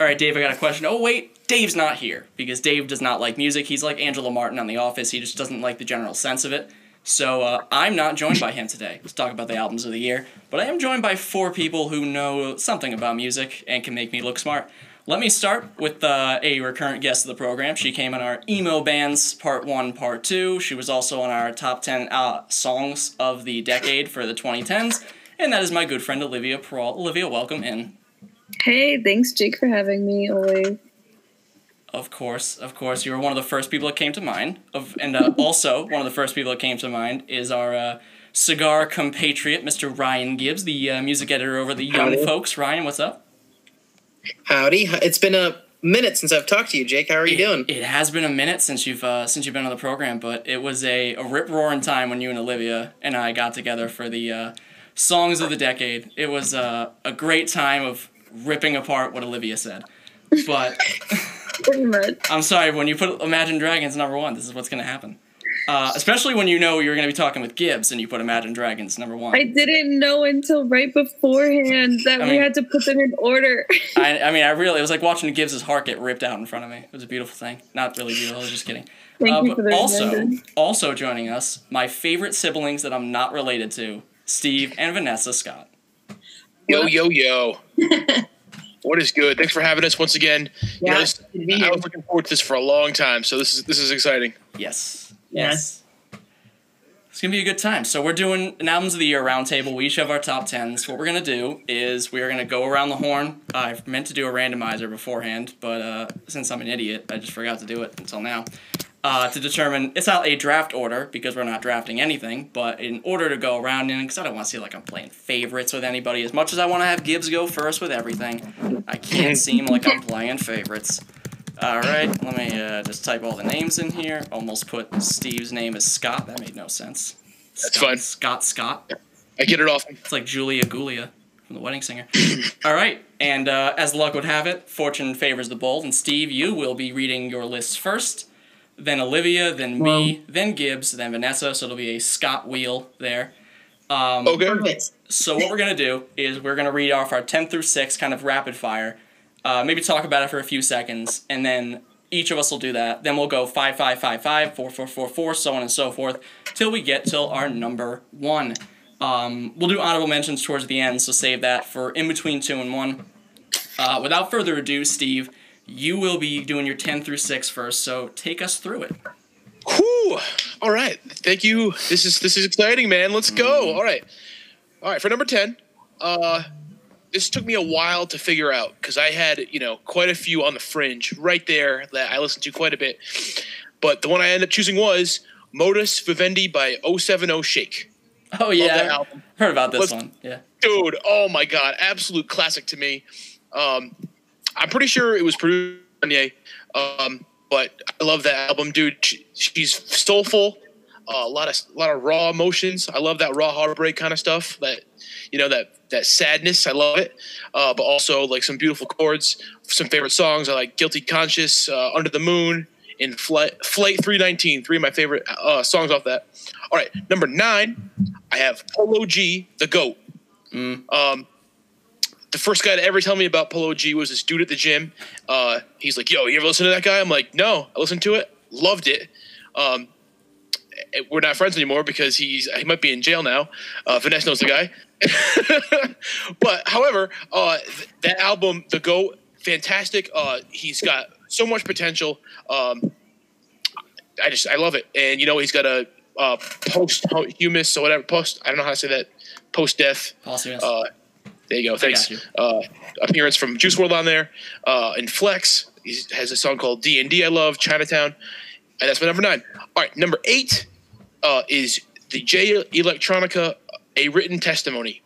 All right, Dave, I got a question. Oh, wait, Dave's not here because Dave does not like music. He's like Angela Martin on The Office. He just doesn't like the general sense of it. So uh, I'm not joined by him today to talk about the albums of the year, but I am joined by four people who know something about music and can make me look smart. Let me start with uh, a recurrent guest of the program. She came on our emo bands part one, part two. She was also on our top ten uh, songs of the decade for the 2010s, and that is my good friend Olivia Perreault. Olivia, welcome in. Hey, thanks, Jake, for having me. Always. Of course, of course, you were one of the first people that came to mind. Of and uh, also one of the first people that came to mind is our uh, cigar compatriot, Mr. Ryan Gibbs, the uh, music editor over the Young Howdy. Folks. Ryan, what's up? Howdy. It's been a minute since I've talked to you, Jake. How are you it, doing? It has been a minute since you've uh, since you've been on the program, but it was a, a rip roaring time when you and Olivia and I got together for the uh, songs of the decade. It was uh, a great time of ripping apart what Olivia said. But Pretty much. I'm sorry when you put Imagine Dragons number one. This is what's gonna happen. Uh, especially when you know you're gonna be talking with Gibbs and you put Imagine Dragons number one. I didn't know until right beforehand that I we mean- had to put them in order. I, I mean, I really, it was like watching Gibbs's heart get ripped out in front of me. It was a beautiful thing. Not really beautiful, I was just kidding. Thank Uh, you but for the also, reminder. also joining us, my favorite siblings that I'm not related to, Steve and Vanessa Scott. Yo, yo, yo. What is good? Thanks for having us once again. You know, Yeah, this- good to be I was looking forward to this for a long time, so this is this is exciting. Yes. Yeah. Yes. It's gonna be a good time. So we're doing an albums of the year roundtable. We each have our top tens. What we're gonna do is we're gonna go around the horn. I meant to do a randomizer beforehand, but uh, since I'm an idiot, I just forgot to do it until now. Uh, to determine it's not a draft order because we're not drafting anything, but in order to go around in because I don't want to see like I'm playing favorites with anybody. As much as I want to have Gibbs go first with everything, I can't seem like I'm playing favorites. All right, let me uh, just type all the names in here. Almost put Steve's name as Scott. That made no sense. That's Scott, fine. Scott Scott. I get it off. It's like Julia Gulia from The Wedding Singer. all right, and uh, as luck would have it, fortune favors the bold. And Steve, you will be reading your list first, then Olivia, then me, then Gibbs, then Vanessa. So it'll be a Scott wheel there. Um, Okay. Perfect. so what we're gonna do is we're gonna read off our ten through six kind of rapid fire. Uh, maybe talk about it for a few seconds, and then each of us will do that. Then we'll go five, five, five, five, four, four, four, four, so on and so forth, till we get till our number one. Um, we'll do honorable mentions towards the end, so save that for in between two and one. Uh, without further ado, Steve, you will be doing your ten through six first. So take us through it. Whew. All right. Thank you. This is this is exciting, man. Let's go. All right. All right. For number ten, uh, this took me a while to figure out because I had you know quite a few on the fringe right there that I listened to quite a bit, but the one I ended up choosing was Modus Vivendi by 070 Shake. Oh yeah, heard about this Let's- one. Yeah. dude oh my god absolute classic to me um i'm pretty sure it was produced by Kanye, um but i love that album dude. She, she's soulful uh, a lot of a lot of raw emotions. I love that raw heartbreak kind of stuff that you know that that sadness. I love it. Uh, but also like some beautiful chords some favorite songs. I like guilty conscious uh, under the moon and flight flight 319 three of my favorite uh, songs off that. All right number nine i have polo g the goat. Um, the first guy to ever tell me about Polo G was this dude at the gym. Uh, he's like, "Yo, you ever listen to that guy?" I'm like, "No, I listened to it, loved it." Um, we're not friends anymore because he's he might be in jail now. Uh, Vanessa knows the guy, but however, uh, th- that album, The Goat, fantastic. Uh, he's got so much potential. Um, I just I love it, and you know he's got a uh, post humus or whatever post. I don't know how to say that post death. Posthumous. There you go. Thanks. you. Uh, appearance from Juice WRLD on there. Uh, and Flex he has a song called D and D. I love Chinatown, and that's my number nine. All right, number eight uh, is the Jay Electronica, a written testimony.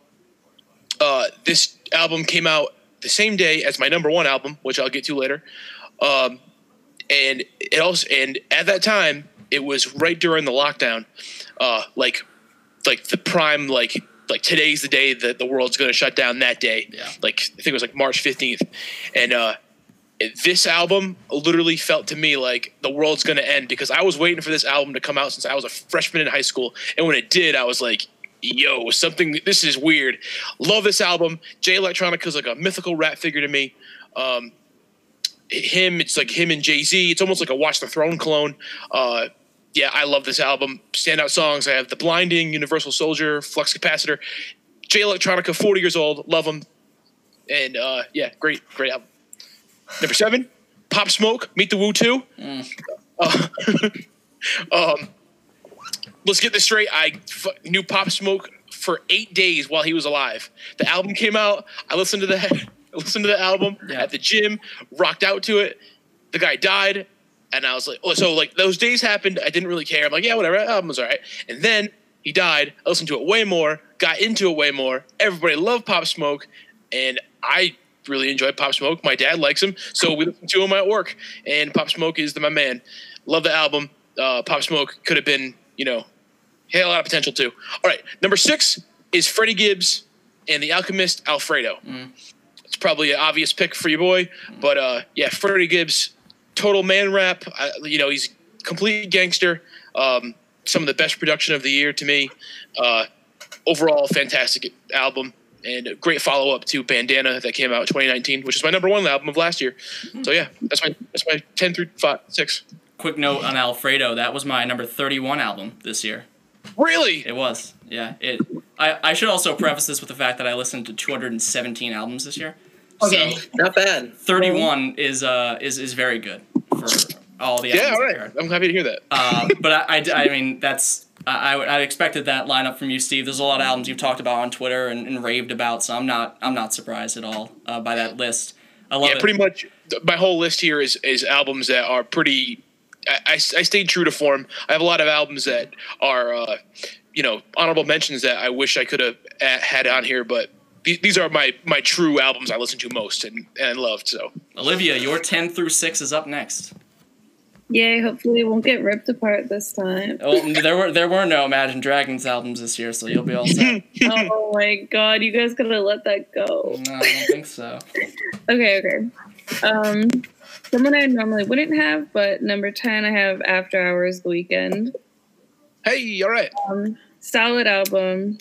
Uh, this album came out the same day as my number one album, which I'll get to later. Um, and it also and at that time it was right during the lockdown, uh, like like the prime like like today's the day that the world's going to shut down that day. Yeah. Like I think it was like March fifteenth, and uh, this album literally felt to me like the world's going to end because I was waiting for this album to come out since I was a freshman in high school, and when it did, I was like. Yo, something. This is weird. Love this album. Jay Electronica is like a mythical rap figure to me. Um, him. It's like him and Jay Z. It's almost like a Watch the Throne clone. Uh, yeah, I love this album. Standout songs. I have The Blinding, Universal Soldier, Flux Capacitor, Jay Electronica, 40 years old. Love them. And uh, yeah, great, great album. Number seven, Pop Smoke, Meet the Woo 2. Uh, um, let's get this straight. I f- knew Pop Smoke for eight days while he was alive. The album came out. I listened to the I listened to the album Yeah. at the gym, rocked out to it. The guy died, and I was like, oh, so like those days happened. I didn't really care. I'm like, yeah, whatever. Album was all right. And then he died. I listened to it way more. Got into it way more. Everybody loved Pop Smoke, and I really enjoy Pop Smoke. My dad likes him, so we listen to him at work. And Pop Smoke is the, my man. Love the album. Uh, Pop Smoke could have been, you know, had a lot of potential too. All right, number six is Freddie Gibbs and the Alchemist Alfredo. It's probably an obvious pick for your boy, but uh, yeah, Freddie Gibbs, total man rap. I, you know, he's complete gangster. Um, some of the best production of the year to me. Uh, overall, fantastic album and a great follow up to Bandana that came out in 2019, which is my number one album of last year. So yeah, that's my that's my 10 through five, six. Quick note on Alfredo. That was my number 31 album this year. Really? It was. Yeah. It. I, I should also preface this with the fact that I listened to 217 albums this year. Okay, not bad. 31 is uh is is very good for all the. Yeah, all right. I'm happy to hear that. Um, but I, I, I mean that's I, I I expected that lineup from you, Steve. There's a lot of albums you've talked about on Twitter and, and raved about, so I'm not I'm not surprised at all uh, by that list. I love yeah, it. pretty much. My whole list here is is albums that are pretty. I, I, I stayed true to form. I have a lot of albums that are, uh, you know, honorable mentions that I wish I could have uh, had on here, but these, these are my my true albums I listen to most and and loved. So Olivia, your 10 through 6 is up next. Yay, hopefully it won't get ripped apart this time. Oh, there were there were no Imagine Dragons albums this year, so you'll be all set. oh my god, you guys gotta let that go. no, I don't think so. Okay, okay. Um, someone I normally wouldn't have, but number 10, I have After Hours The Weeknd. hey, all right. Um, solid album.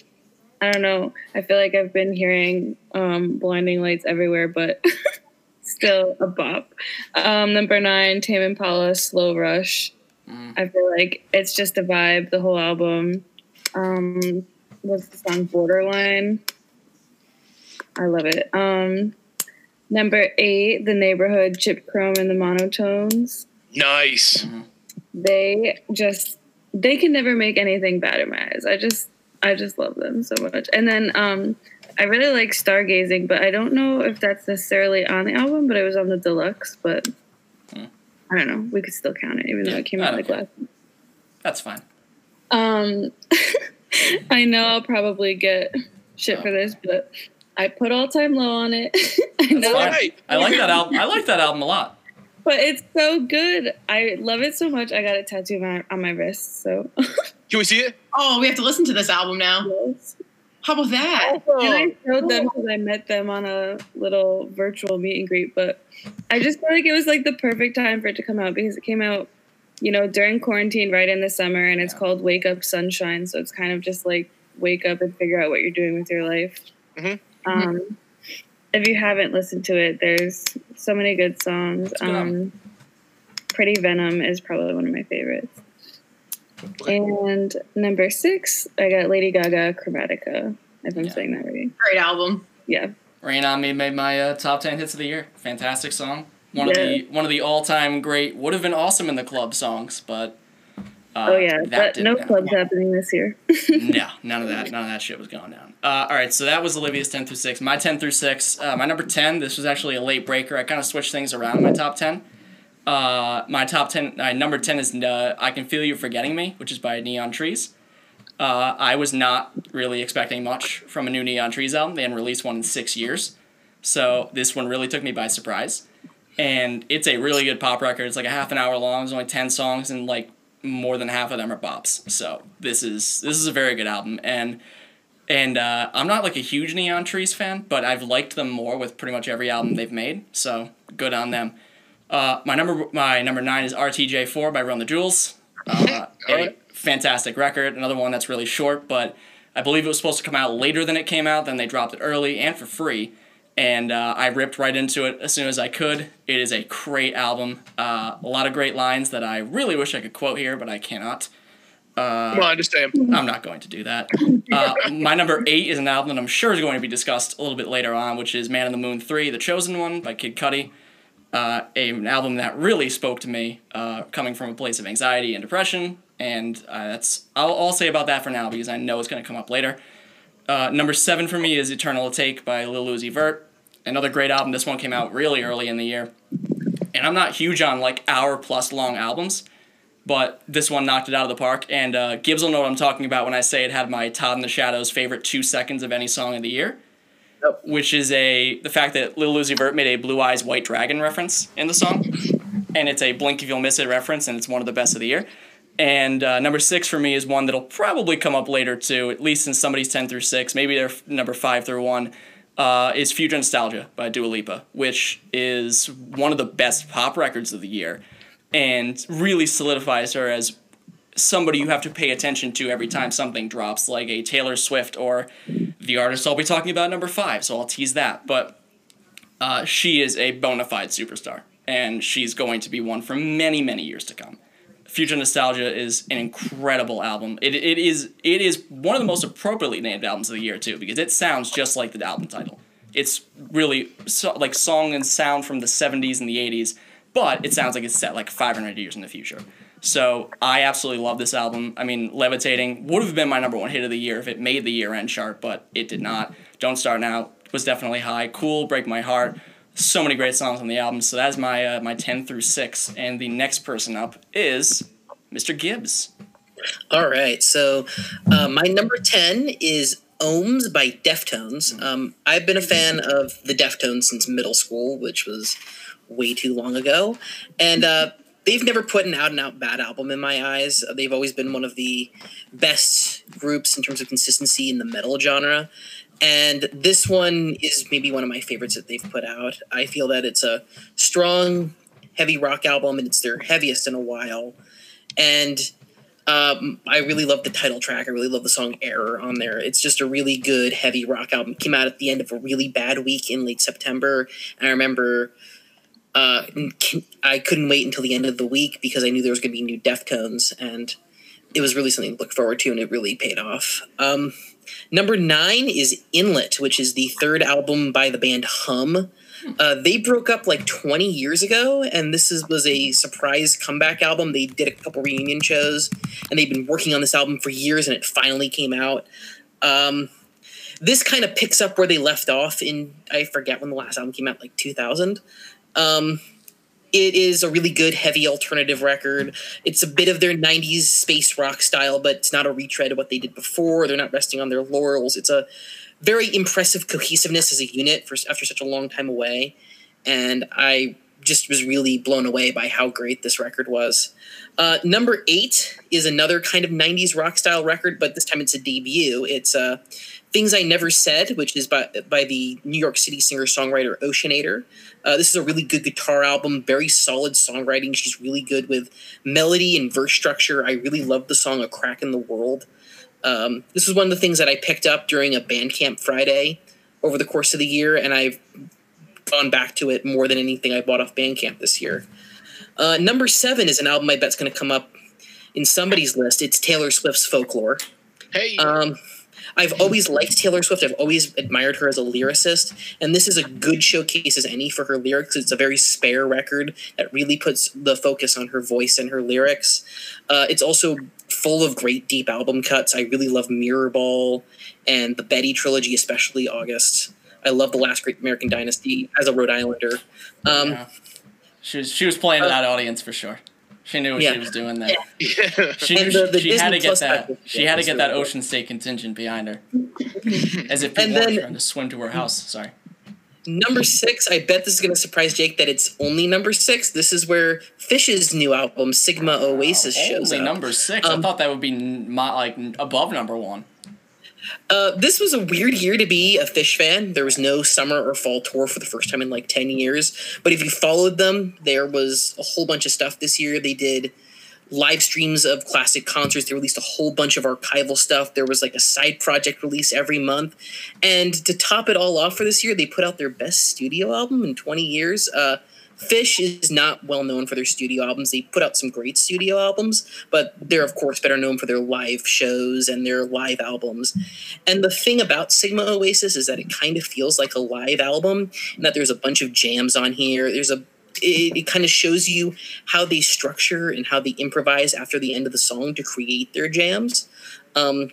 I don't know. I feel like I've been hearing um, Blinding Lights everywhere, but still a bop. Um, number nine, Tame Impala, Slow Rush. Mm. I feel like it's just a vibe, the whole album. Um, what's the song? Borderline. I love it. Um, number eight, The Neighborhood, Chip Chrome and the Monotones Nice. they just they can never make anything bad in my eyes. I just I just love them so much. And then um I really like Stargazing, but I don't know if that's necessarily on the album, but it was on the deluxe, but Hmm. I don't know. We could still count it even though it came out like last. That's fine. Um I know I'll probably get shit for this, but I put all time low on it. I That's know right. I like that album. I like that album a lot. but it's so good. I love it so much. I got it tattooed on my, on my wrist. So Can we see it? Oh, we have to listen to this album now. yes. How about that? And I showed them because I met them on a little virtual meet and greet. But I just feel like it was like the perfect time for it to come out because it came out, you know, during quarantine, right in the summer, and it's Yeah. called Wake Up Sunshine. So it's kind of just like wake up and figure out what you're doing with your life. Mhm. Um, if you haven't listened to it, there's so many good songs. good. Um, Pretty Venom is probably one of my favorites. And number six, I got Lady Gaga Chromatica. If I'm Yeah. saying that right. Great album. Yeah. Rain on Me made my uh, top ten hits of the year. Fantastic song. One of Yeah. the one of the all time great. Would have been awesome in the club songs, but uh, oh yeah, that but didn't no happen. clubs happening this year. no, none of that. None of that shit was going down. Uh, all right, so that was Olivia's ten through six. My ten through six. Uh, my number ten. This was actually a late breaker. I kind of switched things around in my top ten. Uh, my top ten. Uh, number ten is uh, "I Can Feel You Forgetting Me," which is by Neon Trees. Uh, I was not really expecting much from a new Neon Trees album. They hadn't released one in six years, so this one really took me by surprise. And it's a really good pop record. It's like a half an hour long. There's only ten songs, and like more than half of them are bops. So this is this is a very good album, and and uh, I'm not like a huge Neon Trees fan, but I've liked them more with pretty much every album they've made. So good on them. Uh, my number my number nine is RTJ4 by Run the Jewels. Uh, a fantastic record. Another one that's really short, but I believe it was supposed to come out later than it came out. Then they dropped it early and for free. and uh, I ripped right into it as soon as I could. It is a great album. Uh, a lot of great lines that I really wish I could quote here, but I cannot. On, just say 'em. I'm not going to do that. Uh, my number eight is an album that I'm sure is going to be discussed a little bit later on, which is Man in the Moon 3, The Chosen One by Kid Cudi. Uh, a, an album that really spoke to me, uh, coming from a place of anxiety and depression, and uh, that's I'll, I'll say about that for now because I know it's going to come up later. Uh, number seven for me is Eternal Atake by Lil Uzi Vert. Another great album. This one came out really early in the year. And I'm not huge on like hour plus long albums, but this one knocked it out of the park. And uh, Gibbs will know what I'm talking about when I say it had my Todd in the Shadows favorite two seconds of any song of the year. Yep. Which is a the fact that Lil Uzi Vert made a Blue Eyes White Dragon reference in the song, and it's a Blink if you'll miss it reference, and it's one of the best of the year. And uh, number six for me is one that'll probably come up later too, at least in somebody's ten through six, maybe they're f- number five through one. Uh, is Future Nostalgia by Dua Lipa, which is one of the best pop records of the year, and really solidifies her as somebody you have to pay attention to every time something drops, like a Taylor Swift or the artist I'll be talking about number five. So I'll tease that, but uh, she is a bona fide superstar, and she's going to be one for many, many years to come. Future Nostalgia is an incredible album. It, it is it is one of the most appropriately named albums of the year too because it sounds just like the album title. It's really so, like song and sound from the 70s and the 80s, but it sounds like it's set like 500 years in the future. So I absolutely love this album. I mean, Levitating would have been my number one hit of the year if it made the year end chart, but it did not. Don't Start Now was definitely high. Cool, Break My Heart. So many great songs on the album. So that's my uh, my 10 through 6. And the next person up is Mr. Gibbs. All right. So uh, my number 10 is Ohms by Deftones. Um, I've been a fan of the Deftones since middle school, which was way too long ago. And uh, they've never put an out and out bad album in my eyes. They've always been one of the best groups in terms of consistency in the metal genre. And this one is maybe one of my favorites that they've put out. I feel that it's a strong, heavy rock album, and it's their heaviest in a while. And um, I really love the title track. I really love the song Error on there. It's just a really good, heavy rock album. It came out at the end of a really bad week in late September. And I remember uh, I couldn't wait until the end of the week because I knew there was going to be new Deftones. And it was really something to look forward to, and it really paid off. Um, Number nine is Inlet, which is the third album by the band Hum. Uh, they broke up like 20 years ago, and this is, was a surprise comeback album. They did a couple reunion shows, and they've been working on this album for years, and it finally came out. Um, this kind of picks up where they left off in, I forget when the last album came out, like 2000. Um, it is a really good heavy alternative record. It's a bit of their 90s space rock style, but it's not a retread of what they did before. They're not resting on their laurels. It's a very impressive cohesiveness as a unit for after such a long time away. And I just was really blown away by how great this record was. Uh, number eight is another kind of 90s rock style record, but this time it's a debut. It's uh, Things I Never Said, which is by, by the New York City singer songwriter Oceanator. Uh, this is a really good guitar album, very solid songwriting. She's really good with melody and verse structure. I really love the song A Crack in the World. Um, this is one of the things that I picked up during a Bandcamp Friday over the course of the year, and I've gone back to it more than anything I bought off Bandcamp this year. Uh, number seven is an album I bet's going to come up in somebody's list. It's Taylor Swift's Folklore. Hey, Um, I've always liked Taylor Swift. I've always admired her as a lyricist, and this is a good showcase as any for her lyrics. It's a very spare record that really puts the focus on her voice and her lyrics. Uh, it's also full of great deep album cuts. I really love Mirror Ball and the Betty trilogy, especially August. I love the Last Great American Dynasty as a Rhode Islander. Um, Yeah. She was she was playing to that audience for sure. She knew what Yeah. she was doing there. yeah. She, And the- the she had to get Plus that. She had to get that Ocean State contingent behind her, as if And people weren't trying to swim to her house. Sorry. Number six, I bet this is going to surprise Jake that it's only number six. This is where Phish's new album, Sigma Oasis, shows Only up. number six. I Um, thought that would be n- my, like above number one. Uh, this was a weird year to be a Phish fan. There was no summer or fall tour for the first time in like 10 years. But if you followed them, there was a whole bunch of stuff this year. They did live streams of classic concerts. They released a whole bunch of archival stuff. There was like a side project release every month. And to top it all off for this year, they put out their best studio album in 20 years. Uh, Phish is not well known for their studio albums. They put out some great studio albums, but they're of course better known for their live shows and their live albums. And the thing about Sigma Oasis is that it kind of feels like a live album, and that there's a bunch of jams on here. There's a it, it kind of shows you how they structure and how they improvise after the end of the song to create their jams. Um,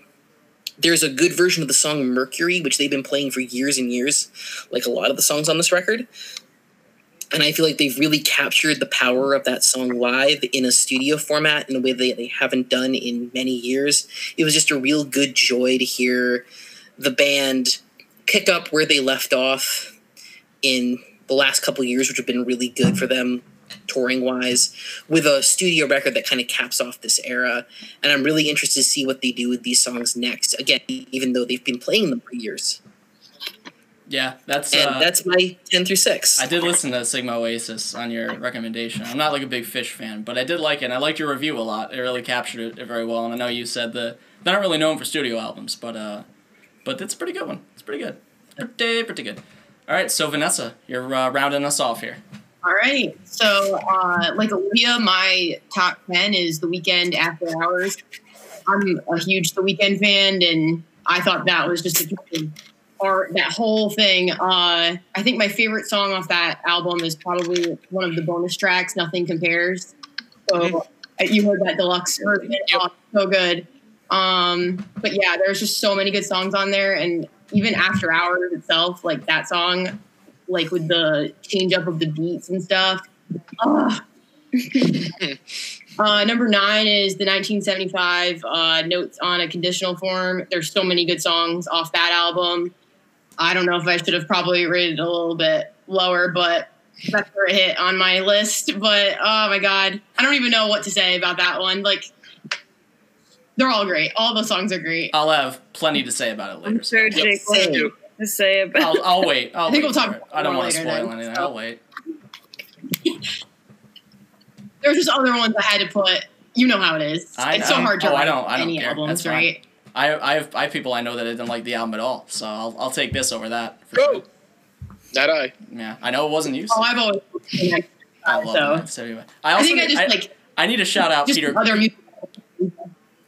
there's a good version of the song Mercury, which they've been playing for years and years, like a lot of the songs on this record and I feel like they've really captured the power of that song live in a studio format in a way that they haven't done in many years. It was just a real good joy to hear the band pick up where they left off in the last couple years, which have been really good for them touring wise, with a studio record that kind of caps off this era. And I'm really interested to see what they do with these songs next. Again, even though they've been playing them for years. Yeah, that's And uh, that's my 10 through 6. I did listen to Sigma Oasis on your recommendation. I'm not like a big Phish fan, but I did like it. and I liked your review a lot. It really captured it very well. And I know you said that they're not really known for studio albums, but uh, but it's a pretty good one. It's pretty good. Pretty pretty good. All right, so Vanessa, you're uh, rounding us off here. All right. So, uh, like Olivia, my top 10 is The Weeknd After Hours. I'm a huge The Weeknd fan, and I thought that was just a piece of art, that whole thing. Uh, I think my favorite song off that album is probably one of the bonus tracks, Nothing Compares. So, uh, you heard that deluxe version. Oh, so good. Um, but yeah, there's just so many good songs on there, and even After Hours itself, like that song, like with the change up of the beats and stuff. Ugh. uh, number nine is the 1975 uh, Notes on a Conditional Form. There's so many good songs off that album. I don't know if I should have probably rated it a little bit lower, but that's where it hit on my list. But oh my god, I don't even know what to say about that one. Like, they're all great. All the songs are great. I'll have plenty to say about it later. I'm sure so- Jake will to say about I'll, I'll wait. I'll I think wait we'll talk it. I don't want to spoil then, anything. so. I'll wait. There's just other ones I had to put. You know how it is. I- it's so I- hard to oh, I don't- I don't any care. albums, That's fine. Right? I, I have I have people I know that didn't like the album at all, so I'll, I'll take this over that. For Go. sure. Not I. Yeah, I know it wasn't you. Oh, I've always. I love so that. So anyway, I I also think I just I, like I need to shout out Peter. other music.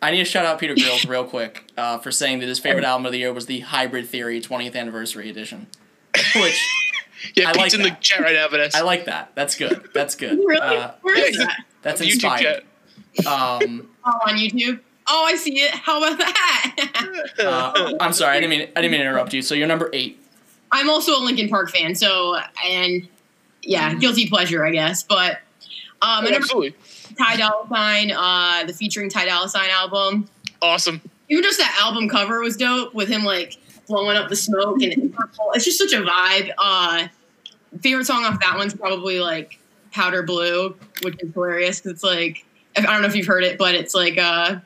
I need to shout out Peter Grills real quick uh, for saying that his favorite album of the year was the Hybrid Theory 20th Anniversary Edition, which Yeah, I Pete's like in the that. chat right now, Vanessa. I like that. That's good. That's good. Really? Uh, Where is that? that's YouTube inspired. chat. Um, Oh, on YouTube. Oh, I see it. How about that? uh, I'm sorry. I didn't mean I didn't mean to interrupt you. So you're number eight. I'm also a Linkin Park fan, so and yeah, guilty pleasure, I guess. But um, Oh, absolutely. Ty Dolla Sign, uh, the featuring Ty Dolla Sign album. Awesome. Even just that album cover was dope with him like blowing up the smoke and. It's just such a vibe. Uh, favorite song off that one's probably like Powder Blue, which is hilarious because it's like I don't know if you've heard it, but it's like uh,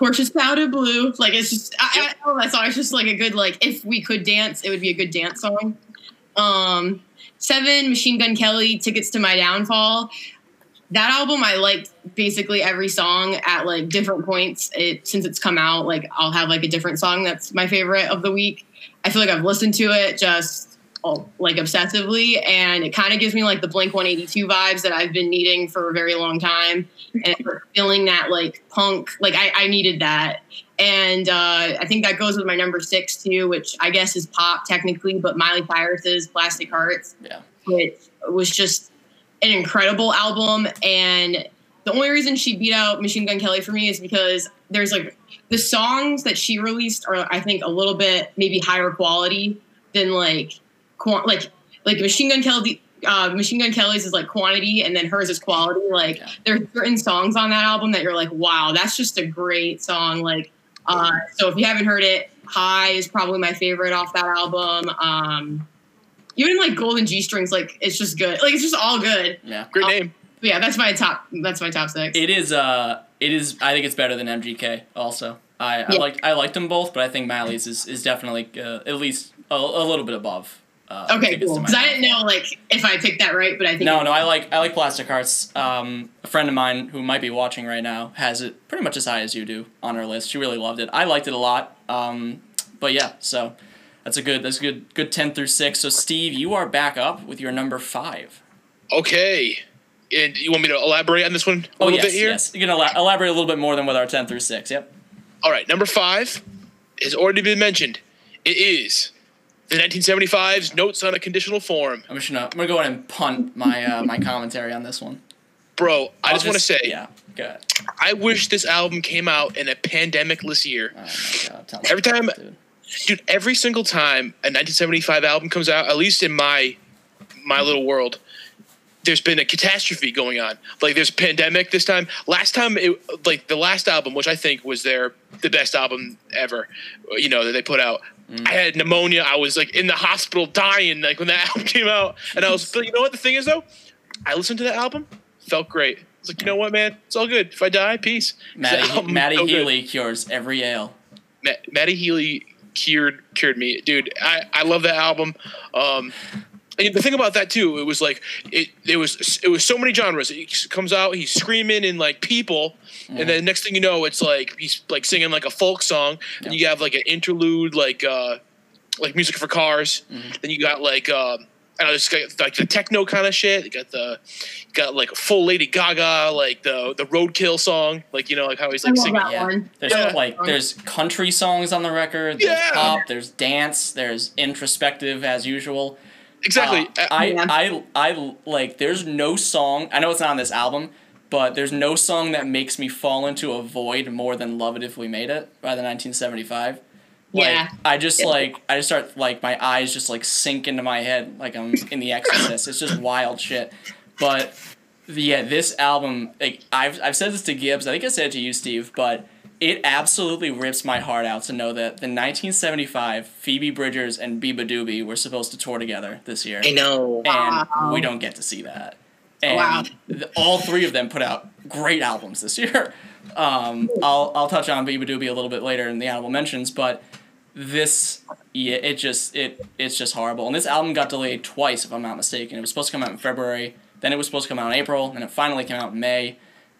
Porsche's Powder Blue. Like it's just I, I love that song. It's just like a good like if we could dance, it would be a good dance song. Um, Seven, Machine Gun Kelly, Tickets to My Downfall. That album, I liked basically every song at like different points. It since it's come out, like I'll have like a different song that's my favorite of the week. I feel like I've listened to it just oh, like obsessively, and it kind of gives me like the Blink 182 vibes that I've been needing for a very long time, and feeling that like punk, like I, I needed that. And uh, I think that goes with my number six too, which I guess is pop technically, but Miley Cyrus's Plastic Hearts Yeah. which was just an incredible album. And the only reason she beat out Machine Gun Kelly for me is because there's like the songs that she released are, I think, a little bit maybe higher quality than like like like Machine Gun Kelly. Uh, Machine Gun Kelly's is like quantity, and then hers is quality. Like Yeah. there's certain songs on that album that you're like, wow, that's just a great song. Like, uh, so if you haven't heard it, High is probably my favorite off that album. Um, even like Golden G Strings, like it's just good. Like it's just all good. Yeah. Great Uh, name. Yeah, that's my top. That's my top six. It is. Uh, it is. I think it's better than MGK. Also, I, I Yeah. like I liked them both, but I think Miley's is is definitely uh, at least a, a little bit above Uh, Okay, cool. Because I didn't know like if I picked that right, but I think No, no, I like I like Plastic Hearts. Um, a friend of mine who might be watching right now has it pretty much as high as you do on her list. She really loved it. I liked it a lot. Um, but yeah, so that's a good that's a good good ten through six. So Steve, you are back up with your number five. Okay. And you want me to elaborate on this one a Oh little yes, bit here? yes. You can ela- elaborate a little bit more than with our ten through six. Yep. All right, number five has already been mentioned. It is the 1975's Notes on a Conditional Form. I'm just gonna I'm gonna go ahead and punt my uh, my commentary on this one. Bro, I I'll just want to say, yeah. Good. I wish this album came out in a pandemic-less year. Oh my god. Every time- it, dude. Dude, every single time a 1975 album comes out, at least in my my little world, there's been a catastrophe going on. Like there's a pandemic this time. Last time it like the last album, which I think was their the best album ever, you know, that they put out. I had pneumonia. I was like in the hospital dying like when that album came out. And I was but you know what the thing is though? I listened to that album, felt great. It's like, you know what, man? It's all good. If I die, peace. The Matty, album's Matty so good. Healy cures every ail. Ma- Matty Healy cured cured me, dude. I, I love that album. Um, and the thing about that too, it was like it it was it was so many genres. He comes out, he's screaming and like people, and then next thing you know, it's like he's like singing like a folk song, and you have like an interlude, like uh, like music for cars. Then you got like. Uh, I don't know, it's got like the techno kind of shit. You got the, you got like a full Lady Gaga, like the the Roadkill song, like you know, like how he's I like love singing. that Yeah. one. There's Yeah. like there's country songs on the record. There's Yeah. pop. There's dance. There's introspective as usual. Exactly. Uh, Uh, I, I I like. There's no song. I know it's not on this album, but there's no song that makes me fall into a void more than "Love It If We Made It" by the 1975. Like, Yeah. I just Yeah. like I just start like my eyes just like sink into my head like I'm in The Exorcist. it's just wild shit. But yeah, this album like I've I've said this to Gibbs. I think I said it to you, Steve. But it absolutely rips my heart out to know that the 1975 Phoebe Bridgers and Beabadoobee were supposed to tour together this year, I know. and Wow. we don't get to see that. And Wow. th- all three of them put out great albums this year. Um, I'll I'll touch on Beabadoobee a little bit later in the honorable mentions, but this yeah it just it it's just horrible and this album got delayed twice if i'm not mistaken it was supposed to come out in february then it was supposed to come out in april and it finally came out in may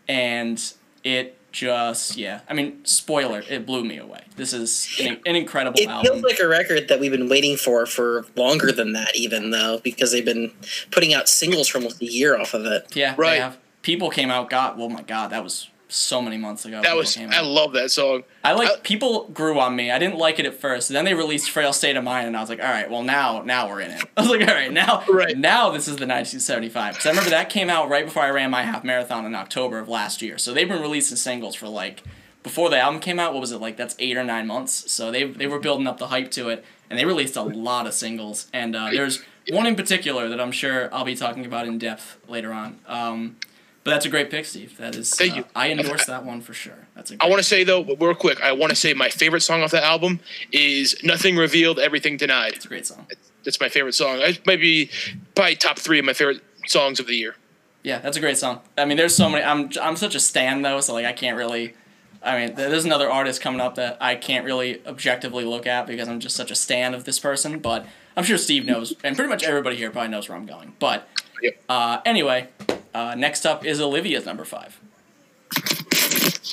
and it just yeah i mean spoiler it blew me away this is an, an incredible It album feels like a record that we've been waiting for for longer than that, even though because they've been putting out singles for almost a year off of it. yeah Right. they have people came out got well oh my god that was so many months ago that was I love that song. I like I- people grew on me. I didn't like it at first. Then they released Frail State of Mind, and I was like, all right, well now now we're in it. I was like, all right, now Right. now this is the 1975. Because I remember that came out right before I ran my half marathon in October of last year. So they've been releasing singles for like before the album came out. What was it like? That's eight or nine months. So they they were building up the hype to it, and they released a lot of singles. And uh, there's one in particular that I'm sure I'll be talking about in depth later on. Um, but that's a great pick, Steve. That is. Thank uh, you. I endorse that one for sure. That's a. I Great I want to say though, real quick, I want to say my favorite song off that album is "Nothing Revealed, Everything Denied." It's a great song. That's my favorite song. It might be probably top three of my favorite songs of the year. Yeah, that's a great song. I mean, there's so many. I'm I'm such a stan though, so like I can't really. I mean, there's another artist coming up that I can't really objectively look at because I'm just such a stan of this person. But I'm sure Steve knows, and pretty much everybody here probably knows where I'm going. But Yep. uh, anyway, uh, next up is Olivia's number five.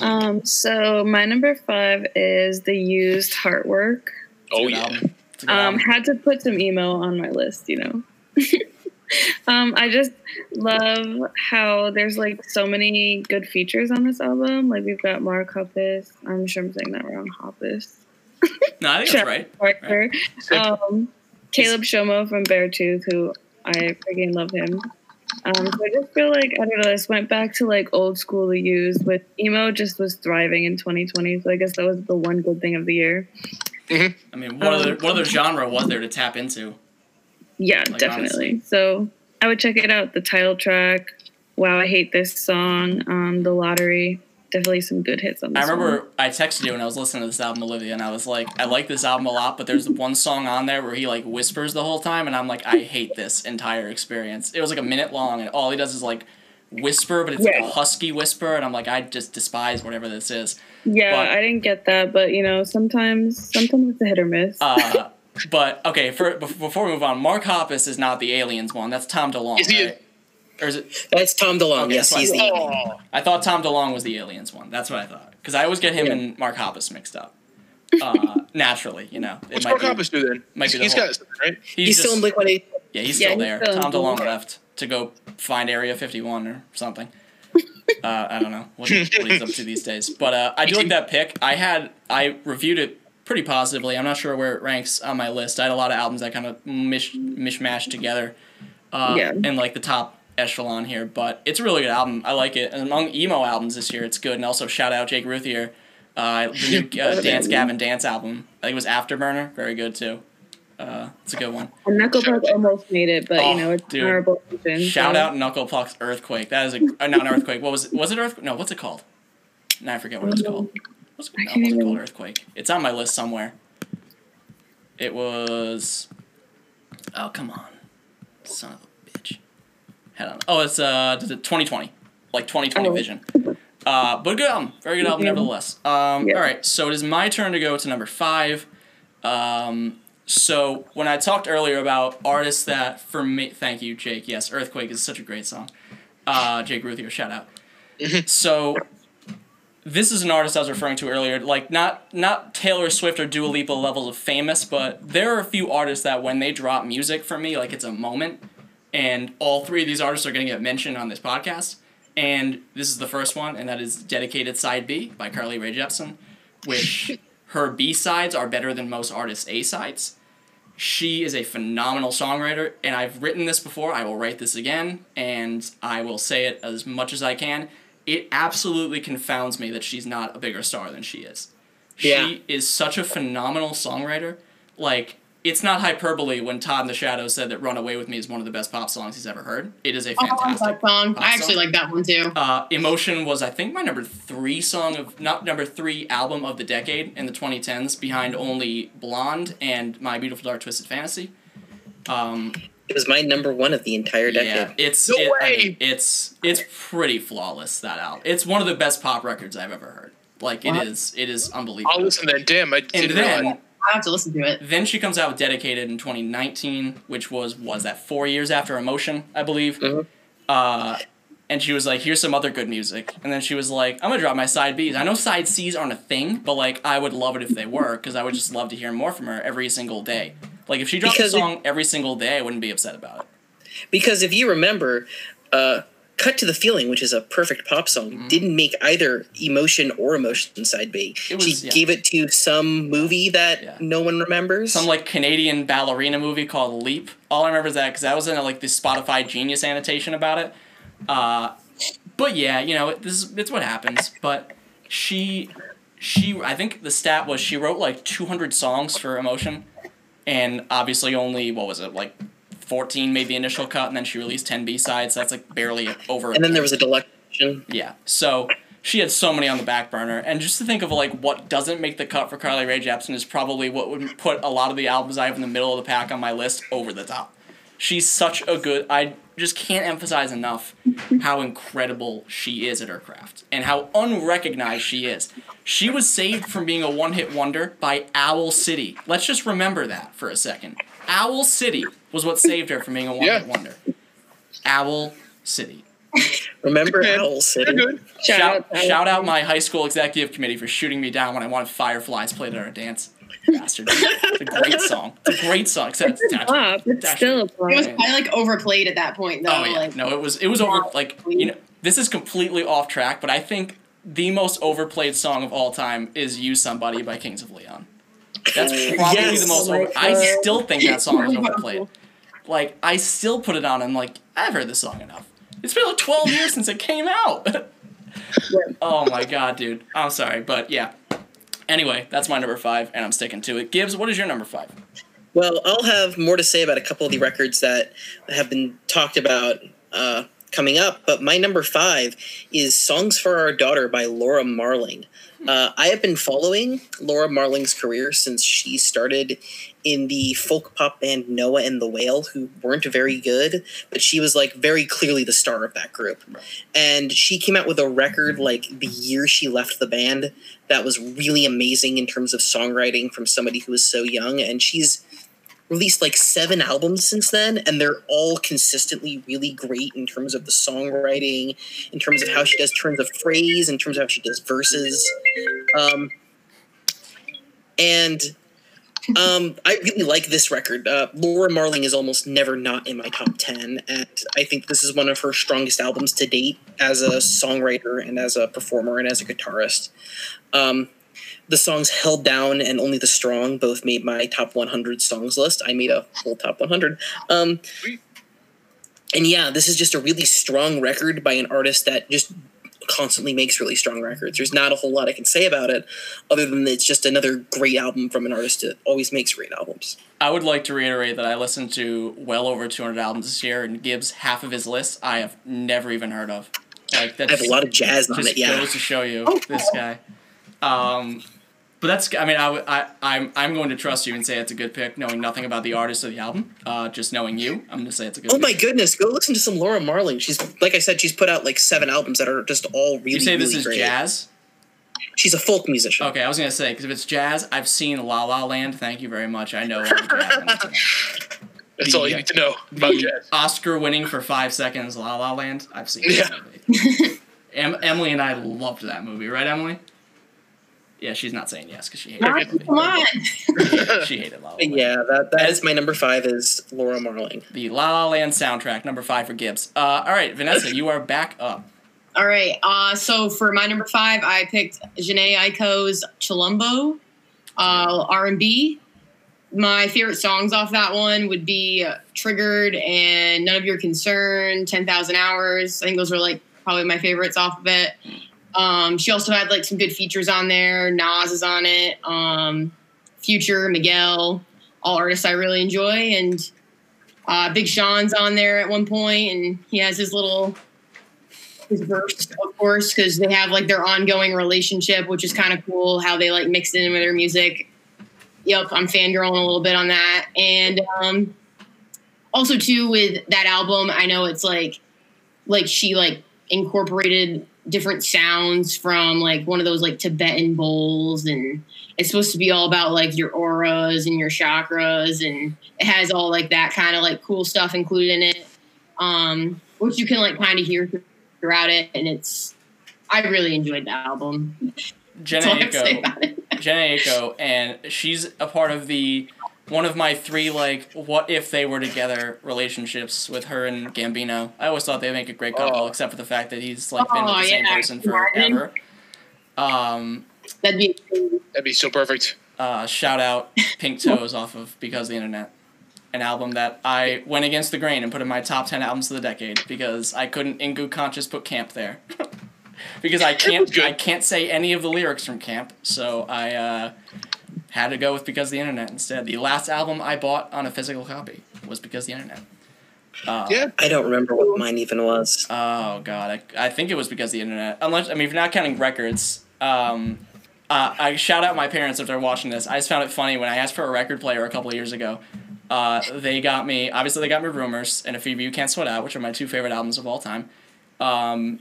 Um, so my number five is the used heartwork. Oh yeah, album. It's a good Um, had to put some emo on my list, you know. um, I just love how there's like so many good features on this album. Like we've got Mark Hoppus. I'm sure I'm saying that wrong. Hoppus. No, I think that's right. Parker. Um, Caleb Shomo from Beartooth, who I freaking love him. Um, so I just feel like I don't know. This went back to like old school to use, but emo just was thriving in 2020. So I guess that was the one good thing of the year. I mean, what Um, other what other genre was there to tap into? Yeah, Like, definitely. honestly. So I would check it out. The title track. Wow, I hate this song. Um, the lottery. Definitely some good hits on this. I remember one. I texted you when I was listening to this album, Olivia, and I was like, I like this album a lot, but there's one song on there where he like whispers the whole time, and I'm like, I hate this entire experience. It was like a minute long, and all he does is like whisper, but it's like a husky whisper, and I'm like, I just despise whatever this is. Yeah, but- I didn't get that, but you know, sometimes sometimes it's a hit or miss. Uh, but okay, for before we move on, Mark Hoppus is not the aliens one. That's Tom DeLonge, Is he a- right? Or is it? That's Tom DeLonge. Okay, yes, he's the. fine. Oh, I thought Tom DeLonge was the aliens one. That's what I thought. Because I always get him Yeah. and Mark Hoppus mixed up. Uh, naturally, you know. It what's might Mark be- Hoppus do then? might He's, be the he's whole- got something, right? He's, He's still in just- Blink One Eighty. Yeah, he's Yeah, still he's there. still Tom Blink. DeLonge left to go find Area 51 or something. Uh, I don't know what, he, what he's up to these days. But uh, I do like that pick. I had I reviewed it pretty positively. I'm not sure where it ranks on my list. I had a lot of albums that kind of mish mishmashed together. Uh, Yeah. in like the top echelon here, but it's a really good album. I like it. And among emo albums this year, it's good. And also shout out Jake Ruthier, uh, the new uh, Dance Gavin Dance album. I think it was Afterburner. Very good too. Uh, it's a good one. And Knuckle Puck almost made it, but Oh, you know it's dude. honorable mention. Shout so- out Knuckle Puck's Earthquake. That is a uh, not an earthquake. What was it? Was it earthquake? No, what's it called? No, I forget what it's called. What's it, no, can't it called Earthquake. It's on my list somewhere. It was. Oh come on, son of a bitch. Head on. Oh, it's uh 2020, like 2020 Oh. Vision. Uh, but a good album, very good album Yeah. nevertheless. Um, Yeah. all right, so it is my turn to go to number five. Um, so when I talked earlier about artists that for me, thank you, Jake. Yes, Earthquake is such a great song. Uh, Jake Ruthier, shout out. so this is an artist I was referring to earlier, like not not Taylor Swift or Dua Lipa levels of famous, but there are a few artists that when they drop music for me, like it's a moment, and all three of these artists are going to get mentioned on this podcast. And this is the first one, and that is Dedicated Side B by Carly Rae Jepsen, which her B sides are better than most artists' A sides. She is a phenomenal songwriter, and I've written this before. I will write this again, and I will say it as much as I can. It absolutely confounds me that she's not a bigger star than she is. Yeah. She is such a phenomenal songwriter. Like, it's not hyperbole when Todd in the Shadow said that Run Away With Me is one of the best pop songs he's ever heard. It is a Oh, I like fantastic that song. pop I actually song. like that one too. Uh, Emotion was, I think, my number three song of not number three album of the decade in the 2010s, behind only Blonde and My Beautiful Dark Twisted Fantasy. Um, It was my number one of the entire decade. yeah, it's No it- I mean, it's it's pretty flawless that album. It's one of the best pop records I've ever heard. Like it What? is, it is unbelievable. I'll listen then. Damn, I and didn't then realize. I have to listen to it. then she comes out with Dedicated in 2019, which was was that four years after Emotion, I believe. Mhm. Uh, and she was like, "Here's some other good music." And then she was like, "I'm gonna drop my side Bs. I know side Cs aren't a thing, but like I would love it if they were, because I would just love to hear more from her every single day. Like if she dropped Because a it- song every single day, I wouldn't be upset about it. Because if you remember, uh, Cut to the Feeling, which is a perfect pop song, didn't make either Emotion or Emotion Side B. Mm-hmm. Was- she yeah. gave it to some movie that Yeah. no one remembers. Some like Canadian ballerina movie called Leap. All I remember is that because that was in a, like the Spotify Genius annotation about it. Uh, but yeah, you know, this is it's what happens. But she, she, I think the stat was she wrote like 200 songs for Emotion, and obviously only what was it like. 14 made the initial cut and then she released 10 b-sides so that's like barely over and then there was a deluxe edition. yeah. So she had so many on the back burner, and just to think of like what doesn't make the cut for Carly Rae Jepsen is probably what would put a lot of the albums I have in the middle of the pack on my list over the top. She's such a good. I just can't emphasize enough how incredible she is at her craft and how unrecognized she is. She was saved from being a one-hit wonder by Owl City. Let's just remember that for a second. Owl City was what saved her from being a one-hit Yeah. wonder. Owl City. Remember Okay. Owl City? good. Shout, Shout, out, shout out my high school executive committee for shooting me down when I wanted Fireflies played at our dance. Bastards. It's a great song. It's a great song. Except it's not- Pop. It's still a It was probably like overplayed at that point though. Oh yeah. Like No, it was it was over like you know this is completely off track, but I think the most overplayed song of all time is "Use Somebody" by Kings of Leon. That's probably Yes. the most Oh over. I still think that song is overplayed. Like I still put it on and like I've heard this song enough. It's been like twelve years since it came out. oh my god, dude. I'm sorry, but yeah. Anyway, that's my number five, and I'm sticking to it. Gibbs, what is your number five? Well, I'll have more to say about a couple of the records that have been talked about uh, coming up, but my number five is Songs for Our Daughter by Laura Marling. Uh, I have been following Laura Marling's career since she started in the folk pop band Noah and the Whale, who weren't very good, but she was like very clearly the star of that group. And she came out with a record like the year she left the band that was really amazing in terms of songwriting from somebody who was so young. And she's released like seven albums since then, and they're all consistently really great in terms of the songwriting, in terms of how she does turns of phrase, in terms of how she does verses. Um, and um, I really like this record. Uh, Laura Marling is almost never not in my top 10, and I think this is one of her strongest albums to date as a songwriter and as a performer and as a guitarist. Um, the songs Held Down and Only the Strong both made my top 100 songs list. I made a whole top 100. Um, and yeah, this is just a really strong record by an artist that just constantly makes really strong records. There's not a whole lot I can say about it, other than it's just another great album from an artist that always makes great albums. I would like to reiterate that I listened to well over 200 albums this year, and Gibbs half of his list I have never even heard of. Like I have a lot of jazz on it. Yeah, goes to show you this guy. Um, but that's I mean I, w- I I'm I'm going to trust you and say it's a good pick, knowing nothing about the artist or the album. Uh, just knowing you, I'm going to say it's a good. Oh my goodness, go listen to some Laura Marling. She's like I said, she's put out like seven albums that are just all really. You say this really is great. jazz? She's a folk musician. Okay, I was gonna say because if it's jazz, I've seen La La Land. Thank you very much. I know all the jazz. in it. That's The, all you uh, need to know about jazz. Oscar winning for five seconds La La Land. I've seen Yeah. that movie. em- Emily and I loved that movie, right, Emily? Yeah, she's not saying yes because she hated Mark, that come on. She hated La La But Land. yeah, that that is my number five is Laura Marling. The La La Land soundtrack, number five for Gibbs. Uh, all right, Vanessa, you are back up. All right. Uh, so for my number five, I picked Jhené Aiko's Chilombo, uh, R&B. My favorite songs off that one would be uh, Triggered and None of Your Concern, 10,000 Hours. I think those were like probably my favorites off of it. Um, she also had like some good features on there. Nas is on it. Um, Future, Miguel, all artists I really enjoy. And uh, Big Sean's on there at one point, and he has his little his verse, of course, because they have like their ongoing relationship, which is kind of cool how they like mix it in with their music. Yep, I'm fangirling a little bit on that. And um, also too with that album, I know it's like like she like incorporated different sounds from like one of those like Tibetan bowls and it's supposed to be all about like your auras and your chakras and it has all like that kind of like cool stuff included in it. Um, which you can like kind of hear throughout it and it's I really enjoyed the album. Jhené That's all I have to say Aiko. Jhené Aiko, and she's a part of the one of my three like what if they were together relationships with her and Gambino. I always thought they'd make a great couple, Oh. except for the fact that he's like been with Oh, the same yeah, person forever. Um, That'd be That'd be so perfect. uh, shout out Pink Toes off of Because of the Internet. An album that I went against the grain and put in my top 10 albums of the decade because I couldn't, in good conscience, put Camp there. because I can't. I can't say any of the lyrics from Camp, so I uh, had to go with Because of the Internet instead. The last album I bought on a physical copy was Because of the Internet. Uh, Yeah. I don't remember what mine even was. Oh god, I, I think it was because of the internet. Unless I mean, if you're not counting records, um, uh, I shout out my parents if they're watching this. I just found it funny when I asked for a record player a couple of years ago. Uh, they got me. Obviously, they got me Rumors and A Fever You Can't Sweat Out, which are my two favorite albums of all time. Um,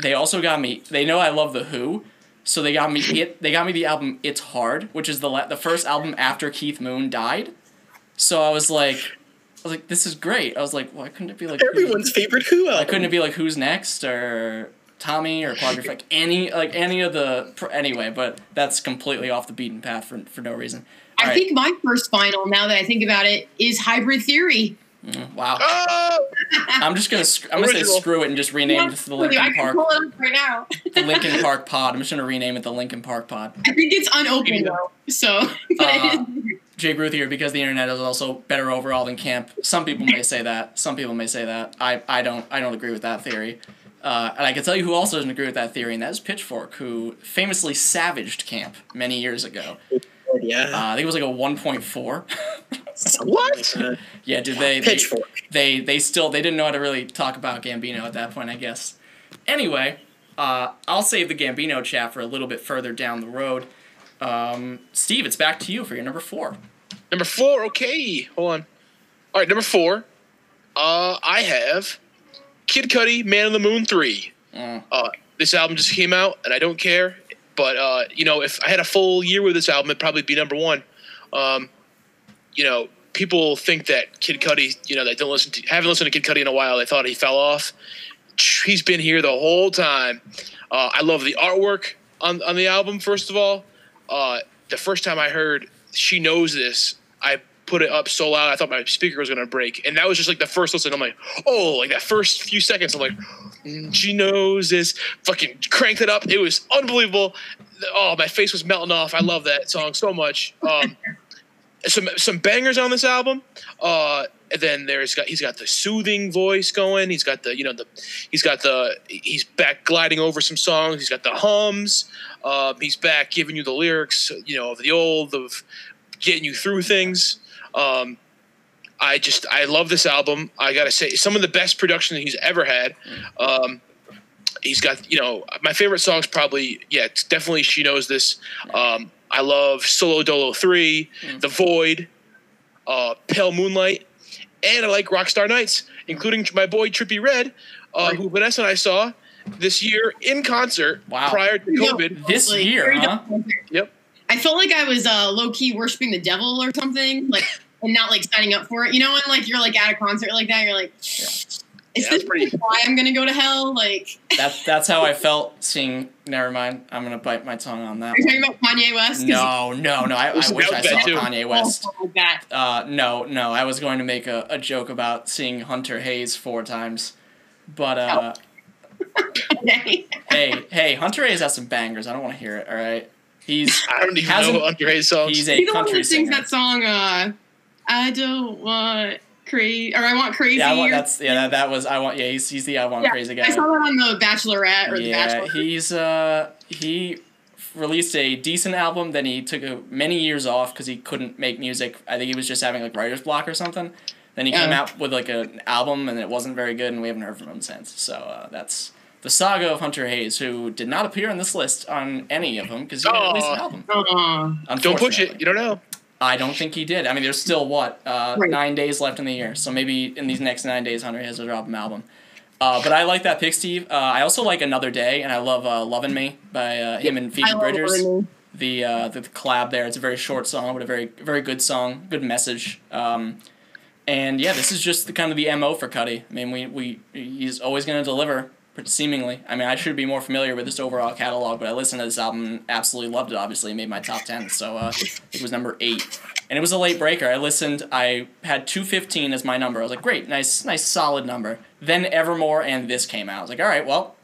they also got me. They know I love the Who, so they got me. It. They got me the album It's Hard, which is the la- the first album after Keith Moon died. So I was like, I was like, this is great. I was like, why couldn't it be like Everyone's favorite Who album. Like, couldn't it be like Who's Next or Tommy or Quadrif like any like any of the anyway? But that's completely off the beaten path for for no reason. I All right. think my first final, now that I think about it, is Hybrid Theory. Mm, wow. Oh, I'm just gonna sc- I'm gonna say screw it and just rename it to the I Linkin can Park pull it up right now. the Linkin Park Pod. I'm just gonna rename it the Linkin Park Pod. I think it's unopened though. So, but Uh, it is- Jay Ruth here because the internet is also better overall than camp. Some people may say that. Some people may say that. I, I don't I don't agree with that theory. Uh, and I can tell you who also doesn't agree with that theory, and that is Pitchfork, who famously savaged camp many years ago. yeah. Uh, I think it was like a 1.4. What? like yeah, did they, they they they still they didn't know how to really talk about Gambino at that point, I guess. Anyway, uh, I'll save the Gambino chat for a little bit further down the road. Um, Steve, it's back to you for your number four. number four. Okay, hold on. All right, number four. Uh, I have Kid Cudi, Man on the Moon three. Mm. Uh, this album just came out, and I don't care. But uh, you know, if I had a full year with this album, it'd probably be number one. Um, you know, people think that Kid Cudi, you know, that don't listen to, haven't listened to Kid Cudi in a while, they thought he fell off. He's been here the whole time. Uh, I love the artwork on on the album. First of all, uh, the first time I heard "She Knows This," I put it up so loud I thought my speaker was gonna break, and that was just like the first listen. I'm like, oh, like that first few seconds, I'm like, mm, she knows this. Fucking cranked it up. It was unbelievable. Oh, my face was melting off. I love that song so much. Um, some some bangers on this album. Uh, and then there's got he's got the soothing voice going. He's got the you know the he's got the he's back gliding over some songs. He's got the hums. Um, he's back giving you the lyrics you know of the old of getting you through things. Um, I just I love this album. I gotta say some of the best production that he's ever had. Um, he's got you know my favorite songs probably yeah definitely she knows this. Um, I love Solo Dolo 3, The Void, uh, Pale Moonlight, and I like Rockstar Knights, including my boy Trippie Redd, uh, who Vanessa and I saw this year in concert Wow. prior to No. COVID. This Like, year, huh? Yep. I felt like I was uh, low key worshiping the devil or something, like, and not like signing up for it. You know, when like you're like at a concert like that, you're like, is Yeah, this pretty- why I'm gonna go to hell? Like, That's that's how I felt seeing. Never mind. I'm gonna bite my tongue on that. are you One. talking about Kanye West? No, no, no. I, I wish I was saw too. Kanye West. Oh. Uh, no, no. I was going to make a, a joke about seeing Hunter Hayes four times, but uh, Okay. hey, hey, Hunter Hayes has some bangers. I don't want to hear it. All right, he's I don't even Hasn't- know Hunter Hayes songs. he's a He's the one who sings singer. that song. Uh, I don't want crazy, or I want crazy. Yeah, I want, that's yeah. That, that was I want. Yeah, he's he's the I want Yeah, crazy guy. I saw that on the Bachelorette or the yeah, Bachelor. he's uh he released a decent album. Then he took a, many years off because he couldn't make music. I think he was just having like writer's block or something. Then he came out with like an album and it wasn't very good, and we haven't heard from him since. So uh, that's the saga of Hunter Hayes, who did not appear on this list on any of them because he didn't release an album. Aw. don't push it. You don't know. I don't think he did. I mean, there's still what uh, Right. nine days left in the year, so maybe in these next nine days, Hunter has to drop an album. Uh, but I like that pick, Steve. Uh, I also like Another Day, and I love uh, "Loving Me" by uh, him and Phoebe Bridgers. The, uh, the the collab there. It's a very short song, but a very very good song, good message. Um, and yeah, this is just the kind of the mo for Cudi. I mean, we, we he's always going to deliver. Seemingly, I mean, I should be more familiar with this overall catalog, but I listened to this album, and absolutely loved it. Obviously, it made my top ten, so uh, it was number eight and it was a late breaker. I listened. I had two fifteen as my number. I was like, great, nice, nice, solid number. Then Evermore and this came out. I was like, all right, well,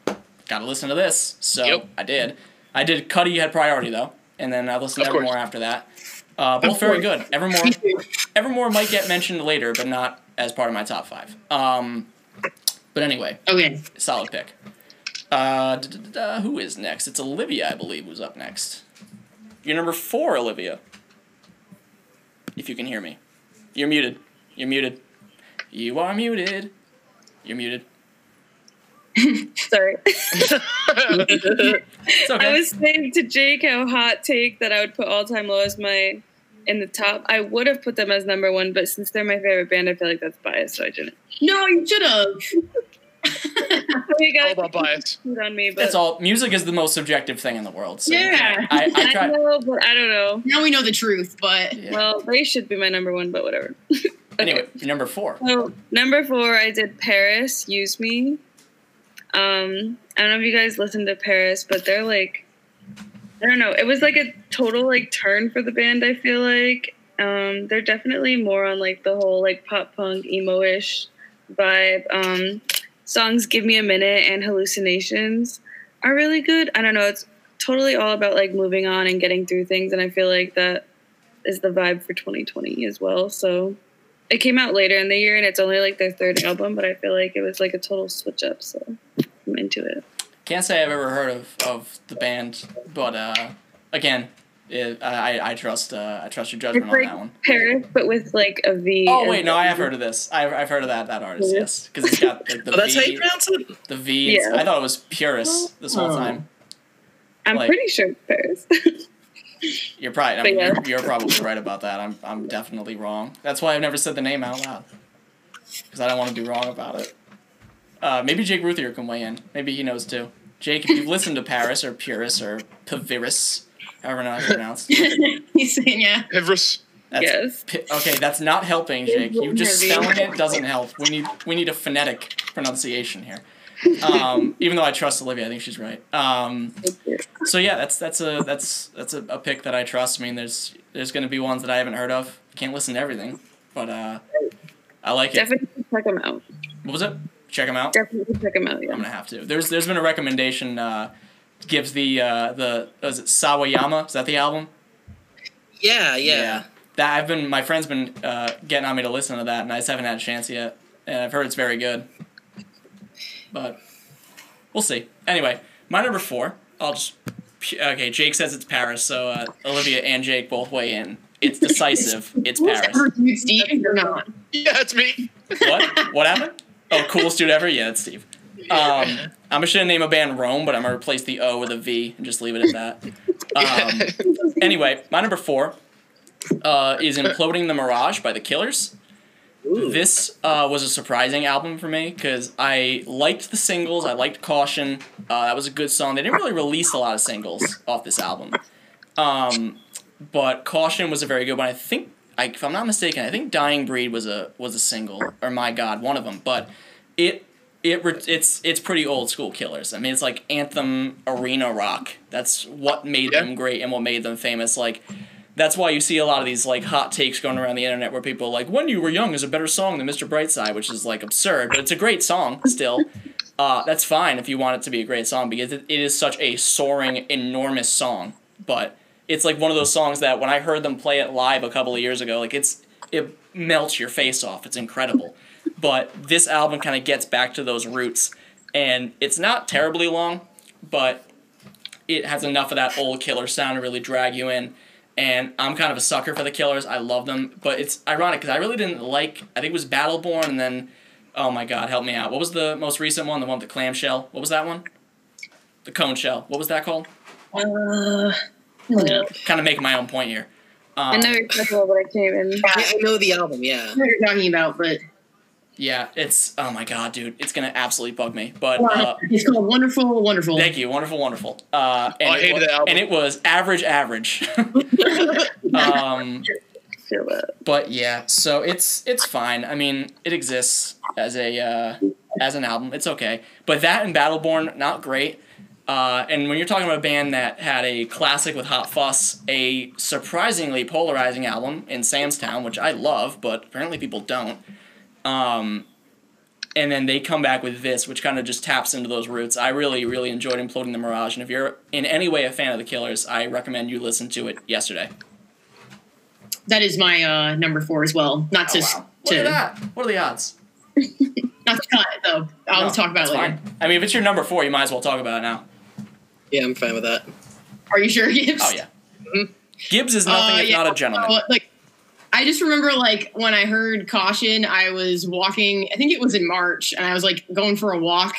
gotta listen to this. So Yep. I did. I did. Cudi had priority though, and then I listened to course. Evermore after that. Uh, both very good. Evermore, Evermore might get mentioned later, but not as part of my top five. Um, but anyway, Okay. solid pick. Uh, da, da, da, da, who is next? It's Olivia, I believe, who's up next. You're number four, Olivia. If you can hear me. You're muted. You're muted. You are muted. You're muted. Sorry. Okay. I was saying to Jake how hot take that I would put all time low as my in the top. I would have put them as number one, but since they're my favorite band, I feel like that's biased, so I didn't. No, you should have. You All about bias. on me, but That's all. Music is the most subjective thing in the world. So Yeah. I, I I know, but I don't know. now we know the truth, but Yeah. Well, they should be my number one, but whatever. Anyway, number four. So number four, I did Paris. Use me. Um, I don't know if you guys listened to Paris, but they're like, I don't know. It was like a total like turn for the band. I feel like um, they're definitely more on like the whole like pop punk emo-ish vibe. Um, songs "Give Me a Minute" and "Hallucinations" are really good. I don't know. It's totally all about like moving on and getting through things, and I feel like that is the vibe for 2020 as well. So it came out later in the year and it's only like their third album, but I feel like it was like a total switch up, so I'm into it. Can't say I've ever heard of, of the band, but uh, again, it, I I trust uh, I trust your judgment It's on like that one. Paris, but with like a V. Oh wait, no, I have heard of this. I've, I've heard of that that artist. Really? Yes, because it's got like, the Oh, that's how you pronounce it. the V. Yeah. I thought it was Purist this whole Oh. time. I'm like- pretty sure it's Paris. You're probably I mean, yeah. you're, you're probably right about that. I'm I'm definitely wrong. That's why I've never said the name out loud because I don't want to be wrong about it. Uh, maybe Jake Ruthier can weigh in. Maybe he knows too. Jake, if you've listened to Paris or Purist or Paviris, however not it's pronounced, he's saying yeah. Everest. That's Yes. pi- okay, that's not helping, Jake. You just spelling it doesn't help. We need we need a phonetic pronunciation here. Um, even though I trust Olivia, I think she's right. Um, so yeah, that's that's a that's that's a, a pick that I trust. I mean, there's there's gonna be ones that I haven't heard of. Can't listen to everything, but uh, I like it. Definitely check them out. What was it? Check them out. Definitely check them out. I'm gonna have to. There's there's been a recommendation. Uh, Gibbs the uh, the was it Sawayama? Is that the album? Yeah, yeah. yeah. That I've been my friend's been uh, getting on me to listen to that, and I just haven't had a chance yet. And I've heard it's very good. But we'll see. Anyway, my number four. I'll just okay. Jake says it's Paris, so uh, Olivia and Jake both weigh in. It's decisive. It's Paris. ever you, Steve, or not? Yeah, it's me. What? What happened? Oh, coolest dude ever. Yeah, it's Steve. Um, I'm just gonna name a band Rome, but I'm gonna replace the O with a V and just leave it at that. Um, anyway, my number four uh, is "Imploding the Mirage" by the Killers. Ooh. This uh, was a surprising album for me because I liked the singles. I liked "Caution." Uh, that was a good song. They didn't really release a lot of singles off this album, um, but "Caution" was a very good one. I think, I, if I'm not mistaken, I think "Dying Breed" was a was a single, or "My God," one of them. But it it it's it's pretty old school Killers. I mean, it's like anthem arena rock. That's what made Yeah. them great and what made them famous. Like that's why you see a lot of these like hot takes going around the internet where people are like when you were young is a better song than mr brightside which is like absurd but it's a great song still uh, that's fine if you want it to be a great song because it, it is such a soaring enormous song but it's like one of those songs that when i heard them play it live a couple of years ago like it's it melts your face off it's incredible but this album kind of gets back to those roots and it's not terribly long but it has enough of that old killer sound to really drag you in and I'm kind of a sucker for the Killers. I love them, but it's ironic because I really didn't like. I think it was Battleborn, and then, oh my God, help me out. What was the most recent one? The one with the clamshell. What was that one? The cone shell. What was that called? Uh, Kind of making my own point here. Um, I know you're talking but I can't even. I know the album. Yeah. I know what you're talking about, but yeah, it's oh my God, dude, it's gonna absolutely bug me. But uh, it's called Wonderful, Wonderful. Thank you, wonderful, wonderful. Uh, and Oh, I it hated wa- that album. And it was average, average. um, but yeah, so it's it's fine. I mean, it exists as a uh, as an album. It's okay. But that and Battleborn, not great. Uh, and when you're talking about a band that had a classic with Hot Fuss, a surprisingly polarizing album in Sam's Town, which I love, but apparently people don't. Um, and then they come back with this, which kind of just taps into those roots. I really, really enjoyed Imploding the Mirage, and if you're in any way a fan of the Killers, I recommend you listen to it yesterday. That is my uh, number four as well. Not to, Oh, wow. Look to at that. What are the odds? not to cut it though. I'll No, talk about it later. fine. I mean, if it's your number four, you might as well talk about it now. Yeah, I'm fine with that. Are you sure, Gibbs? Oh yeah. Gibbs is nothing Uh, if yeah, not a gentleman. so, like, I just remember like when I heard caution, I was walking. I think it was in March, and I was like going for a walk,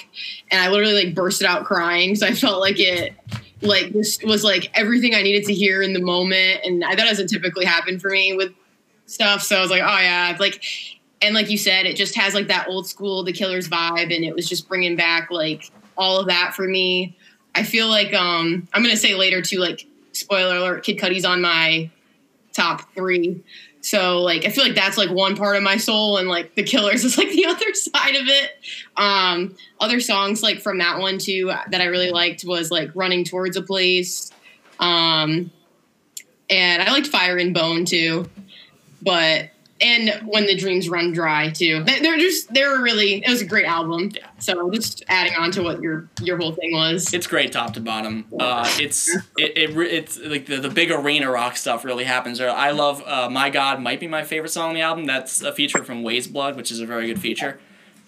and I literally like bursted out crying because I felt like it, like this was like everything I needed to hear in the moment, and I, that doesn't typically happen for me with stuff. So I was like, oh yeah, like, and like you said, it just has like that old school The Killers vibe, and it was just bringing back like all of that for me. I feel like um I'm gonna say later too, like spoiler alert, Kid Cudi's on my top three. So like I feel like that's like one part of my soul and like the killers is like the other side of it. Um other songs like from that one too that I really liked was like Running Towards a Place. Um and I liked Fire in Bone too. But and when the dreams run dry too. They- They're just they're really it was a great album. Yeah. So just adding on to what your your whole thing was. It's great top to bottom. Uh, it's it, it it's like the, the big arena rock stuff really happens. Or I love uh, My God might be my favorite song on the album. That's a feature from Weyes Blood, which is a very good feature.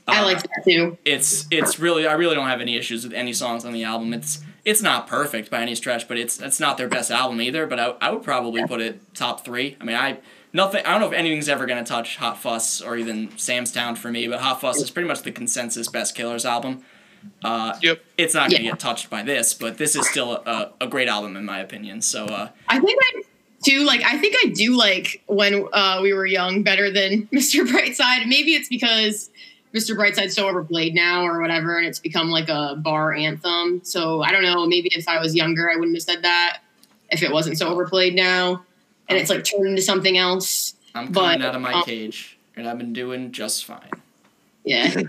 I like that too. it's it's really I really don't have any issues with any songs on the album. It's it's not perfect by any stretch, but it's it's not their best album either. But I, I would probably put it top three. I mean I nothing I don't know if anything's ever gonna touch Hot Fuss or even Sam's Town for me, but Hot Fuss is pretty much the consensus best Killers album. Uh, Yep. It's not gonna Yeah. get touched by this, but this is still a, a great album in my opinion. So uh, I think I do like I think I do like when uh, we were young better than Mr. Brightside. Maybe it's because Mr. Brightside's so overplayed now or whatever, and it's become like a bar anthem. So I don't know. Maybe if I was younger, I wouldn't have said that if it wasn't so overplayed now. And it's like turned into something else. I'm But, coming out of my um, cage, and I've been doing just fine. Yeah.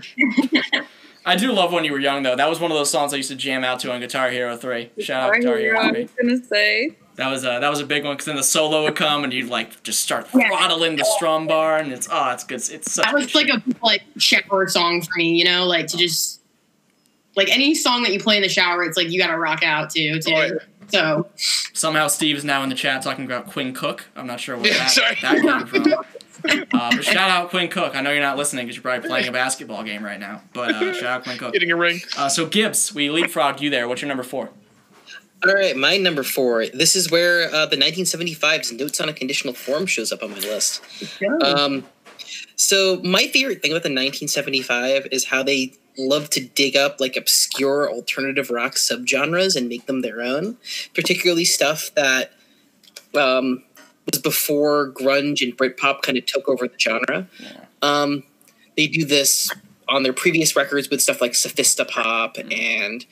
I do love when you were young though. That was one of those songs I used to jam out to on Guitar Hero Three. Shout out to Guitar Hero I Three. was gonna say. That was a that was a big one because then the solo would come and you'd like just start Yeah. throttling the strum bar and it's oh it's good it's such that was good like shit. a like shower song for me, you know, like to just like any song that you play in the shower, it's like you gotta rock out to too. Yeah. So somehow Steve is now in the chat talking about Quinn Cook. I'm not sure where Yeah, that, sorry. that came from. Uh, but shout out Quinn Cook. I know you're not listening because you're probably playing a basketball game right now. But uh, shout out Quinn Cook. Getting a ring. Uh, so Gibbs, we leapfrogged you there. What's your number four? All right, my number four. This is where uh, the 1975's Notes on a Conditional Form shows up on my list. Um, so my favorite thing about the 1975 is how they love to dig up like obscure alternative rock subgenres and make them their own, particularly stuff that um, was before grunge and Britpop kind of took over the genre. Yeah. Um, they do this on their previous records with stuff like Sophisti-pop and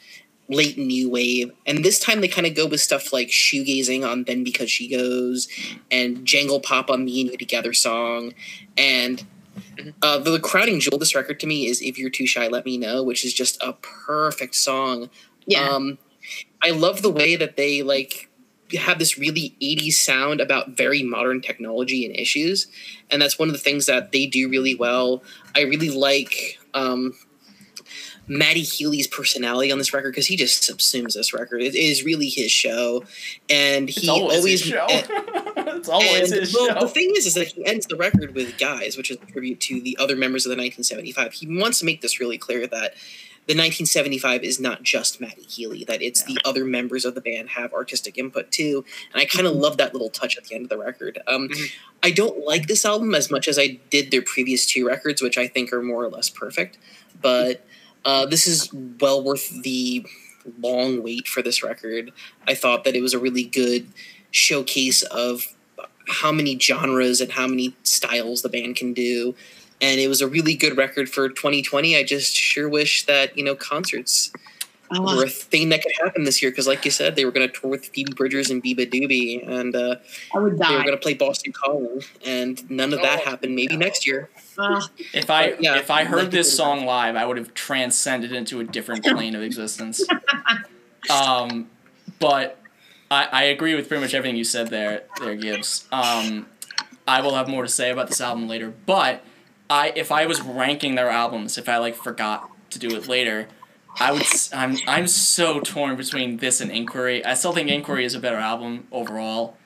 late new wave, and this time they kind of go with stuff like shoegazing on "Then Because She Goes" and Jangle Pop on "Me and You Together" song, and uh, the crowning jewel of this record to me is "If You're Too Shy, Let Me Know," which is just a perfect song. yeah. Um, I love the way that they like have this really 80s sound about very modern technology and issues. And that's one of the things that they do really well. I really like um, Matty Healy's personality on this record because he just subsumes this record. It is really his show. And It's he always, always. his show. and- it's always and, his well, show. the thing is, is that he ends the record with "Guys," which is a tribute to the other members of the 1975. He wants to make this really clear that the 1975 is not just Matty Healy; that it's the other members of the band have artistic input too. And I kind of love that little touch at the end of the record. Um, Mhm. I don't like this album as much as I did their previous two records, which I think are more or less perfect. But uh, this is well worth the long wait for this record. I thought that it was a really good showcase of how many genres and how many styles the band can do. And it was a really good record for 2020. I just sure wish that, you know, concerts Oh, were a thing that could happen this year. Because, like you said, they were going to tour with Phoebe Bridgers and Beabadoobee, and uh, I would they were going to play Boston Calling, and none of that Oh. happened. Maybe next year. Ugh. If I yeah, if I heard this song live, I would have transcended into a different plane of existence. Um, but I, I agree with pretty much everything you said there, there Gibbs. Um, I will have more to say about this album later. But I if I was ranking their albums, if I like forgot to do it later, I would. s- I'm I'm so torn between this and Inquiry. I still think Inquiry is a better album overall.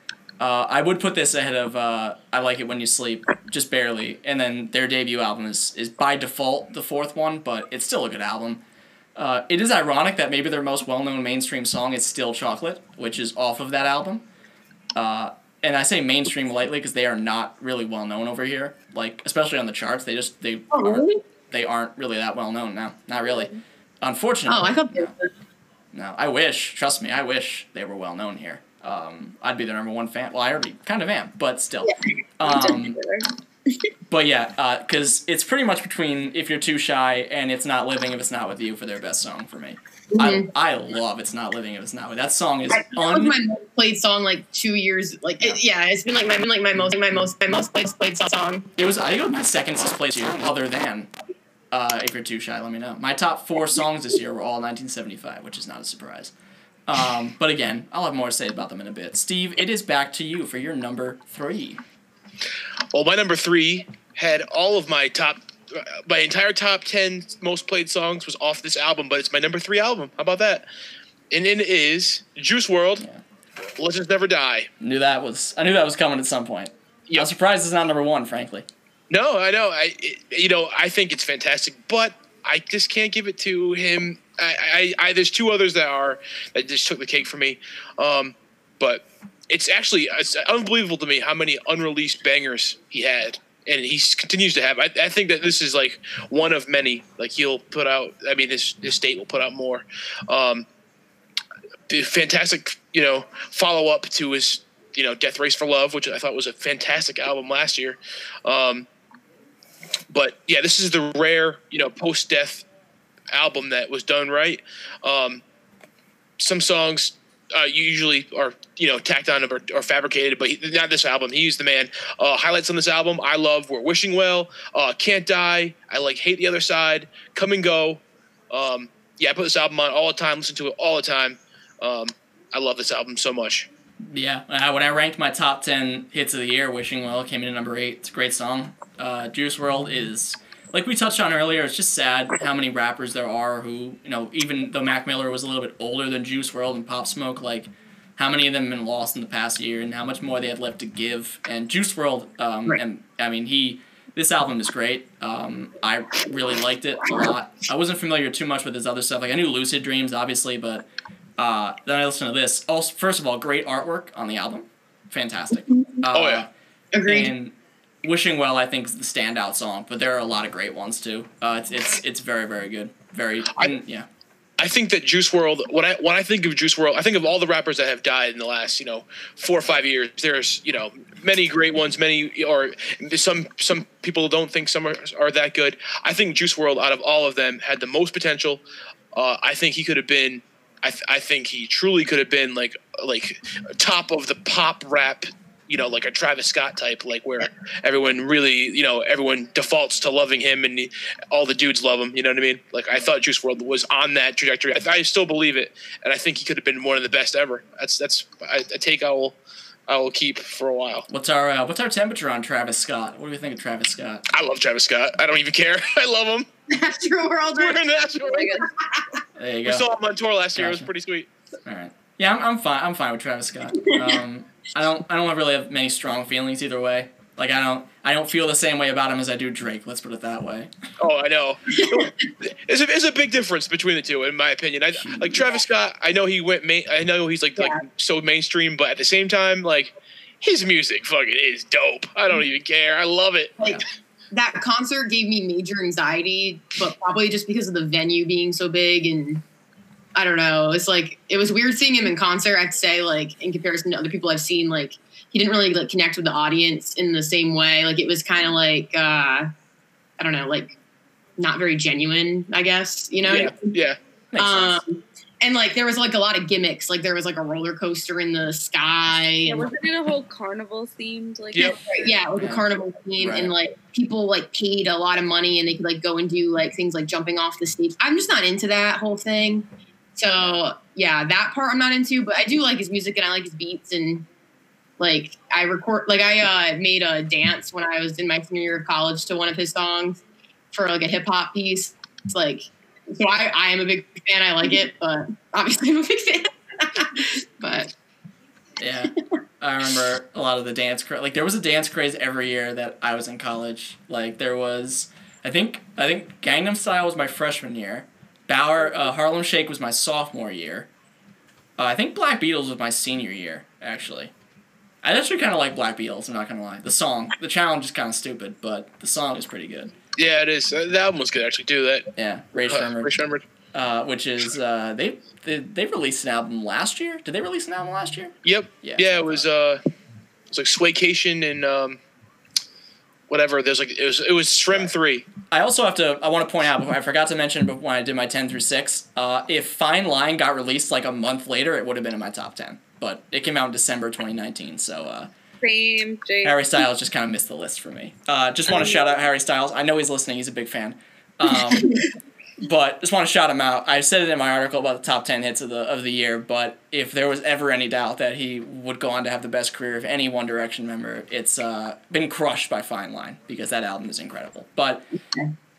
Uh, I would put this ahead of uh, I Like It When You Sleep, just barely. And then their debut album is, is by default the fourth one, but it's still a good album. Uh, it is ironic that maybe their most well known mainstream song is Still Chocolate, which is off of that album. Uh, and I say mainstream lightly because they are not really well known over here. Like, especially on the charts, they just they Oh, aren't, really? they aren't really that well known now. Not really. Unfortunately. Oh, I thought. No, I wish. Trust me, I wish they were well known here. Um, I'd be their number one fan. Well, I already kind of am, but still. Um, but yeah, because it's pretty much between if you're too shy and it's not living if it's not with you for their best song for me. Mhm. I I love it's not living if it's not with. That song is I- un. my most played song like two years. Like it, yeah, it's been like my been like my most my most my most played played song. It was I think it was my second place year, other than. Uh, if you're too shy, let me know. My top four songs this year were all 1975, which is not a surprise. Um, but again, I'll have more to say about them in a bit. Steve, it is back to you for your number three. Well, my number three had all of my top, my entire top ten most played songs was off this album, but it's my number three album. How about that? And it is Juice WRLD. Yeah. Legends Never Die. Knew that was I knew that was coming at some point. Yep. I'm surprised it's not number one, frankly. No, I know. I it, you know I think it's fantastic, but I just can't give it to him. I, I, I there's two others that are that just took the cake for me, um, but it's actually it's unbelievable to me how many unreleased bangers he had, and he continues to have. I, I think that this is like one of many. Like he'll put out. I mean, his his state will put out more. Um, the fantastic, you know, follow up to his you know Death Race for Love, which I thought was a fantastic album last year. Um, but yeah, this is the rare, you know, post death album that was done right. Um, some songs uh, usually are you know tacked on or, or fabricated, but he, not this album. He's the man. Uh, highlights on this album I love We're Wishing Well, uh, Can't Die. I like Hate the Other Side, Come and Go. Um, yeah, I put this album on all the time, listen to it all the time. Um, I love this album so much. Yeah, uh, when I ranked my top ten hits of the year, "Wishing Well" came in at number eight. It's a great song. Uh, Juice WRLD" is like we touched on earlier. It's just sad how many rappers there are who you know, even though Mac Miller was a little bit older than Juice WRLD and Pop Smoke, like how many of them have been lost in the past year and how much more they have left to give. And Juice WRLD, um, Right. and I mean he. This album is great. Um, I really liked it a lot. I wasn't familiar too much with his other stuff. Like I knew Lucid Dreams, obviously, but uh, then I listened to this. Also, first of all, great artwork on the album, fantastic. Uh, Oh, yeah. Agreed. And Wishing Well, I think, is the standout song, but there are a lot of great ones too. Uh, it's it's it's very very good. Very I- mm, yeah. I think that Juice WRLD. When I when I think of Juice WRLD, I think of all the rappers that have died in the last you know four or five years. There's you know many great ones, many or some some people don't think some are, are that good. I think Juice WRLD out of all of them had the most potential. Uh, I think he could have been. I, th- I think he truly could have been like like top of the pop rap. You know, like a Travis Scott type, like where everyone really, you know, everyone defaults to loving him, and he, all the dudes love him. You know what I mean? Like I thought Juice WRLD was on that trajectory. I, I still believe it, and I think he could have been one of the best ever. That's that's a, a take I will I will keep for a while. What's our uh, what's our temperature on Travis Scott? What do we think of Travis Scott? I love Travis Scott. I don't even care. I love him. Astroworld. We're in that show. Like, There you We go. saw him on tour last year. It was pretty sweet. All right. Yeah, I'm, I'm fine. I'm fine with Travis Scott. Um, I don't I don't really have many strong feelings either way. Like I don't I don't feel the same way about him as I do Drake. Let's put it that way. Oh, I know. There's a, there's a big difference between the two, in my opinion. I, like Travis Scott, I know he went. Main, I know he's like like so mainstream, but at the same time, like his music fucking is dope. I don't even care. I love it. Like that concert gave me major anxiety, but probably just because of the venue being so big and I don't know. It's like it was weird seeing him in concert. I'd say like in comparison to other people I've seen, like he didn't really like connect with the audience in the same way. Like it was kind of like uh I don't know, like not very genuine. I guess you know. Yeah, yeah. Makes sense. Um, and like there was like a lot of gimmicks. Like there was like a roller coaster in the sky. yeah, And, wasn't it a whole carnival themed? Like, Yep. yeah, it was Yeah. a carnival theme, Right. and like people like paid a lot of money, and they could like go and do like things like jumping off the stage. I'm just not into that whole thing. So yeah, that part I'm not into, but I do like his music and I like his beats and like I record like I uh, made a dance when I was in my senior year of college to one of his songs for like a hip hop piece. It's like so I I am a big fan. I like it, but obviously I'm a big fan. but Yeah, I remember a lot of the dance cra- like there was a dance craze every year that I was in college. Like there was, I think I think Gangnam Style was my freshman year. Baauer uh, Harlem Shake was my sophomore year. Uh, I think Black Beatles was my senior year actually. I actually kind of like Black Beatles. I'm not gonna lie. The song, the challenge is kind of stupid, but the song is pretty good. Yeah, it is. Uh, The album was good actually. Do that. Yeah, Uh, Firmer, Rage uh, which is uh, they, they they released an album last year. Did they release an album last year? Yep. Yeah. Yeah, it was. Uh, it was like Swaycation and um, whatever. There's like it was. It was Shrem Three. I also have to. I want to point out. I forgot to mention before when I did my ten through six. Uh, if Fine Line got released like a month later, it would have been in my top ten. But it came out in December 2019, so uh, Same, Jake. Harry Styles just kind of missed the list for me. Uh, just want to shout out Harry Styles. I know he's listening. He's a big fan. Um, but just want to shout him out. I said it in my article about the top ten hits of the of the year. But if there was ever any doubt that he would go on to have the best career of any One Direction member, it's uh, been crushed by Fine Line because that album is incredible. But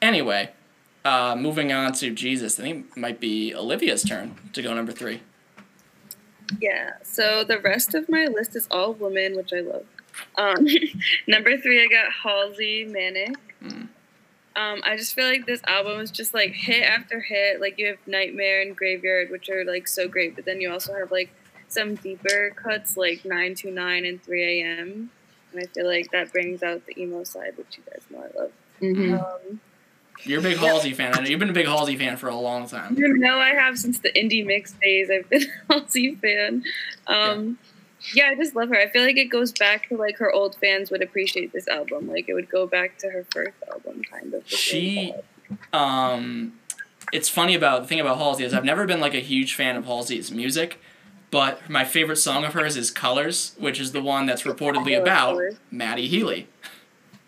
anyway, uh, moving on to Jesus, I think it might be Olivia's turn to go number three. Yeah. So the rest of my list is all women, which I love. Um, number three, I got Halsey Manic. Mm. Um, I just feel like this album is just like hit after hit. Like you have Nightmare and Graveyard, which are like so great, but then you also have like some deeper cuts like 929 and 3 a.m. And I feel like that brings out the emo side, which you guys know I love. mhm. Um, You're a big Halsey fan. I know you've been a big Halsey fan for a long time. You know I have since the indie mix days. I've been a Halsey fan. Um, yeah. I just love her. I feel like it goes back to like her old fans would appreciate this album. Like it would go back to her first album, kind of. the She- um, it's funny about the thing about Halsey is I've never been like a huge fan of Halsey's music, but my favorite song of hers is Colors, which is the one that's reportedly about Matty Healy.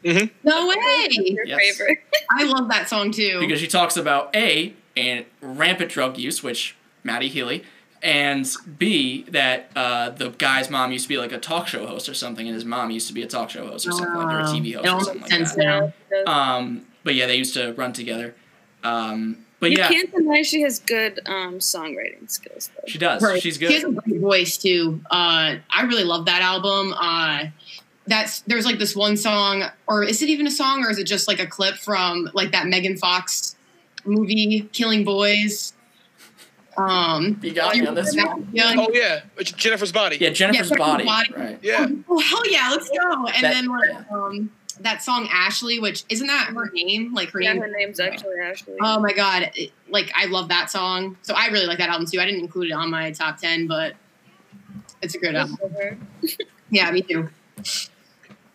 No way. Your Yes. favorite. I love that song too. because she talks about a and rampant drug use, which Matty Healy, and b that uh, the guy's mom used to be like a talk show host or something, and his mom used to be a talk show host or something like that, or a TV host or something like that. now. Um, but yeah, they used to run together. Um, but you yeah, can't deny she has good um, songwriting skills, though. she does. Right. She's good. She has a great voice too. Uh, I really love that album. Uh, that's there's like this one song, or is it even a song, or is it just like a clip from like that Megan Fox movie, Killing Boys? Um, You got me on this one. Yeah, Oh yeah, it's Jennifer's body. Yeah, Jennifer's Jennifer's body. Body. Right. Yeah. Oh hell yeah, let's go! And That- then like yeah. um, that song Ashley, which isn't that her name? Like her Yeah, name. her name's actually Ashley. Oh my god! It- like I love that song. So I really like that album too. I didn't include it on my top ten, but it's a good album. Yeah, me too.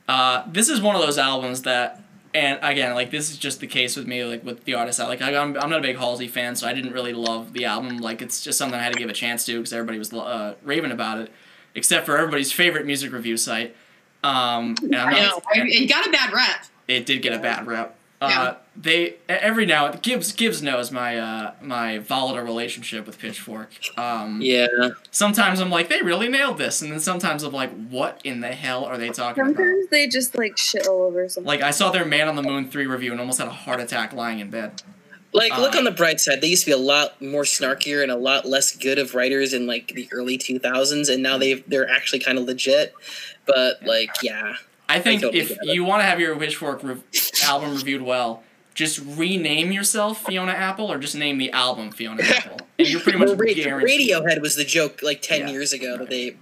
Uh, this is one of those albums that, and again, like this is just the case with me, like with the artist. I like I, I'm, I'm not a big Halsey fan, so I didn't really love the album. Like it's just something I had to give a chance to because everybody was uh, raving about it, except for everybody's favorite music review site. Um, and I'm I know. It got a bad rep. it did get a bad rep. Uh, Yeah. They every now Gibbs Gibbs knows my uh, my volatile relationship with Pitchfork. Um, Yeah. Sometimes I'm like they really nailed this, and then sometimes I'm like, what in the hell are they talking about? Sometimes they just like shit all over something. Like I saw their Man on the Moon three review and almost had a heart attack lying in bed. Like, look Uh, on the bright side. They used to be a lot more snarkier and a lot less good of writers in like the early 2000s, and now they they're actually kind of legit. But like, yeah, I think totally if you want to have your Pitchfork re- album reviewed well, just rename yourself Fiona Apple or just name the album Fiona Apple, and you're pretty much Well, Ra- guaranteed. Radiohead was the joke like 10 Yeah. years ago that they.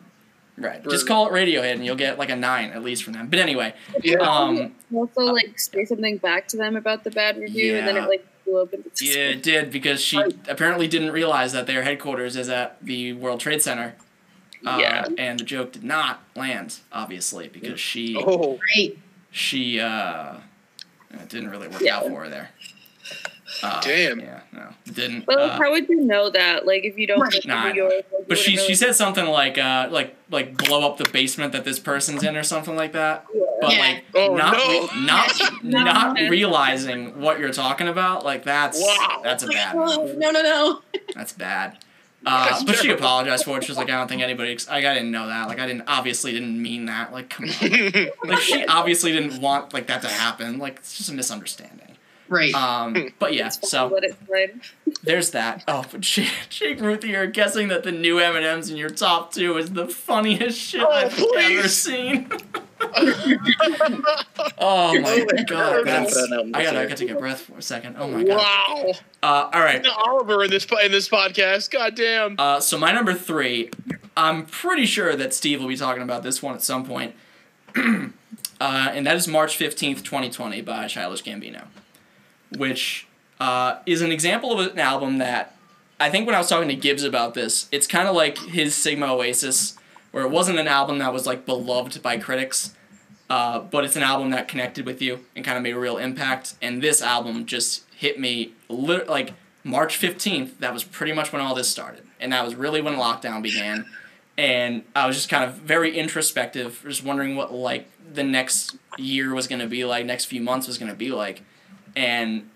Right. Just call it Radiohead, and you'll get like a nine at least from them. But anyway, Yeah. um, also like say something back to them about the bad review, and then it like blew up into yeah, it did because she apparently didn't realize that their headquarters is at the World Trade Center. Uh, Yeah. And the joke did not land, obviously, because she Oh, Great. she uh, it didn't really work Yeah. out for her there. Uh, Damn. Yeah, no, it didn't. But like, uh, how would you know that? Like, if you don't Right. Nah, New York, like, but she wouldn't she said something like uh like like blow up the basement that this person's in or something like that. But Yeah. like Oh, not no. re- not No. not realizing what you're talking about, like that's Wow. that's a bad oh, move. no, no, no. That's bad. Uh, but she apologized for it. She was like, I don't think anybody. Ex- like, I didn't know that. Like, I didn't obviously didn't mean that. Like, come on. like, she obviously didn't want like that to happen. Like, it's just a misunderstanding. Right. Um, but yeah, so there's that. Oh, but Jake, you're guessing that the new Eminem's in your top two is the funniest shit Oh, I've ever seen. oh my Oh, god, I that's, put an album I gotta year. get to get breath for a second. Oh my god. wow. Uh, all right. Oliver in this in this podcast. God damn. Uh, so my number three, I'm pretty sure that Steve will be talking about this one at some point, uh, and that is March fifteenth, twenty twenty, by Childish Gambino, which uh, is an example of an album that I think when I was talking to Gibbs about this, it's kind of like his Sigma Oasis, where it wasn't an album that was like beloved by critics, uh, but it's an album that connected with you and kind of made a real impact. And this album just hit me lit- like March 15th. That was pretty much when all this started. And that was really when lockdown began. And I was just kind of very introspective, just wondering what like the next year was going to be like, next few months was going to be like. And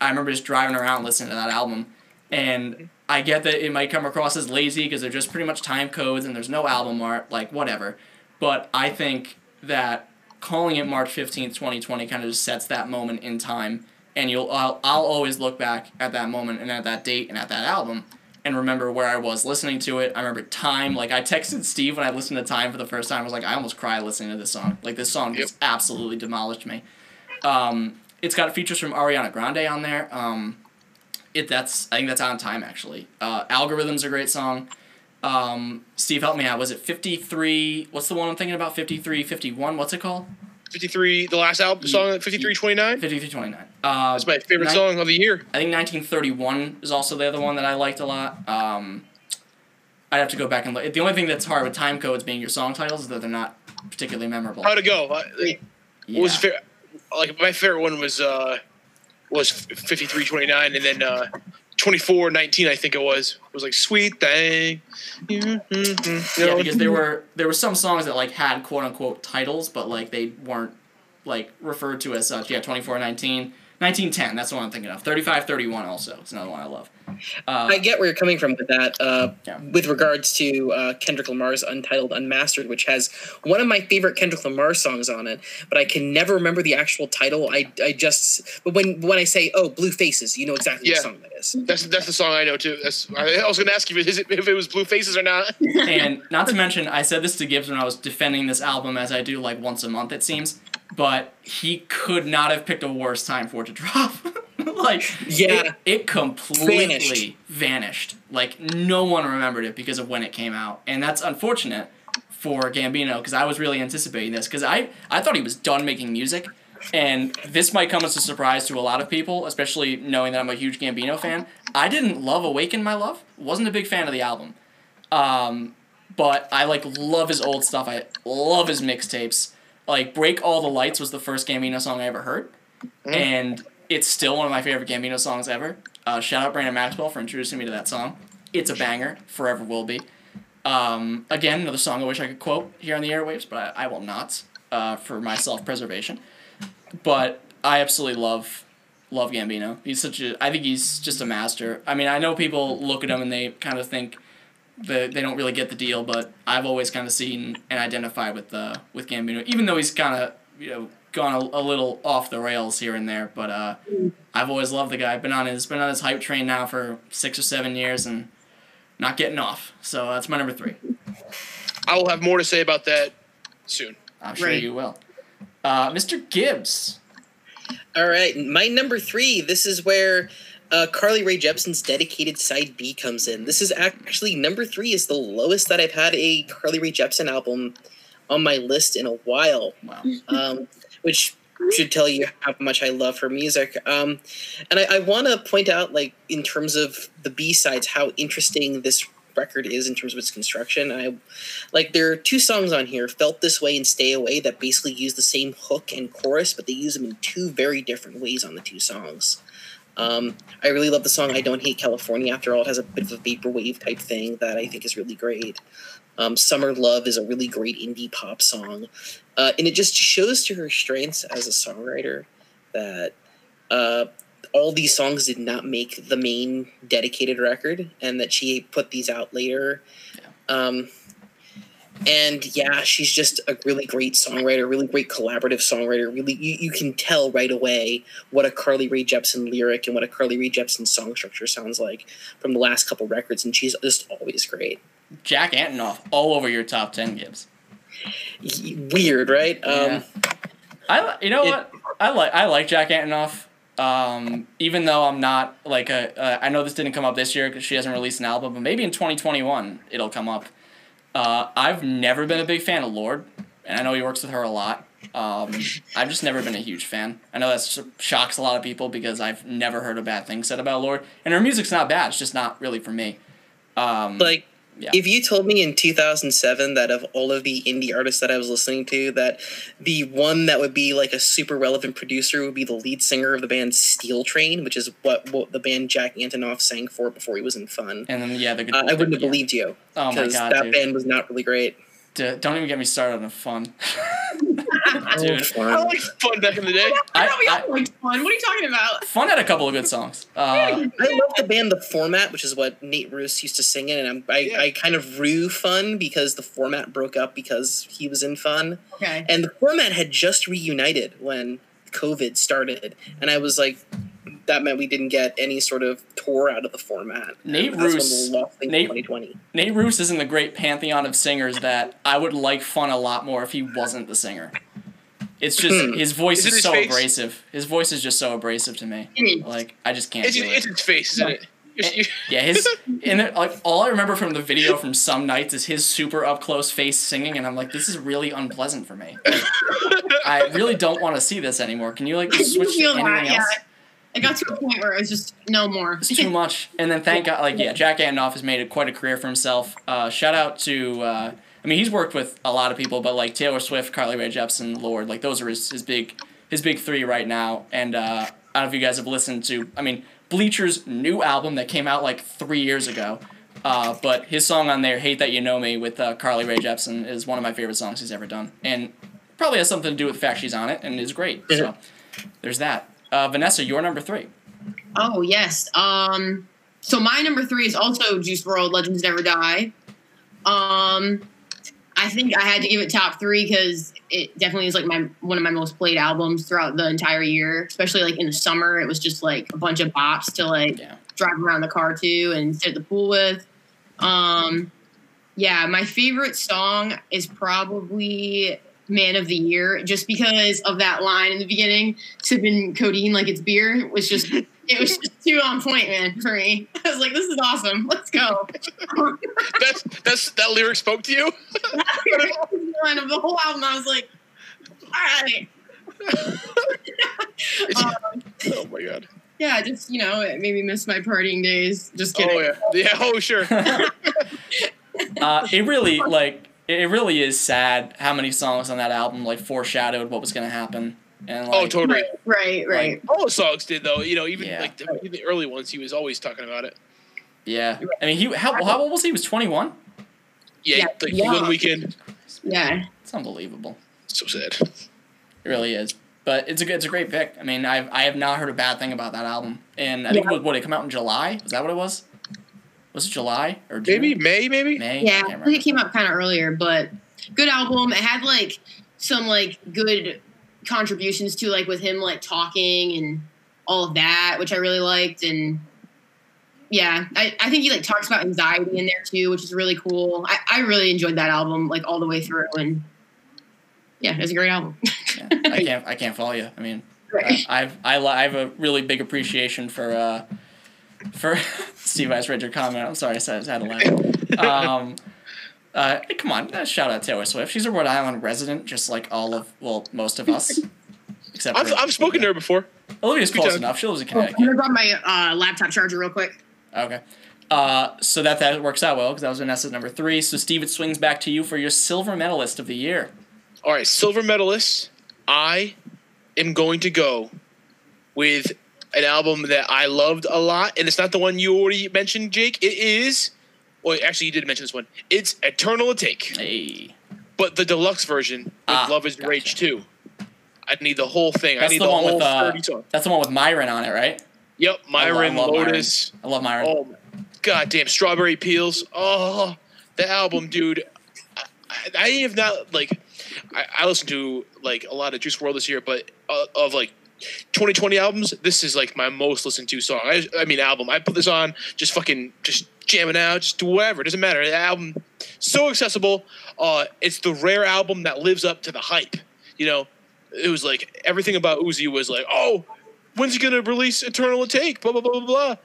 I remember just driving around listening to that album. And I get that it might come across as lazy because they're just pretty much time codes and there's no album art, like whatever. But I think that calling it March 15th, 2020 kind of just sets that moment in time. And you'll I'll, I'll always look back at that moment and at that date and at that album and remember where I was listening to it. I remember time. Like I texted Steve when I listened to Time for the first time. I was like, I almost cried listening to this song. Like this song just absolutely demolished me. Um, it's got features from Ariana Grande on there. Um, it that's I think that's on time actually. Uh, Algorithm's a great song. Um, Steve, help me out. Was it fifty three? What's the one I'm thinking about? 53, 51? What's it called? 53, the last album song, 5329. Fifty three twenty nine. Uh, That's my favorite Nine- song of the year. I think 1931 is also the other one that I liked a lot. Um, I'd have to go back and look. The only thing that's hard with time codes being your song titles is that they're not particularly memorable. How'd it go? Uh, What Yeah. was your favorite? Like my favorite one was uh was 5329, and then uh 24, 19, I think it was. It was like sweet thing. Know, Yeah, because there were there were some songs that like had quote unquote titles, but like they weren't like referred to as such. Yeah, 24, 19, 1910, That's the one I'm thinking of. 35, 31 also. It's another one I love. Uh, I get where you're coming from with that. Uh, Yeah. With regards to uh, Kendrick Lamar's Untitled Unmastered, which has one of my favorite Kendrick Lamar songs on it, but I can never remember the actual title. I, I just but when when I say oh Blue Faces, you know exactly Yeah. what song that is. that's that's the song I know too. That's I, I was gonna ask you if it, if it was Blue Faces or not. and not to mention, I said this to Gibbs when I was defending this album, as I do like once a month, it seems. But he could not have picked a worse time for it to drop. like, Yeah. it, it completely Vanished. vanished. Like, no one remembered it because of when it came out, and that's unfortunate for Gambino because I was really anticipating this because I I thought he was done making music. And this might come as a surprise to a lot of people, especially knowing that I'm a huge Gambino fan. I didn't love Awaken My Love. Wasn't a big fan of the album. Um, but I like love his old stuff. I love his mixtapes. Like Break All the Lights was the first Gambino song I ever heard, and it's still one of my favorite Gambino songs ever. Uh, shout out Brandon Maxwell for introducing me to that song. It's a banger, forever will be. Um, again, another song I wish I could quote here on the airwaves, but I, I will not uh, for my self preservation. But I absolutely love love Gambino. He's such a I think he's just a master. I mean, I know people look at him and they kind of think that they don't really get the deal, but I've always kind of seen and identified with uh, with Gambino, even though he's kind of you know gone a, a little off the rails here and there. But uh, I've always loved the guy. Been on his been on his hype train now for six or seven years and not getting off. So that's my number three. I will have more to say about that soon. I'm sure Right. you will. Uh, Mr. Gibbs. All right, my number three. This is where uh, Carly Rae Jepsen's dedicated side B comes in. This is actually number three is the lowest that I've had a Carly Rae Jepsen album on my list in a while, Wow. um, which should tell you how much I love her music. Um, and I, I want to point out, like in terms of the B sides, how interesting this record is in terms of its construction. I like there are two songs on here, "Felt This Way" and "Stay Away," that basically use the same hook and chorus, but they use them in two very different ways on the two songs. Um, I really love the song "I Don't Hate California." After all, it has a bit of a vaporwave type thing that I think is really great. Um, "Summer Love" is a really great indie pop song, uh, and it just shows to her strengths as a songwriter that uh, all these songs did not make the main dedicated record, and that she put these out later. Um, and yeah, she's just a really great songwriter, really great collaborative songwriter. Really, you, you can tell right away what a Carly Rae Jepsen lyric and what a Carly Rae Jepsen song structure sounds like from the last couple records, and she's just always great. Jack Antonoff all over your top 10, Gibbs. Weird, right? Yeah. Um, I you know It- what I like I like Jack Antonoff. Um, even though I'm not like a uh, I know this didn't come up this year because she hasn't released an album, but maybe in 2021 it'll come up. Uh, I've never been a big fan of Lorde, and I know he works with her a lot. Um, I've just never been a huge fan. I know that shocks a lot of people because I've never heard a bad thing said about Lorde, and her music's not bad. It's just not really for me. Um, like Yeah. if you told me in 2007 that of all of the indie artists that i was listening to that the one that would be like a super relevant producer would be the lead singer of the band steel train which is what, what the band jack antonoff sang for before he was in fun and then yeah, the uh, i wouldn't have yeah. believed you Oh my god, that dude. band was not really great D- don't even get me started on the fun. Oh, Dude. I fun. liked fun back in the day. I I- thought we all liked fun. What are you talking about? Fun had a couple of good songs. Uh, I love the band The Format, which is what Nate Ruess used to sing in, and I'm, I, Yeah. I kind of rue Fun because the Format broke up because he was in Fun. Okay. And the format had just reunited when COVID started, and I was like, that meant we didn't get any sort of tour out of the format. Nate That's Ruess- of the lost things Nate- in 2020. Nate Ruess is in the great pantheon of singers that I would like Fun a lot more if he wasn't the singer. It's just Hmm. his voice Is is his so face? abrasive. His voice is just so abrasive to me. Like I just can't It's, do it's it. its face, isn't it? You're- Yeah, his and it, like all I remember from the video from some nights is his super up close face singing, and I'm like, this is really unpleasant for me. Like, I really don't want to see this anymore. Can you like I switch to anything that. Yeah. else? It got to a point where it was just no more. It's too much. And then thank God, like yeah, Jack Antonoff has made it quite a career for himself. Uh, shout out to, uh, I mean, he's worked with a lot of people, but like Taylor Swift, Carly Rae Jepsen, Lorde, like those are his, his big his big three right now. And uh, I don't know if you guys have listened to. I mean, Bleachers' new album that came out like three years ago. Uh, but his song on there, "Hate That You Know Me" with uh, Carly Rae Jepsen, is one of my favorite songs he's ever done, and probably has something to do with the fact she's on it and is great. So there's that. Uh, Vanessa, your number three. Oh yes. Um. So my number three is also Juice WRLD Legends Never Die. Um, I think I had to give it top three because it definitely is like my one of my most played albums throughout the entire year. Especially like in the summer, it was just like a bunch of bops to like Yeah. drive around the car to and sit at the pool with. Um, yeah, my favorite song is probably Man of the Year, just because of that line in the beginning, sipping codeine like it's beer was just it was just too on point, man, for me. I was like, this is awesome. Let's go. That's that's that lyric spoke to you. line of the whole album, I was like, all right. Um, oh my god. yeah, just you know, it made me miss my partying days. Just kidding. Oh yeah. Yeah. Oh sure. Uh, it really like it really is sad how many songs on that album like foreshadowed what was gonna happen. And oh, like, Oh totally. Right, right, right. Like, All the songs did though. You know, even Yeah. like the, even the early ones, he was always talking about it. yeah. I mean, he how how old was he? He was twenty one. Yeah. Yeah, Like yeah. one weekend. yeah. It's unbelievable. So sad. It really is. But it's a good- it's a great pick. I mean, I've I have not heard a bad thing about that album. And I think Yeah. what what it come out in July? Was that what it was? Was it July or June? Maybe May. Maybe. May. Yeah, I I think it came out kind of earlier, but good album. It had like some like good contributions to like with him like talking and all of that, which I really liked. And yeah, I, I think he like talks about anxiety in there too, which is really cool. I, I really enjoyed that album like all the way through, and yeah, it was a great album. Yeah, I can't I can't follow you. I mean, Right. I- I've I, I have a really big appreciation for uh for Steve Ice your comment. I'm sorry, I said I had to laugh. Um, uh, hey, come on, uh, shout out Taylor Swift. She's a Rhode Island resident, just like all of well most of us. Except I've, for I've spoken to her before. Olivia's Good close job. enough. She lives in Oh, I'm Connecticut. gonna grab my uh, laptop charger real quick. Okay. Uh, so that that works out well because that was Vanessa's number three. So Steve, it swings back to you for your silver medalist of the year. All right, silver medalist. I am going to go with an album that I loved a lot, and it's not the one you already mentioned, Jake. It is. Well, actually, you did mention this one. It's Eternal Atake, Hey, but the deluxe version with Ah, Luv Is gotcha. Rage 2. I need the whole thing. that's I need the, the, one whole with uh, 30 song. that's the one with Myron on it, right? Yep, I Myron, I love Myron. Lotus. I love Myron. Oh, goddamn, Strawberry Peels. Oh, the album, dude. I, I have not like. I, I listened to like a lot of Juice WRLD this year, but uh, of like 2020 albums, this is like my most listened to song. I, I mean, album. I put this on, just fucking, just jamming out, just do whatever. It doesn't matter. The album, so accessible. Uh, it's the rare album that lives up to the hype. You know, it was like everything about Uzi was like, oh, when's he gonna release Eternal Atake? Blah blah blah blah blah.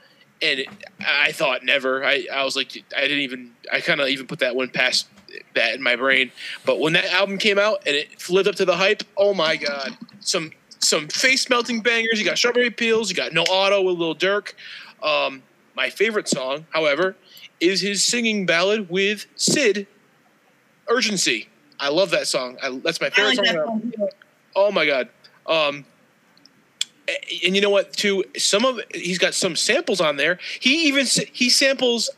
And it, I thought never. I, I was like, I didn't even. I kind of even put that one past that in my brain. But when that album came out and it lived up to the hype, oh my god, some some face melting bangers. You got Strawberry Peels. You got No Auto with Lil Durk. Um, my favorite song, however, is his singing ballad with Syd, Urgency. I love that song. I, that's my favorite like song. that song too. Oh my god. Um and you know what too some of he's got some samples on there. He even he samples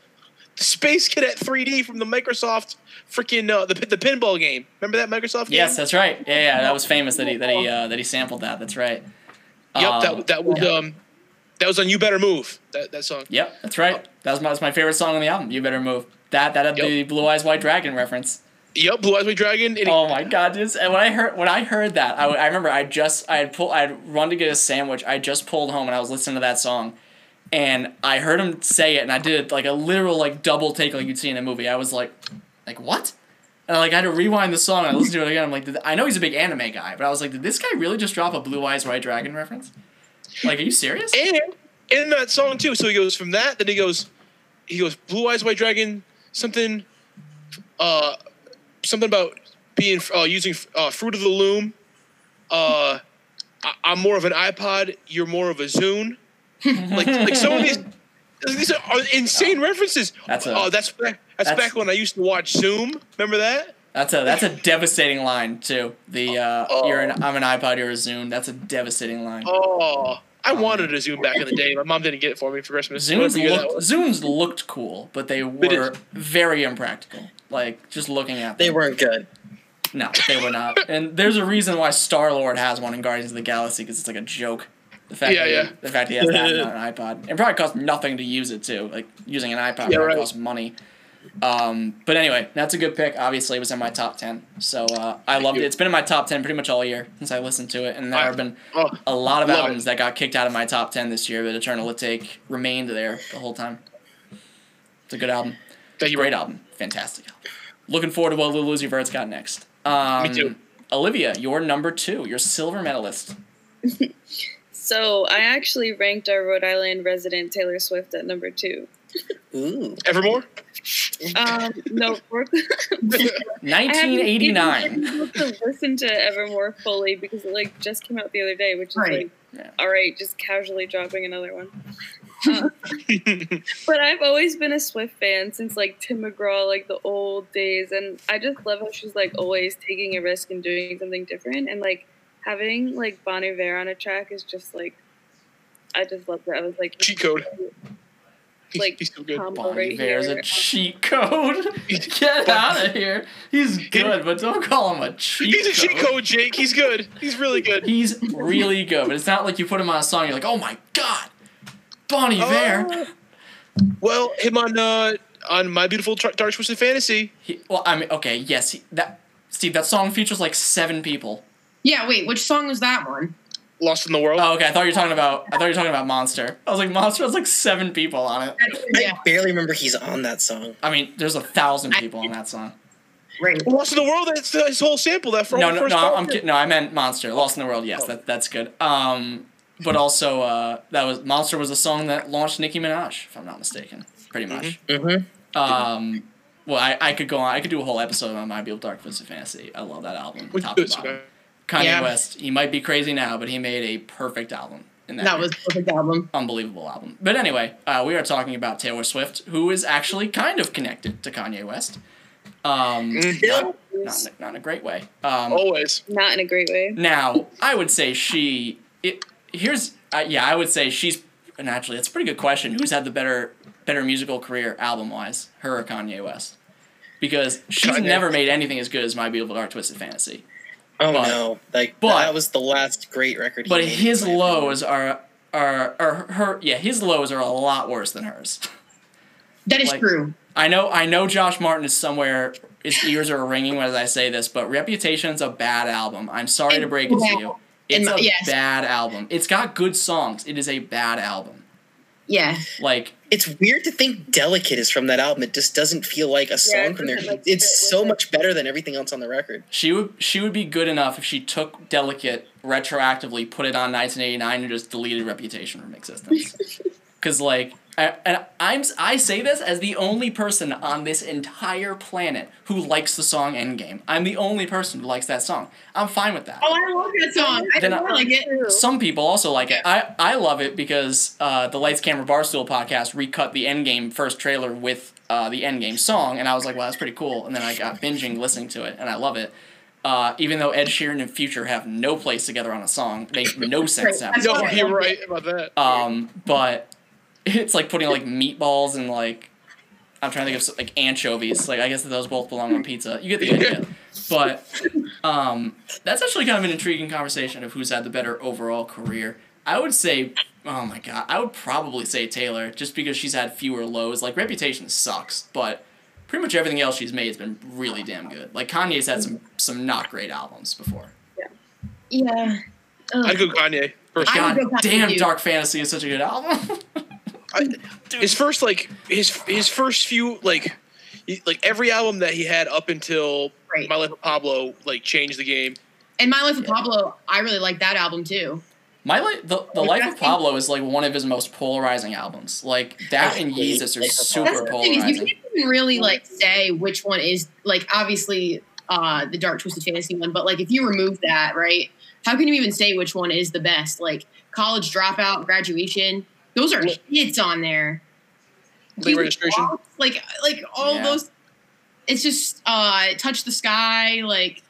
the Space Cadet 3D from the Microsoft freaking uh, the the pinball game. Remember that Microsoft game? Yes, that's right. Yeah, yeah, that was famous that he that he uh, that he sampled that. That's right. Yep, Um, that that was um that was on You Better Move. That that song. Yep, that's right. That was my, that's my favorite song on the album. You better move. That that had Yep. the Blue Eyes White Dragon reference. Yep, Blue Eyes White Dragon. Oh my god, dude! And when I heard when I heard that, I, I remember I just I had pulled I had run to get a sandwich. I just pulled home and I was listening to that song, and I heard him say it, and I did like a literal like double take like you'd see in a movie. I was like, like what? And I like I had to rewind the song. I listened to it again. I'm like, did, I know he's a big anime guy, but I was like, did this guy really just drop a Blue Eyes White Dragon reference? Like, are you serious? and in that song too. So he goes from that, then he goes, he goes Blue Eyes White Dragon, something, uh, something about being uh, using uh, Fruit of the Loom. Uh, I, I'm more of an iPod. You're more of a Zune. like like some of these. These are insane references. That's a- oh, that's back. That's, that's- back when I used to watch Zoom. Remember that? That's a that's a devastating line too. The uh, Oh. you're an I'm an iPod, you're a Zune. That's a devastating line. Oh, I wanted a Zune back in the day. My mom didn't get it for me for Christmas. Zunes Whatever year that looked was. Zunes looked cool, but they They did. were very impractical. Like just looking at them. They weren't good. No, they were not. and there's a reason why Star Lord has one in Guardians of the Galaxy because it's like a joke. The fact Yeah, that yeah. He, the fact he has that and not an iPod. It probably costs nothing to use it too. Like using an iPod Yeah, probably right. costs money. Um, but anyway, that's a good pick. Obviously, it was in my top ten, so uh, I loved it. you. It's been in my top ten pretty much all year since I listened to it, and there I- have been Oh, a lot of albums it. that got kicked out of my top ten this year, but Eternal Atake remained there the whole time. It's a good album. thank you. Great album. Fantastic. Looking forward to what Lil Uzi Vert's got next. Um, Me too. Olivia, you're number two. You're silver medalist. So I actually ranked our Rhode Island resident Taylor Swift at number two. Ooh. Evermore. Um, no, Brooklyn. I haven't even 1989. to listen to Evermore fully because it like just came out the other day, which is Right. like, Yeah. all right, just casually dropping another one. Uh, but I've always been a Swift fan since like Tim McGraw, like the old days, and I just love how she's like always taking a risk and doing something different, and like having like Bon Iver on a track is just like, I just love that. I was like, Cheat code. Like, He's so good. combo Bonnie right Bear's here. a cheat code. Get out of here. He's good, but don't call him a cheat He's a cheat code, Jake. He's good. He's really good. He's really good, but it's not like you put him on a song. You're like, oh my god, Bonnie Bear. Oh. Well, him on uh on my beautiful Tr- dark twisted fantasy. He, well, I mean, okay, yes, he, that Steve, that song features like seven people. Yeah, wait, which song was that one? Lost in the world. Oh, okay. I thought you were talking about. I thought you were talking about Monster. I was like, Monster has like seven people on it. Yeah, I barely remember he's on that song. I mean, there's a thousand people on that song. right. Lost in the world. That's the, his whole sample. That from No, no, first no. part. I'm kidding. No, I meant Monster. Lost in the World. Yes, that that's good. Um, but also, uh, that was Monster was a song that launched Nicki Minaj, if I'm not mistaken. Pretty much. Mm-hmm. Um, well, I, I could go on. I could do a whole episode on My Beautiful Dark Twisted Fantasy. I love that album. Which top to is, bottom. Kanye Yeah. West. He might be crazy now, but he made a perfect album. In that, That year. was a perfect album. unbelievable album. But anyway, uh, we are talking about Taylor Swift, who is actually kind of connected to Kanye West. Um, Mhm. not, not, in a- not in a great way. Um, Always. Not in a great way. now, I would say she. It here's uh, yeah, I would say she's. And actually, that's a pretty good question. Who's had the better better musical career album wise, her or Kanye West? Because she's Kanye. never made anything as good as My Beautiful Dark Twisted Fantasy. Oh But- no! Like but- that was the last great record. he But made, his in opinion. lows are are are her yeah his lows are a lot worse than hers. That is Like- true. I know I know Josh Martin is somewhere his ears are ringing as I say this, but Reputation's a bad album. I'm sorry to It's break it to you. It's my- a yes. bad album. It's got good songs. It is a bad album. Yeah. Like It's weird to think "Delicate" is from that album. It just doesn't feel like a song it from there. like, it's so it. much better than everything else on the record. she would she would be good enough if she took Delicate retroactively, put it on 1989, and just deleted Reputation from existence. Because like, I, and I'm I say this as the only person on this entire planet who likes the song Endgame. I'm the only person who likes that song. I'm fine with that. Oh, I love that song. I Then don't I- like it. True. Some people also like it. I, I love it because uh, the Lights Camera Barstool podcast recut the Endgame first trailer with uh, the Endgame song, and I was like, well, that's pretty cool. And then I got binging listening to it, and I love it. Uh, even though Ed Sheeran and Future have no place together on a song, it makes no sense to have a No, song. what I you're right about that. Um, but it's like putting like meatballs and like I'm trying to think of like anchovies. Like I guess those both belong on pizza. You get the idea. But um, that's actually kind of an intriguing conversation of who's had the better overall career. I would say, oh my god, I would probably say Taylor, just because she's had fewer lows. Like Reputation sucks, but pretty much everything else she's made has been really damn good. Like Kanye's had some some not great albums before. Yeah. Ugh. I'd go Kanye. First. God go Kanye damn, too. Dark Fantasy is such a good album. I, his first like his his first few like he- like every album that he had up until Right. My Life with Pablo like changed the game. And My Life with Yeah. Pablo, I really like that album too. My li- the the Life of Pablo is like one of his most polarizing albums. Like that and Jesus are super polarizing. is you can't even really like say which one is like obviously uh the Dark Twisted Fantasy one, but like if you remove that, right? How can you even say which one is the best? Like College Dropout, Graduation, those are hits on there. Late Keep registration. Walks, like like all Yeah. those. It's just uh touch the sky, like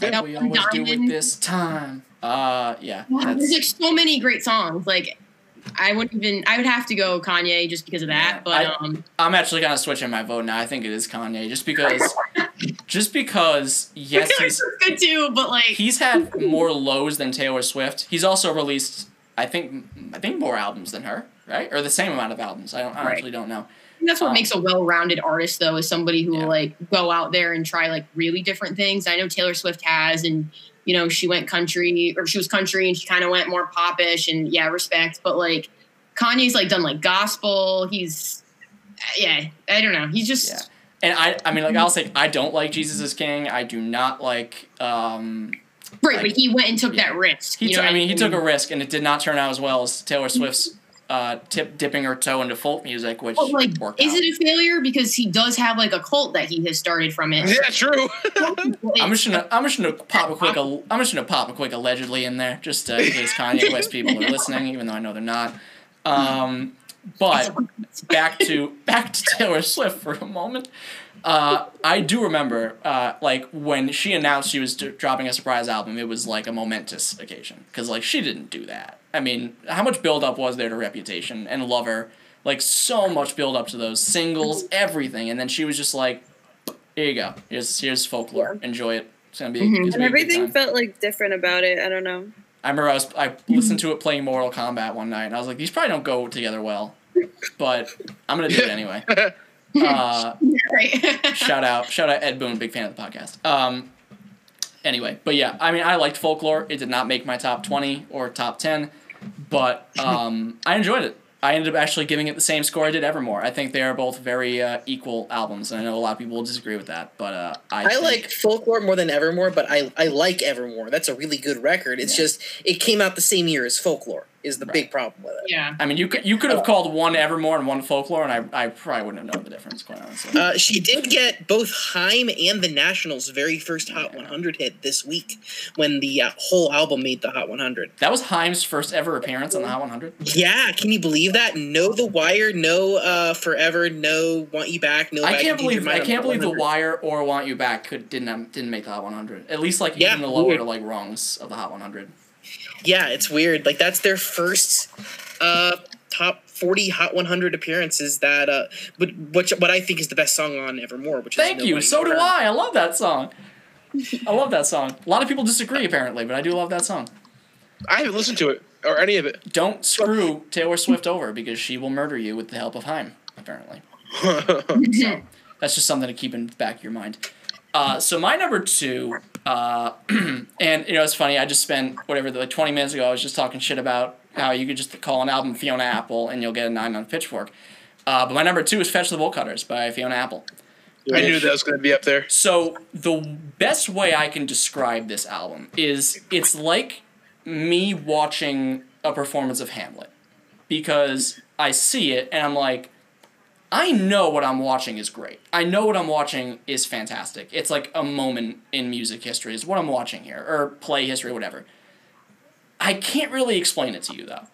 Like That we one always do with this time. Uh, yeah. Wow, that's- there's like so many great songs. Like I wouldn't even. I would have to go Kanye just because of that. Yeah, but I- um, I'm actually kind of switching my vote now. I think it is Kanye, just because, just because. Yes, Taylor he's good too. But like, he's had more lows than Taylor Swift. He's also released, I think, I think more albums than her, right? Or the same amount of albums. I don't, I Right. actually don't know. that's what um, makes a well-rounded artist, though, is somebody who Yeah. will like go out there and try like really different things. I know Taylor Swift has, and you know she went country or she was country and she kind of went more popish, and yeah, respect. But like Kanye's like done like gospel. He's yeah, I don't know. He's just Yeah. And I, I mean, like I'll say, I don't like Jesus is King. I do not like. Um, right, like- but he went and took Yeah. that risk. he, you took know I mean, he took a risk, and it did not turn out as well as Taylor Swift's uh, tip dipping her toe into folk music, which But like, worked is out. it a failure because he does have like a cult that he has started from it? Yeah, true. I'm just gonna I'm just gonna pop a quick I'm just gonna pop a quick allegedly in there just uh, in case Kanye West people are listening, even though I know they're not. Um, but back to back to Taylor Swift for a moment. Uh, I do remember uh, like when she announced she was d- dropping a surprise album, it was like a momentous occasion because like she didn't do that. I mean, how much build up was there to Reputation and Lover? Like so much build up to those singles, everything, and then she was just like, "Here you go. Here's here's folklore. Enjoy it. It's gonna be." Mhm. It's gonna And be a good everything time." felt like different about it. I don't know. I remember I was I listened to it playing Mortal Kombat one night, and I was like, these probably don't go together well, but I'm gonna do it anyway. Uh, right. shout out, shout out Ed Boon, big fan of the podcast. Um, anyway, but yeah, I mean, I liked folklore. It did not make my top twenty or top ten, but um, I enjoyed it. I ended up actually giving it the same score I did Evermore. I think they are both very uh, equal albums, and I know a lot of people will disagree with that, but uh, I, I think- like Folklore more than Evermore, but I, I like Evermore. That's a really good record. It's Yeah. just it came out the same year as Folklore is the Right. big problem with it. yeah. I mean, you could you could have called one Evermore and one Folklore, and I, I probably wouldn't have known the difference, quite honestly. Uh, she did get both Haim and the National's very first Hot 100 hit this week when the uh, whole album made the Hot 100. That was Haim's first ever appearance on the Hot 100. Yeah, can you believe that? No The Wire, no uh, Forever, no Want You Back, no I can't believe I can't Hot believe The Wire or Want You Back could didn't didn't make the Hot 100. At least like Yeah, even the lower weird. like rungs of the Hot 100. Yeah, it's weird. Like that's their first uh, top 40 Hot 100 appearances. That uh, but which what I think is the best song on Evermore. Which Thank is you. Nobody So do I. I love that song. I love that song. A lot of people disagree apparently, but I do love that song. I haven't listened to it or any of it. Don't screw Taylor Swift over because she will murder you with the help of Haim, Apparently. So that's just something to keep in the back of your mind. Uh, so my number two, uh, and you know it's funny. I just spent whatever like twenty minutes ago. I was just talking shit about how you could just call an album Fiona Apple and you'll get a nine on Pitchfork. Uh, but my number two is Fetch the Bolt Cutters by Fiona Apple. I knew that was going to be up there. So the best way I can describe this album is it's like me watching a performance of Hamlet because I see it and I'm like I know what I'm watching is great. I know what I'm watching is fantastic. It's like a moment in music history is what I'm watching here or play history whatever. I can't really explain it to you though.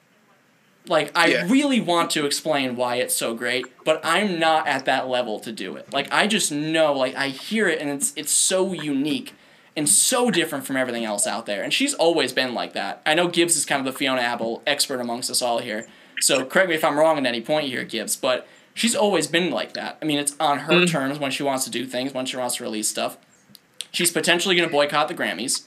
Like I Yeah. really want to explain why it's so great, but I'm not at that level to do it. Like I just know, like I hear it and it's it's so unique and so different from everything else out there. And she's always been like that. I know Gibbs is kind of the Fiona Apple expert amongst us all here. So correct me if I'm wrong at any point here, Gibbs, but she's always been like that. I mean, it's on her terms when she wants to do things, when she wants to release stuff. She's potentially going to boycott the Grammys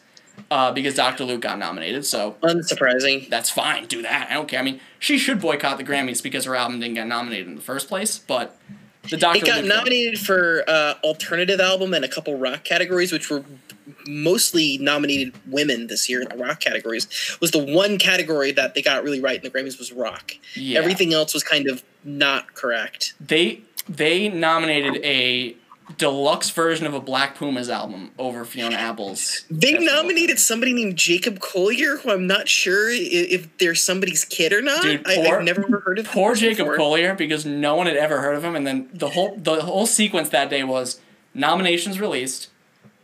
uh, because Dr. Luke got nominated. So Unsurprising. that's fine. Do that. I don't care. I mean, she should boycott the Grammys because her album didn't get nominated in the first place. But the Dr. It got Luke thing- nominated for uh, alternative album and a couple rock categories, which were mostly nominated women this year in the rock categories. Was the one category that they got really right in the Grammys was rock. Yeah. Everything else was kind of not correct. They they nominated a deluxe version of a Black Pumas album over Fiona Apple's. They nominated somebody named Jacob Collier, who I'm not sure i- if they're somebody's kid or not. Dude, I, poor- I've never heard of Poor Jacob before. Collier because no one had ever heard of him, and then the whole the whole sequence that day was nominations released.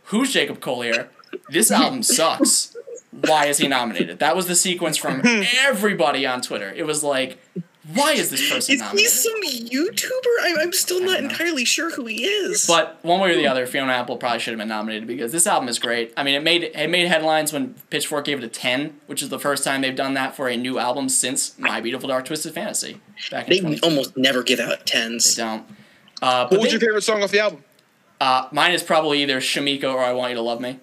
Who's Jacob Collier? This album sucks. Why is he nominated? That was the sequence from everybody on Twitter. It was like, Why is this person Is he nominated? some YouTuber? I'm, I'm still not entirely sure who he is. But one way or the other, Fiona Apple probably should have been nominated because this album is great. I mean, it made it made headlines when Pitchfork gave it a ten, which is the first time they've done that for a new album since My Beautiful Dark Twisted Fantasy back in they almost never give out They tens. don't. Uh, but What was they- your favorite song off the album? Uh, mine is probably either Shameika or I Want You to Love Me.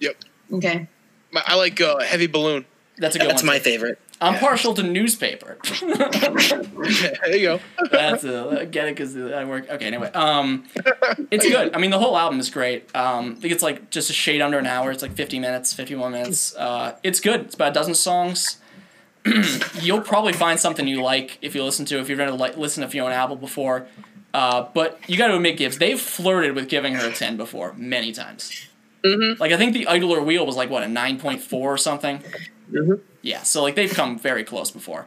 Yep. Okay. My, I like uh, Heavy Balloon. That's a good one. That's one. my favorite. I'm partial to newspaper. there you go. That's a, get it because I work. Okay, anyway, um, it's good. I mean, the whole album is great. Um, I think it's like just a shade under an hour. It's like 50 minutes, 51 minutes. Uh, it's good. It's about a dozen songs. You'll probably find something you like if you listen to if you've ever like listen to Fiona Apple before. Uh, but you got to admit, Gibbs, they've flirted with giving her a 10 before many times. Mhm. Like I think the Idler Wheel was like what a 9.4 or something. Mhm. Yeah, so like they've come very close before.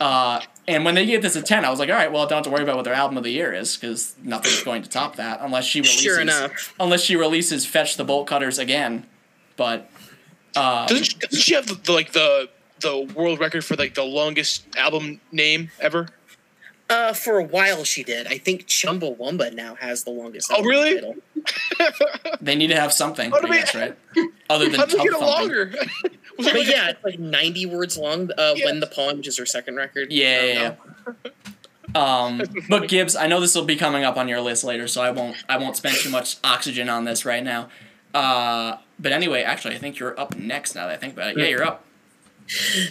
Uh, and when they gave this a 10, I was like, all right, well, I don't have to worry about what their album of the year is because nothing's going to top that unless she releases. Sure enough. Unless she releases Fetch the Bolt Cutters again. But um, Doesn't she, doesn't she have the, the, like the the world record for like the longest album name ever? Uh, for a while she did. I think Chumbawamba now has the longest. Oh, album really? title. they need to have something, How I guess, right? Other than How did get it longer? But like yeah, it's like 90 words long. Uh, Yeah. When the Pawn, which is her second record. Yeah, yeah, yeah. Um, but Gibbs, I know this will be coming up on your list later, so I won't I won't spend too much oxygen on this right now. Uh, but anyway, actually, I think you're up next. Now that I think about it, yeah, you're up.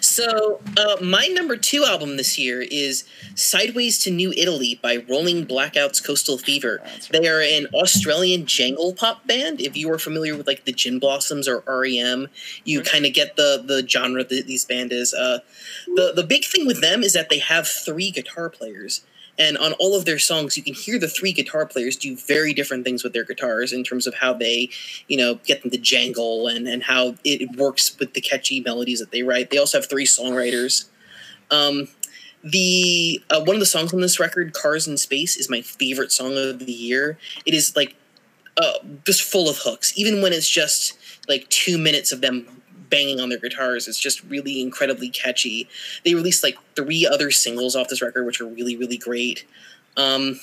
So, uh, my number two album this year is Sideways to New Italy by Rolling Blackouts Coastal Fever. They are an Australian jangle pop band. If you are familiar with like the Gin Blossoms or REM, you kind of get the the genre that these band is. Uh, the the big thing with them is that they have three guitar players. And on all of their songs, you can hear the three guitar players do very different things with their guitars in terms of how they, you know, get them to jangle and, and how it works with the catchy melodies that they write. They also have three songwriters. Um, the uh, one of the songs on this record, "Cars in Space," is my favorite song of the year. It is like uh, just full of hooks, even when it's just like two minutes of them banging on their guitars. It's just really incredibly catchy. They released like three other singles off this record, which are really really great. Um,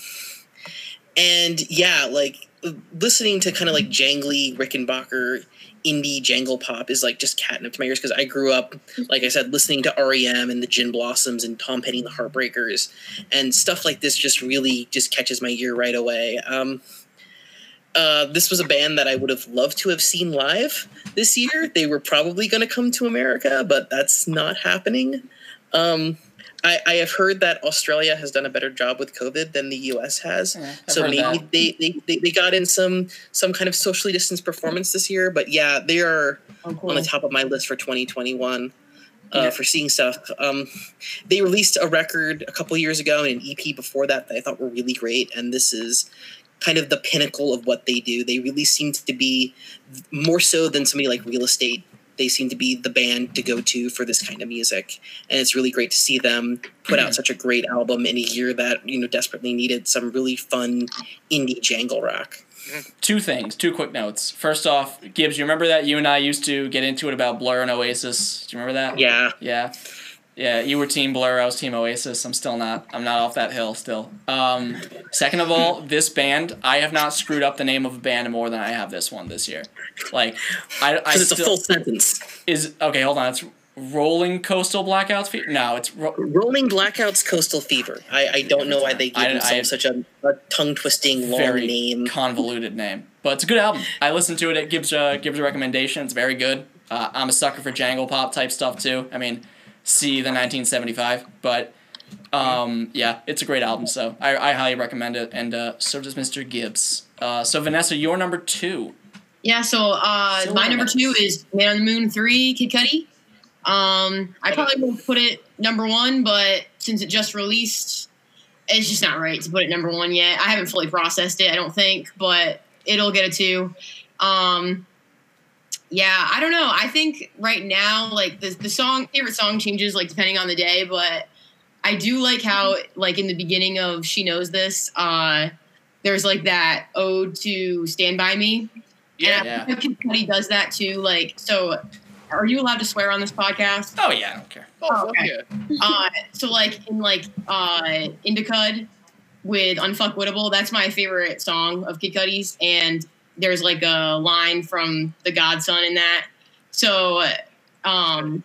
and yeah, like listening to kind of like jangly Rickenbacker indie jangle pop is like just catnip to my ears because I grew up, like I said, listening to REM and the Gin Blossoms and Tom Petty and the Heartbreakers, and stuff like this just really just catches my ear right away. Um, uh, this was a band that I would have loved to have seen live this year. They were probably going to come to America, but that's not happening. Um, I, I have heard that Australia has done a better job with COVID than the U.S. has. Yeah, so maybe they, they, they, they got in some some kind of socially distanced performance this year. But yeah, they are Oh, cool. on the top of my list for 2021 uh, Yeah. for seeing stuff. Um, they released a record a couple years ago and an EP before that that I thought were really great, and this is kind of the pinnacle of what they do. They really seem to be more so than somebody like Real Estate. They seem to be the band to go to for this kind of music, and it's really great to see them put out mm-hmm. such a great album in a year that you know desperately needed some really fun indie jangle rock. Two things, two quick notes. First off, Gibbs, you remember that you and I used to get into it about Blur and Oasis? Do you remember that? Yeah, Yeah. Yeah, you were Team Blur, I was Team Oasis. I'm still not. I'm not off that hill still. Um, second of all, this band, I have not screwed up the name of a band more than I have this one this year. Like, I, I because it's still, a full sentence. is okay. Hold on, it's Rolling Coastal Blackouts. Fe- No, it's ro- Rolling Blackouts Coastal Fever. I, I don't know why they gave I- themselves such a, a tongue twisting long very name. convoluted name, but it's a good album. I listened to it. It gives a gives a recommendation. It's very good. Uh, I'm a sucker for jangle pop type stuff too. I mean, see the 1975, but um, yeah, it's a great album. So I, I highly recommend it, and uh, so does Mr. Gibbs. Uh, so Vanessa, you're number two. Yeah, so uh, Silver my number two is Man on the Moon 3, Kid Cudi. Um, I probably would put it number one, but since it just released, it's just not right to put it number one yet. I haven't fully processed it, I don't think, but it'll get a two. Um, yeah, I don't know. I think right now, like the the song favorite song changes like depending on the day, but I do like how like in the beginning of She Knows This, uh, there's like that ode to Stand By Me. Yeah. And I think Kid does that too. Like, so are you allowed to swear on this podcast? Oh yeah, I don't care. Oh, Oh, okay. uh, so like in like uh Indicud with Unfuckwittable, that's my favorite song of Kid Cudi's, and there's like a line from the Godson in that. So um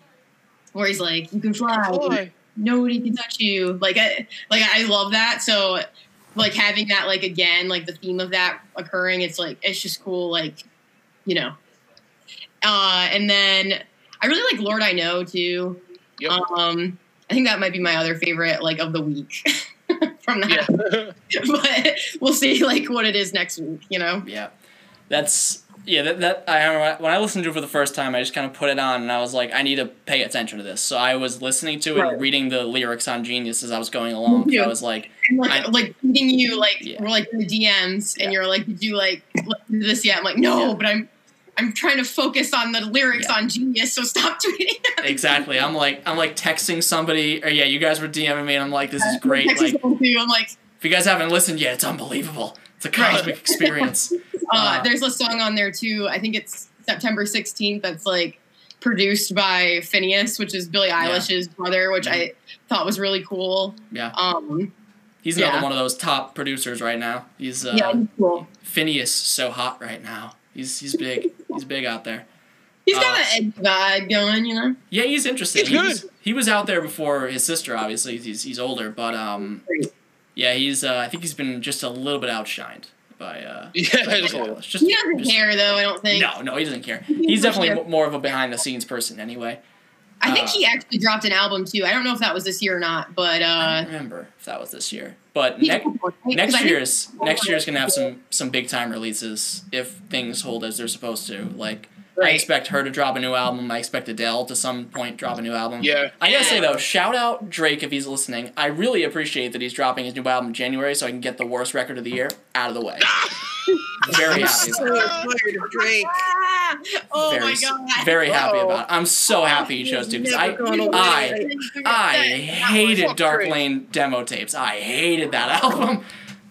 where he's like, You can fly, Boy. nobody can touch you. Like I like I love that. So like having that like again, like the theme of that occurring, it's like it's just cool, like, you know. Uh and then I really like Lord I Know too. Yep. Um, I think that might be my other favorite, like of the week from that. yeah. but we'll see, like what it is next week. You know? Yeah, that's yeah. That, that I when I listened to it for the first time, I just kind of put it on and I was like, I need to pay attention to this. So I was listening to it Right. and reading the lyrics on Genius as I was going along. Yeah. I was like, And like, I- like feeding you, like Yeah. we're like in the DMs, Yeah. and you're like, did you like listen this yet? I'm like, no, Yeah. but I'm. I'm trying to focus on the lyrics Yeah. on Genius, so stop tweeting. exactly. I'm like, I'm like texting somebody, or yeah, you guys were DMing me, and I'm like, this is great. Like, I'm like, if you guys haven't listened yet, it's unbelievable. It's a Right. cosmic experience. uh, Uh, there's a song on there too. I think it's September 16th. That's like produced by Finneas, which is Billie Eilish's brother, which I thought was really cool. Yeah, Um, he's another yeah. one of those top producers right now. He's uh, yeah, he's cool. Finneas so hot right now. He's he's big. He's big out there. He's got Uh, an edge vibe going, you know. Yeah, he's interesting. He's He good. was, he was out there before his sister. Obviously, he's he's older, but um, Great. Yeah, he's uh, I think he's been just a little bit outshined by uh. Yeah, by just a Billie little. Eilish. Just- He doesn't just- care though. I don't think. No, no, he doesn't care. He's definitely m- more of a behind the scenes person anyway. I think uh, he actually dropped an album too. I don't know if that was this year or not, but I uh, don't remember if that was this year, but he- next 'cause I next think- year's next year's gonna have some some big time releases if things hold as they're supposed to. Like I expect her to drop a new album. I expect Adele to some point drop a new album. Yeah. I gotta say though, shout out Drake if he's listening. I really appreciate that he's dropping his new album in January, so I can get the worst record of the year out of the way. Very happy. so About it. tired Drake. Oh very, my god! very happy Oh. about it. I'm so oh, happy he chose to because I, Never. I, I hated Dark Lane demo tapes. I hated that album.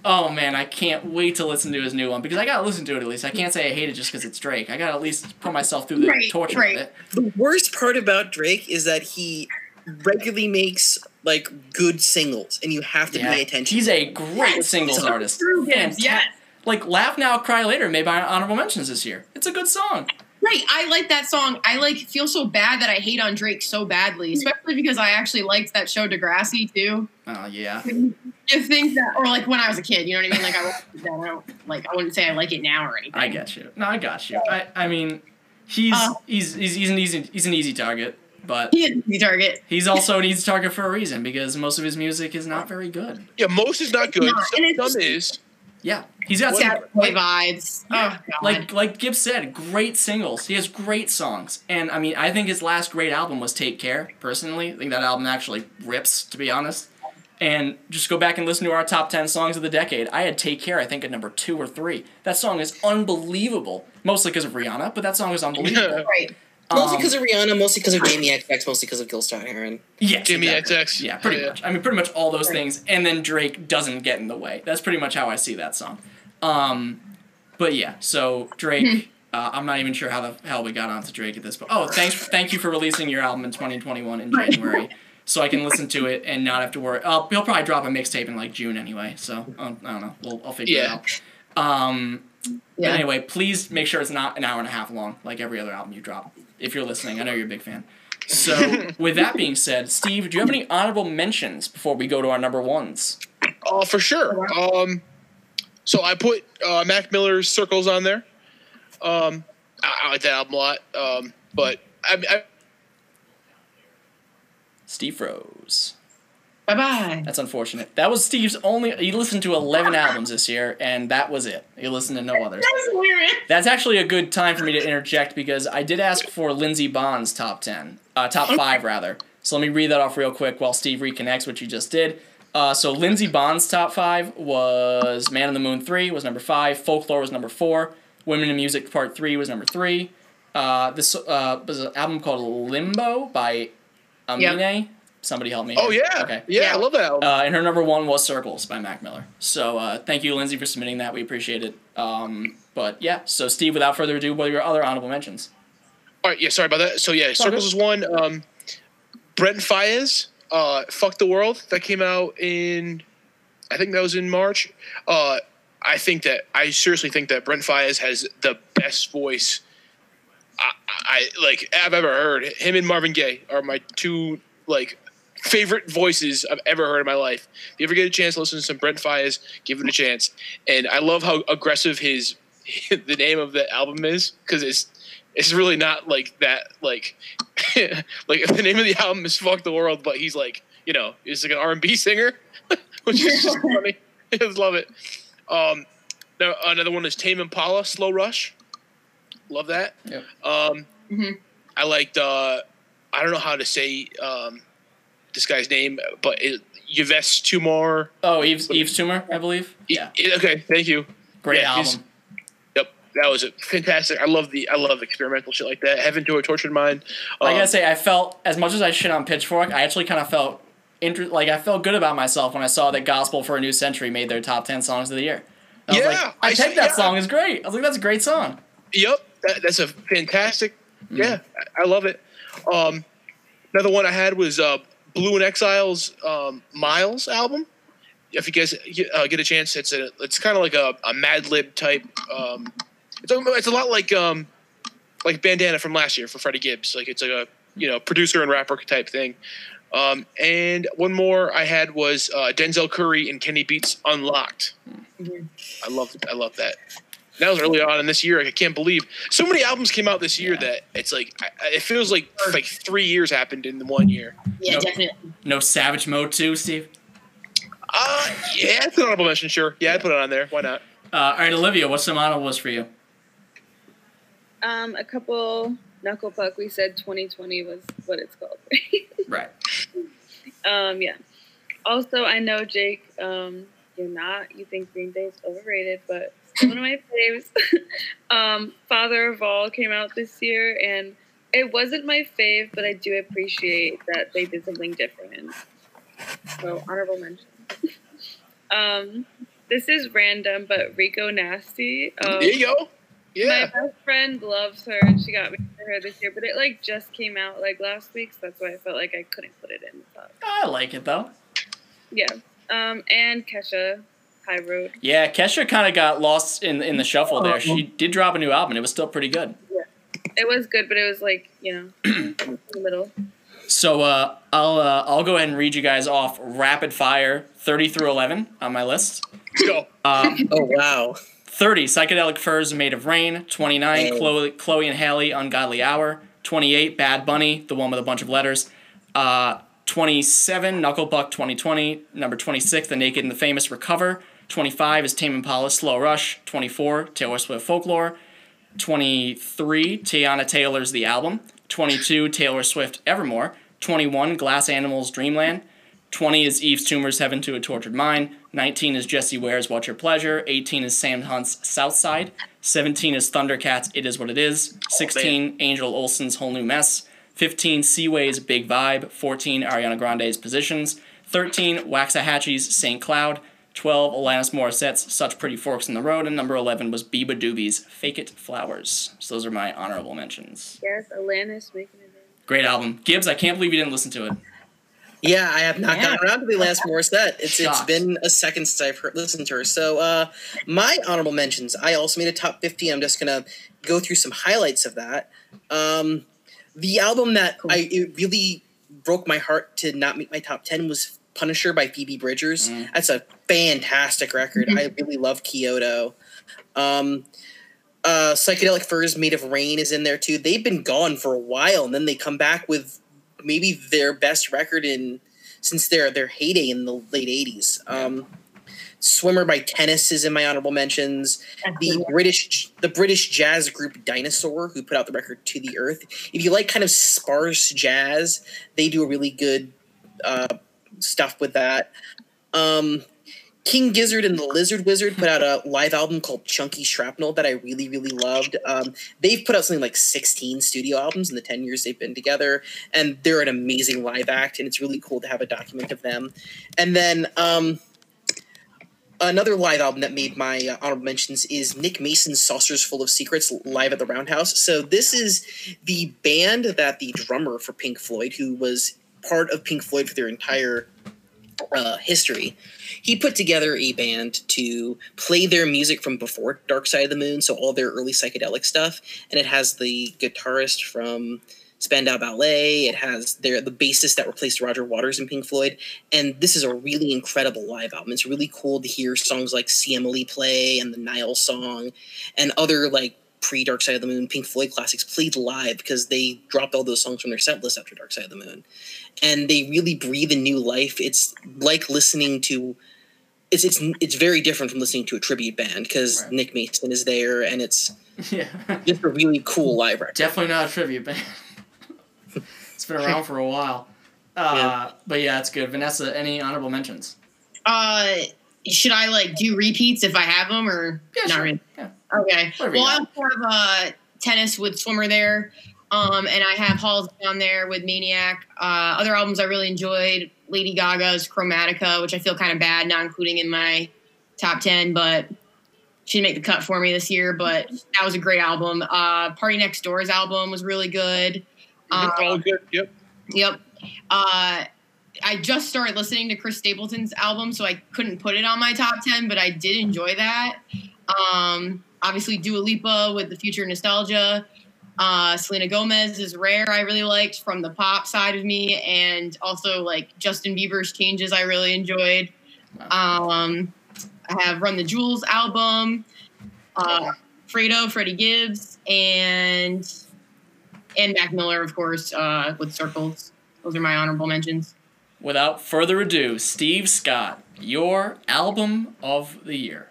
Oh man, I can't wait to listen to his new one because I gotta listen to it at least. I can't say I hate it just because it's Drake. I gotta at least put myself through the Right, torture right. of it. The worst part about Drake is that he regularly makes like good singles, and you have to Yeah. pay attention. He's a great singles artist. True hits, Fantastic. yes. Like Laugh Now, Cry Later made by honorable mentions this year. It's a good song. Right, I like that song. I like feel so bad that I hate on Drake so badly, especially because I actually liked that show Degrassi too. Oh yeah. You think that, or like when I was a kid, you know what I mean? Like I that. I don't like. I wouldn't say I like it now or anything. I get you. No, I got you. I, I mean, he's, Uh, he's he's he's an easy he's an easy target, but He is the target. he's also an easy target for a reason because most of his music is not very good. Yeah, most is not good. No, and Some, some is. Yeah, he's got some Sad boy vibes. Yeah, Oh like like Gibbs said, great singles. He has great songs, and I mean, I think his last great album was Take Care. Personally, I think that album actually rips, to be honest. And just go back and listen to our top ten songs of the decade. I had Take Care, I think, at number two or three. That song is unbelievable, mostly because of Rihanna, but that song is unbelievable. right. Mostly Um, because of Rihanna, mostly because of Jamie XX, mostly because of Gil Scott-Heron. Yes, Jimmy exactly. XX. Yeah, pretty Yeah. much. I mean, pretty much all those Right. things, and then Drake doesn't get in the way. That's pretty much how I see that song. Um, but yeah, so Drake. uh, I'm not even sure how the hell we got onto Drake at this point. Oh, thanks, thank you for releasing your album in 2021 in January, so I can listen to it and not have to worry. Uh, he'll probably drop a mixtape in like June anyway, so um, I don't know. We'll, I'll figure Yeah. it out. Um, but Yeah. anyway, please make sure it's not an hour and a half long, like every other album you drop. If you're listening, I know you're a big fan. So, with that being said, Steve, do you have any honorable mentions before we go to our number ones? Oh, for sure. Um, so I put uh, Mac Miller's Circles on there. Um, I, I like that album a lot. Um, but I, I, Steve froze. Bye bye. That's unfortunate. That was Steve's only. He listened to 11 albums this year, and that was it. He listened to no others. That was weird. That's actually a good time for me to interject because I did ask for Lindsey Bond's top 10, uh, top 5 rather. So let me read that off real quick while Steve reconnects, which you just did. Uh, so Lindsey Bond's top 5 was Man on the Moon 3 was number 5, Folklore was number 4, Women in Music Part 3 was number 3. Uh, this uh, was an album called Limbo by Aminé. Somebody help me. oh yeah, Okay. yeah, Yeah. I love that album. Uh, and her number one was Circles by Mac Miller. So uh, thank you, Lindsay, for submitting that. We appreciate it. Um, but yeah, so Steve, without further ado, what are your other honorable mentions? All right, yeah, sorry about that. So yeah, Circles is one. Um, Brent Faiyaz, uh, "Fuck the World," that came out in, I think that was in March. Uh, I think that I seriously think that Brent Faiyaz has the best voice. I, I like I've ever heard. Him and Marvin Gaye are my two like favorite voices I've ever heard in my life. If you ever get a chance to listen to some Brent Faiyaz, give it a chance. And I love how aggressive his the name of the album is because it's it's really not like that like like the name of the album is "Fuck the World," but he's like you know he's like an R and B singer, which is just funny. I just love it. Um, now another one is Tame Impala, "Slow Rush." Love that. Yep. Um, Mhm. I liked. Uh, I don't know how to say um, this guy's name, but it, Yves Tumor. Oh, Eves Eves Tumor, I believe. Yeah, Okay, thank you. great Yeah, album. Yep, that was a fantastic. I love the I love experimental shit like that. Heaven to a Tortured Mind. I Um, gotta say, I felt as much as I shit on Pitchfork, I actually kind of felt inter- like I felt good about myself when I saw that Gospel for a New Century made their top ten songs of the year. I was Yeah, like, I, I think that yeah. song is great. I was like, that's a great song. Yep, that, that's a fantastic. Mm. Yeah, I, I love it. Um, another one I had was uh, Blu and Exile's um, Miles album. If you guys uh, get a chance, it's a it's kind of like a, a Madlib type. Um, it's a, it's a lot like um, like Bandana from last year for Freddie Gibbs. Like it's like a you know producer and rapper type thing. Um, and one more I had was uh, Denzel Curry and Kenny Beats Unlocked. Mhm. I love I love that. That was early on in this year. I can't believe so many albums came out this year Yeah. that it's like I- I- it feels like like three years happened in one year. Yeah, Nope. definitely. No Savage Mode too, Steve. Uh yeah, it's an honorable mention. Sure, yeah, I put it on there. Why not? Uh, all right, Olivia, what's some honorables for you? Um, a couple knuckle puck. We said 2020 was what it's called. Right. um, yeah. Also, I know Jake. Um, you're not. You think Green Day is overrated, but still one of my faves. um, Father of All came out this year, and it wasn't my fave, but I do appreciate that they did something different. So honorable mention. um, this is random, but Rico Nasty. Um, there you go. my best friend loves her, and she got me for her this year. But it like just came out like last week, so that's why I felt like I couldn't put it in the. I like it though. Yeah. Um, and Kesha, High Road. Yeah, Kesha kind of got lost in in the shuffle there. She did drop a new album. It was still pretty good. Yeah. It was good, but it was like you know in the middle. So uh, I'll uh, I'll go ahead and read you guys off rapid fire, thirty through eleven on my list. let's go. Uh, Oh wow. 30 psychedelic furs made of rain 29 Oh. chloe, chloe and halle ungodly hour 28 bad bunny the one with a bunch of letters uh, 27 knuckle puck 2020 number 26 the naked and the famous recover 25 is tame impala slow rush 24 taylor swift folklore 23 teyana taylor's the album 22 taylor swift evermore 21 glass animals dreamland 20 is Yves Tumor's Heaven to a Tortured Mind. 19 is Jessie Ware's What's Your Pleasure. 18 is Sam Hunt's Southside. 17 is Thundercats It Is What It Is. 16 Angel Olsen's Whole New Mess. 15 Seaway's Big Vibe. 14 Ariana Grande's Positions. 13 Waxahatchee's St. Cloud. 12 Alanis Morissette's Such Pretty Forks in the Road. And number 11 was Beabadoobee's Fake It Flowers. So those are my honorable mentions. Yes, Alanis making it in. Great album. Gibbs, I can't believe you didn't listen to it. Yeah, I have not Yeah. gotten around to the last Morissette. It's it's Shocked. been a second since I've heard, listened to her. So uh, my honorable mentions. I also made a top fifty. I'm just gonna go through some highlights of that. Um, the album that I it really broke my heart to not make my top ten was Punisher by Phoebe Bridgers. Mm. That's a fantastic record. I really love Kyoto. Um, uh, Psychedelic Furs Made of Rain is in there too. They've been gone for a while, and then they come back with maybe their best record in since their their heyday in the late '80s. Um, Swimmer by Tennis is in my honorable mentions. The British the British jazz group Dinosaur, who put out the record "To the Earth." If you like kind of sparse jazz, they do a really good uh, stuff with that. Um, King Gizzard and the Lizard Wizard put out a live album called Chunky Shrapnel that I really, really loved. Um, they've put out something like 16 studio albums in the 10 years they've been together, and they're an amazing live act, and it's really cool to have a document of them. And then um, another live album that made my uh, honorable mentions is Nick Mason's Saucerful of Secrets live at the Roundhouse. So this is the band that the drummer for Pink Floyd, who was part of Pink Floyd for their entire uh, history, he put together a band to play their music from before Dark Side of the Moon, so all their early psychedelic stuff, and it has the guitarist from Spandau Ballet. It has their the bassist that replaced Roger Waters in Pink Floyd, and this is a really incredible live album. It's really cool to hear songs like "See Emily Play" and the Nile song, and other like pre Dark Side of the Moon Pink Floyd classics played live because they dropped all those songs from their set list after Dark Side of the Moon, and they really breathe a new life. It's like listening to. It's, it's it's very different from listening to a tribute band because Right. Nick Mason is there and it's Yeah. just a really cool live record. Definitely not a tribute band. it's been around for a while. Uh, But yeah, it's good. Vanessa, any honorable mentions? Uh, should I like do repeats if I have them or Yeah, not sure. really? Yeah. Okay. Whatever Well, I have uh, tennis with Swimmer there, um, and I have Halls down there with Maniac. Uh, other albums I really enjoyed: Lady Gaga's Chromatica, which I feel kind of bad not including in my top ten, but she didn't make the cut for me this year. But that was a great album. Uh, Party Next Door's album was really good. Uh, All good. Yep. Yep. Uh, I just started listening to Chris Stapleton's album, so I couldn't put it on my top 10, but I did enjoy that. Um, obviously, Dua Lipa with the Future Nostalgia. Uh, Selena Gomez is Rare, I really liked from the pop side of me, and also like Justin Bieber's Changes, I really enjoyed. Um, I have Run the Jewels album, uh, Fredo, Freddie Gibbs, and and Mac Miller, of course, uh, with Circles. Those are my honorable mentions. Without further ado, Steve Scott, your album of the year.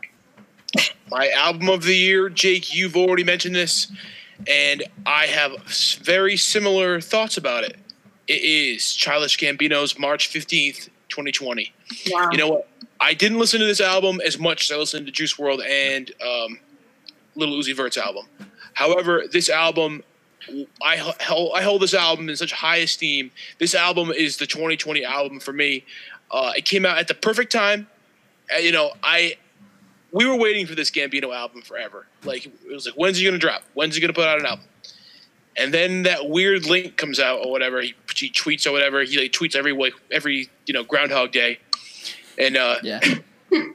My album of the year, Jake, you've already mentioned this, and I have very similar thoughts about it. It is Childish Gambino's March 15th, 2020. Wow. You know what? I didn't listen to this album as much as I listened to Juice WRLD and um, Lil Uzi Vert's album. However, this album, I h- held, I hold this album in such high esteem. This album is the 2020 album for me. Uh, it came out at the perfect time. Uh, you know, I we were waiting for this Gambino album forever. Like it was like, when's he gonna drop? When's he gonna put out an album? And then that weird link comes out or whatever. He, he tweets or whatever. He like tweets every like every you know Groundhog Day, and uh, Yeah.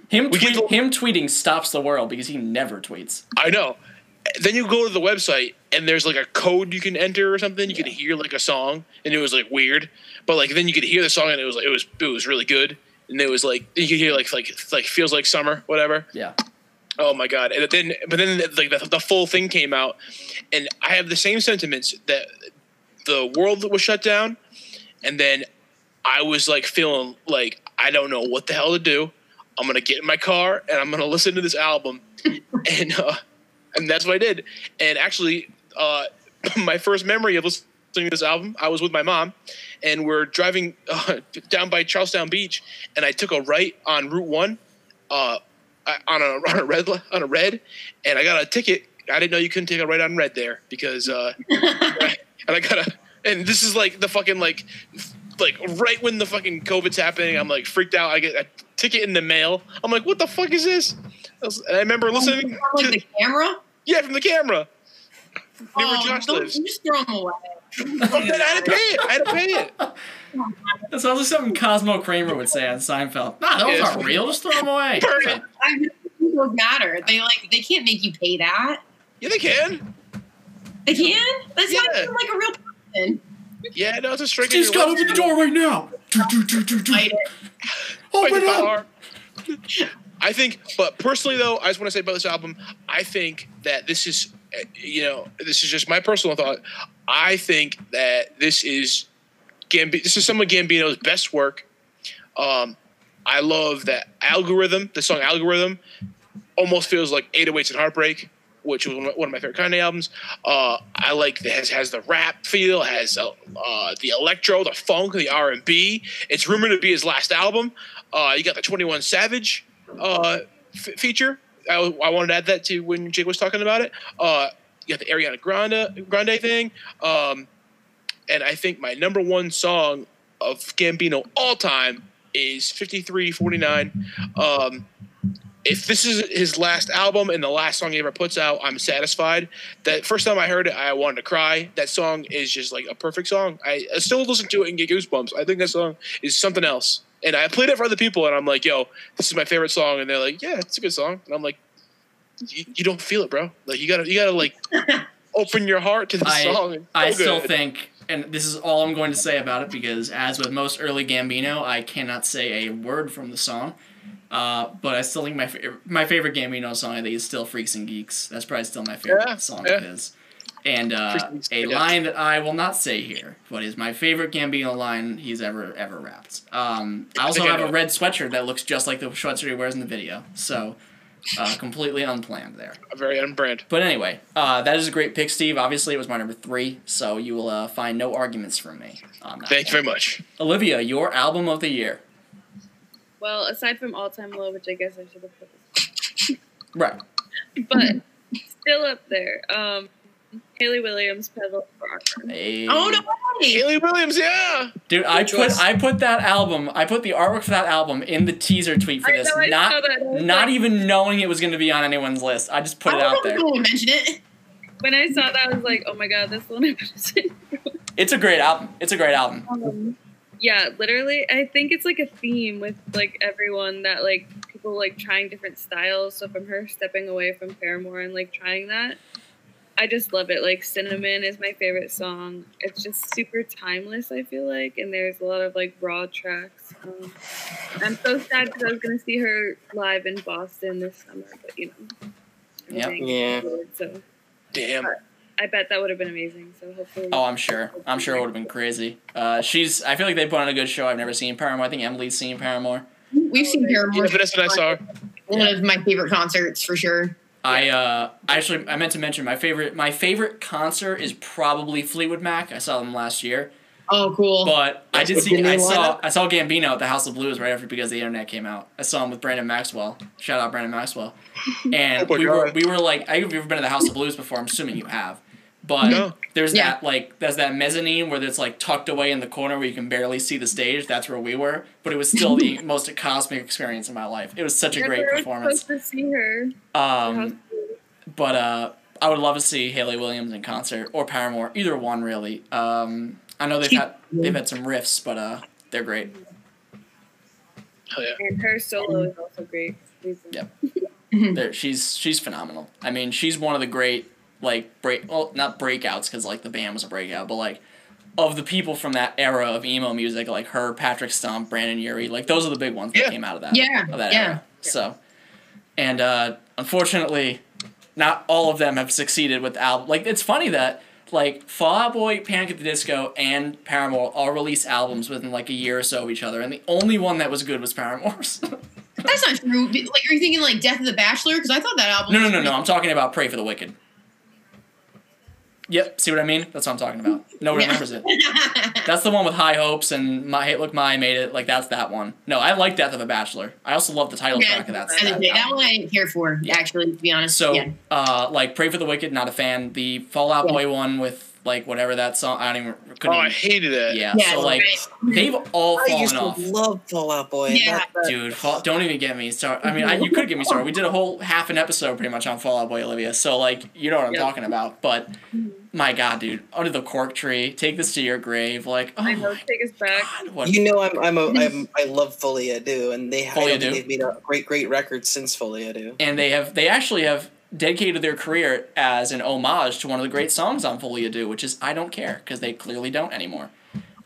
Him, tweet, the- him tweeting stops the world because he never tweets. I know. Then you go to the website and there's like a code you can enter or something. You can hear like a song and it was like weird, but like then you could hear the song and it was like it was it was really good. And it was like you could hear like like like feels like summer whatever. Yeah. Oh my god! And then, but then, like the, the full thing came out, and I have the same sentiments that the world was shut down, and then I was like feeling like I don't know what the hell to do. I'm gonna get in my car and I'm gonna listen to this album, and uh, and that's what I did. And actually, uh, my first memory of listening to this album, I was with my mom, and we're driving uh, down by Charlestown Beach, and I took a right on Route One. Uh, on a on a red on a red, and I got a ticket. I didn't know you couldn't take a right on red there because, uh, and I got a. And this is like the fucking like, like right when the fucking COVID's happening, I'm like freaked out. I get a ticket in the mail. I'm like, what the fuck is this? I was- I remember listening. From, like To, the camera. yeah, from the camera. Oh, Josh don't- lives. Just throw them away. Then I had to pay it. I had to pay it. That sounds like something Cosmo Kramer would say on Seinfeld. Nah, those aren't real. Just throw them away. Burn it. I really think those matter. They like they can't make you pay that. Yeah, they can. They can. That's not even like a real person. Yeah, no, it's a straight. Steve Scott, open the door right now. Do, do, do, do, do. It. Open the up. I think, but personally though, I just want to say about this album, I think that this is, uh, you know, this is just my personal thought. I think that this is Gambi- This is some of Gambino's best work. Um, I love that algorithm. The song "Algorithm" almost feels like "808s and Heartbreak," which was one of my, favorite Kanye albums. Uh, I like that has has the rap feel, has uh, uh, the electro, the funk, the R and B. It's rumored to be his last album. Uh, you got the Twenty One Savage uh, f- feature. I, I wanted to add that to when Jake was talking about it. You got the Ariana Grande Grande thing, um, and I think my number one song of Gambino all time is 5349. Um, if this is his last album and the last song he ever puts out, I'm satisfied. That first time I heard it, I wanted to cry. That song is just like a perfect song. I, I still listen to it and get goosebumps. I think that song is something else. And I played it for other people, and I'm like, "Yo, this is my favorite song," and they're like, "Yeah, it's a good song," and I'm like, "You, you don't feel it, bro. Like you gotta, you gotta like open your heart to the I, song." It's I so still good. think, and this is all I'm going to say about it because, as with most early Gambino, I cannot say a word from the song. Uh, but I still think my fa- my favorite Gambino song I think is still "Freaks and Geeks." That's probably still my favorite Yeah, song yeah. of his. And uh, Freaks and Geeks, a line that I will not say here, but is my favorite Gambino line he's ever ever rapped. Um, I also have a red sweatshirt that looks just like the sweatshirt he wears in the video, so uh, completely unplanned there. very on brand. But anyway, uh, that is a great pick, Steve. Obviously, it was my number three, so you will uh, find no arguments from me on that. Thank you very much. Olivia, your album of the year. Well, aside from All Time Low, which I guess I should have put Right. but still up there. Um, Hayley Williams, Pedal for Hey. Oh no! Hayley Williams, yeah. Dude, I Good put choice. I put that album, I put the artwork for that album in the teaser tweet for I this, know, not. I not like- even knowing it was going to be on anyone's list. I just put I it out there. if mention it. When I saw that, I was like, oh my god, this one I would have said. It's a great album. It's a great album. Um, yeah, literally, I think it's like a theme with like everyone that like people like trying different styles. So from her stepping away from Paramore and like trying that, I just love it. Like Cinnamon is my favorite song. It's just super timeless. I feel like, and there's a lot of like raw tracks. Um, I'm so sad because I was gonna see her live in Boston this summer, but you know, Yep. Yeah. So Damn. I bet that would have been amazing. So hopefully, Oh, I'm sure. I'm sure it would have been crazy. Uh, she's. I feel like they put on a good show. I've never seen Paramore. I think Emily's seen Paramore. We've seen Paramore. Yeah, Vanessa and I saw her. One of my favorite concerts for sure. I uh, actually I meant to mention my favorite my favorite concert is probably Fleetwood Mac. I saw them last year, Oh, cool. but I did see I saw? I saw Gambino at the House of Blues right after because the internet came out. I saw him with Brandon Maxwell. Shout out Brandon Maxwell. And Oh my we were we were like I have you ever been to the House of Blues before? I'm assuming you have. But No. there's Yeah. that like there's that mezzanine where it's like tucked away in the corner where you can barely see the stage. That's where we were. But it was still the most cosmic experience in my life. It was such a Yeah, great we were performance. Supposed to see her. Um, but uh, I would love to see Hayley Williams in concert or Paramore, either one really. Um, I know they've had they've had some riffs, but uh, they're great. Hell yeah. And her solo is also great. She's- Yep. They're, she's she's phenomenal. I mean, she's one of the great like break well not breakouts because like the band was a breakout, but like of the people from that era of emo music, like her, Patrick Stump, Brendon Urie, like those are the big ones that Yeah. came out of that Yeah, of that yeah. era. So, and uh, unfortunately, not all of them have succeeded with the album. Like it's funny that like Fall Out Boy, Panic at the Disco, and Paramore all released albums within like a year or so of each other, and the only one that was good was Paramore's. That's not true. Like, are you thinking like Death of the Bachelor? Because I thought that album. no, no, was no, no. pretty- I'm talking about Pray for the Wicked. Yep, see what I mean? That's what I'm talking about. Nobody Yeah. remembers it. That's the one with high hopes and my hey look my made it like that's that one. No, I like Death of a Bachelor. I also love the title Yeah, track of that. That that one I didn't care for. Yeah. Actually, to be honest. So, uh, like Pray for the Wicked, not a fan. The Fallout. Boy one with like whatever that song. I don't even. Oh, Couldn't I even hated it. yeah. Yeah, So like right. they've all I fallen used to off. love Fallout Boy. Yeah. That- that- Dude, fall, don't even get me started. I mean, I, you could get me started. We did a whole half an episode pretty much on Fallout Boy, Olivia. So like, you know what I'm Yep. talking about. But my God, dude, under the cork tree, take this to your grave. Like, oh I know. Take us back. God, what? You know, I'm I'm a I'm I love Folie à Deux, and they Folia I don't think Do? they've made a great great record since Folie à Deux. and they have they actually have dedicated their career as an homage to one of the great songs on Folie à Deux, which is I Don't Care, because they clearly don't anymore.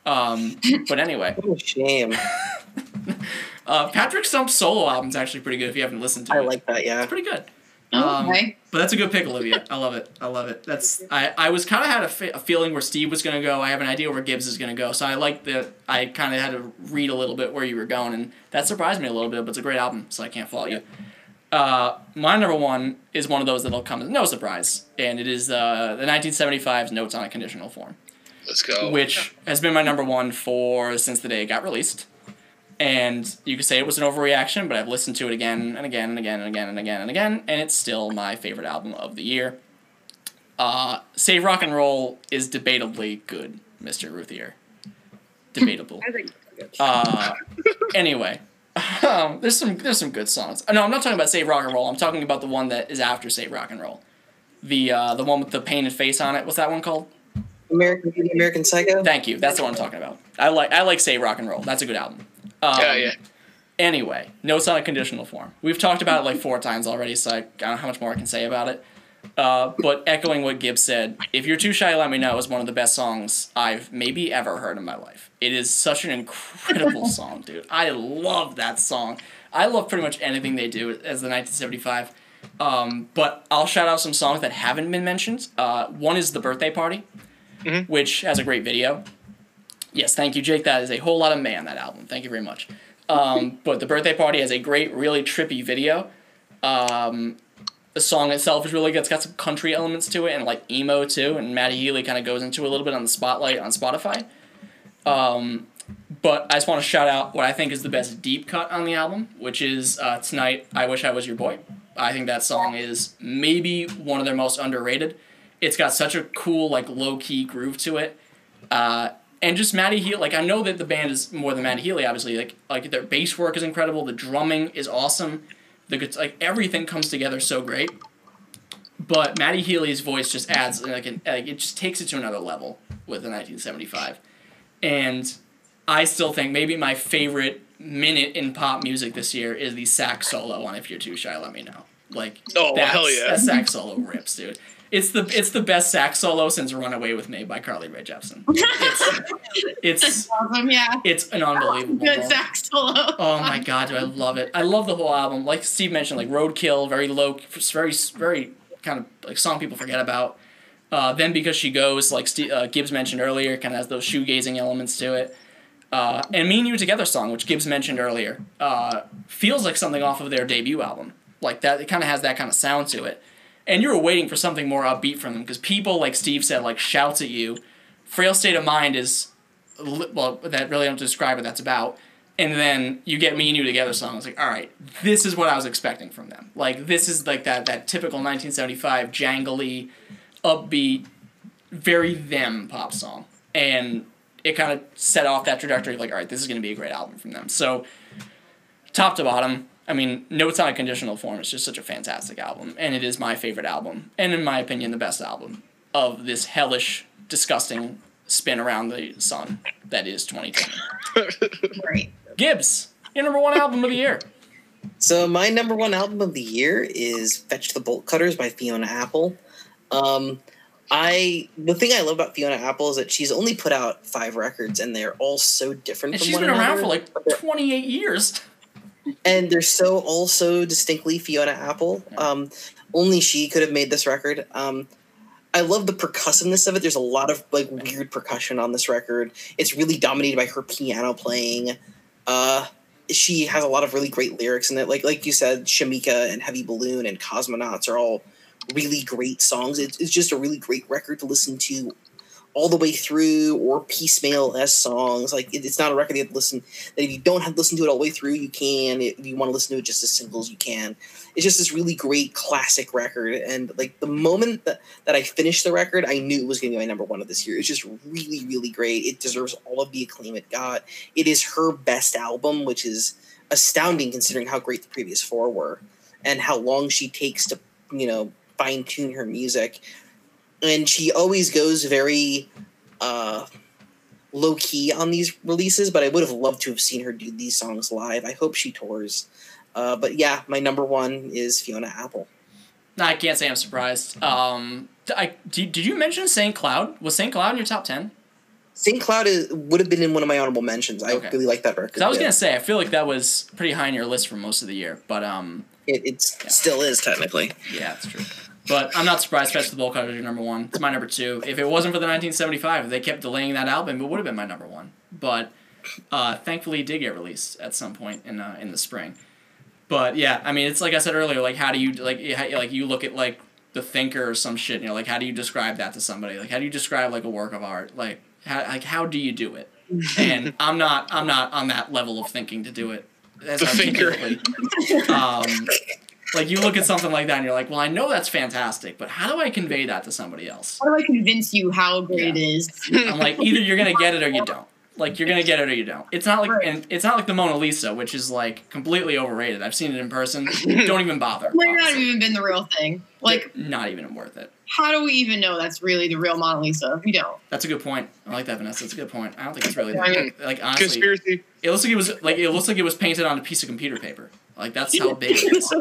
Um, but anyway, What a shame. uh, Patrick Stump's solo album's actually pretty good if you haven't listened to I it. I like that. Yeah. It's pretty good. Um, okay. But that's a good pick, Olivia. I love it. I love it. That's I, I was kind of had a, fe- a feeling where Steve was gonna go. I have an idea where Gibbs is gonna go. So I like that. I kind of had to read a little bit where you were going, and that surprised me a little bit. But it's a great album, so I can't fault you. Uh, my number one is one of those that'll come as no surprise, and it is uh, the 1975's Notes on a Conditional Form Let's go. which has been my number one for since the day it got released. And you could say it was an overreaction, but I've listened to it again and again and again and again and again and again, and it's still my favorite album of the year. Uh, Save Rock and Roll is debatably good, Mr. Ruthier. Debatable. I think. Uh, anyway, Um, there's some there's some good songs. No, I'm not talking about Save Rock and Roll. I'm talking about the one that is after Save Rock and Roll. The uh, the one with the painted face on it. What's that one called? American Beauty, American Psycho. Thank you. That's the one I'm talking about. I like I like Save Rock and Roll. That's a good album. Um, Yeah, yeah. Anyway, Notes on a Conditional Form. We've talked about it like four times already, so I don't know how much more I can say about it. Uh, but echoing what Gibbs said, If You're Too Shy, Let Me Know is one of the best songs I've maybe ever heard in my life. It is such an incredible song, dude. I love that song. I love pretty much anything they do as the 1975. Um, but I'll shout out some songs that haven't been mentioned. Uh, one is The Birthday Party, which has a great video. Yes, thank you, Jake. That is a whole lot of man, that album. Thank you very much. Um, but The Birthday Party has a great, really trippy video. Um, the song itself is really good. It's got some country elements to it and like emo too. And Matty Healy kind of goes into a little bit on the spotlight on Spotify. Um, but I just want to shout out what I think is the best deep cut on the album, which is uh, Tonight I Wish I Was Your Boy. I think that song is maybe one of their most underrated. It's got such a cool, like, low key groove to it. Uh, and just Matty Healy, like, I know that the band is more than Matty Healy, obviously. Like, like their bass work is incredible, the drumming is awesome, the like everything comes together so great. But Matty Healy's voice just adds like, an, like it just takes it to another level with the 1975, and I still think maybe my favorite minute in pop music this year is the sax solo on "If You're Too Shy, Let Me Know." Like, Oh, that's, hell yeah. that sax solo rips, dude. It's the it's the best sax solo since "Run Away with Me" by Carly Rae Jepsen. It's it's, Awesome, yeah. it's an unbelievable. Good sax solo. Oh my god, do I love it! I love the whole album. Like Steve mentioned, like Roadkill, very low, very very kind of like song people forget about. Uh, then because she goes, like Steve, uh, Gibbs mentioned earlier, kind of has those shoegazing elements to it. Uh, and Me and You Together song, which Gibbs mentioned earlier, uh, feels like something off of their debut album. Like that, it kind of has that kind of sound to it. And you were waiting for something more upbeat from them because people, like Steve said, like shouts at you. Frail State of Mind is well, that really don't describe what that's about. And then you get me and you together song. It's like, all right, this is what I was expecting from them. Like this is like that that typical 1975 jangly, upbeat, very them pop song, and it kind of set off that trajectory of like, all right, this is going to be a great album from them. So, top to bottom, I mean, Notes on a Conditional Form is just such a fantastic album, and it is my favorite album, and in my opinion, the best album of this hellish, disgusting spin around the sun that is 2020. Right. Gibbs, your number one album of the year. So my number one album of the year is "Fetch the Bolt Cutters" by Fiona Apple. Um, I the thing I love about Fiona Apple is that she's only put out five records, and they're all so different. And from she's one been around another, for like 28 years. And they're so also distinctly Fiona Apple. Um, only she could have made this record. Um, I love the percussiveness of it. There's a lot of like weird percussion on this record. It's really dominated by her piano playing. Uh, she has a lot of really great lyrics in it. Like like you said, Shameika and Heavy Balloon and Cosmonauts are all really great songs. It's, it's just a really great record to listen to all the way through or piecemeal as songs. Like it, it's not a record you have to listen that if you don't have to listen to it all the way through, you can. If you want to listen to it just as singles, you can. It's just this really great classic record. And like the moment that, that I finished the record, I knew it was going to be my number one of this year. It's just really, really great. It deserves all of the acclaim it got. It is her best album, which is astounding considering how great the previous four were and how long she takes to, you know, fine tune her music. And she always goes very uh, low key on these releases, but I would have loved to have seen her do these songs live. I hope she tours. Uh, but yeah, my number one is Fiona Apple. I can't say I'm surprised. Um, I, did, did you mention St. Cloud? Was St. Cloud in your top 10? St. Cloud is, would have been in one of my honorable mentions. I Okay. really like that record. I was yeah. going to say, I feel like that was pretty high on your list for most of the year. But um, It it's, still is technically. yeah, it's true. But I'm not surprised Fetch the Bolt Cutters is your number one. It's my number two. If it wasn't for the 1975, if they kept delaying that album, it would have been my number one. But uh, thankfully, it did get released at some point in uh, in the spring. But yeah, I mean, it's like I said earlier. Like, how do you like how- like you look at like the Thinker or some shit? You know, like how do you describe that to somebody? Like, how do you describe like a work of art? Like, how like how do you do it? And I'm not I'm not on that level of thinking to do it. As The Thinker. Um, like you look at something like that and you're like, well, I know that's fantastic, but how do I convey that to somebody else? How do I convince you how great it is? I'm like, either you're gonna get it or you don't. Like you're gonna get it or you don't. It's not like Right. and it's not like the Mona Lisa, which is like completely overrated. I've seen it in person. don't even bother. Might not have even been the real thing. Like, not even worth it. how do we even know that's really the real Mona Lisa? We don't. That's a good point. I like that, Vanessa. That's a good point. I don't think it's really I mean, like honestly. Conspiracy. It looks like it was like it looks like it was painted on a piece of computer paper. Like that's how big it is.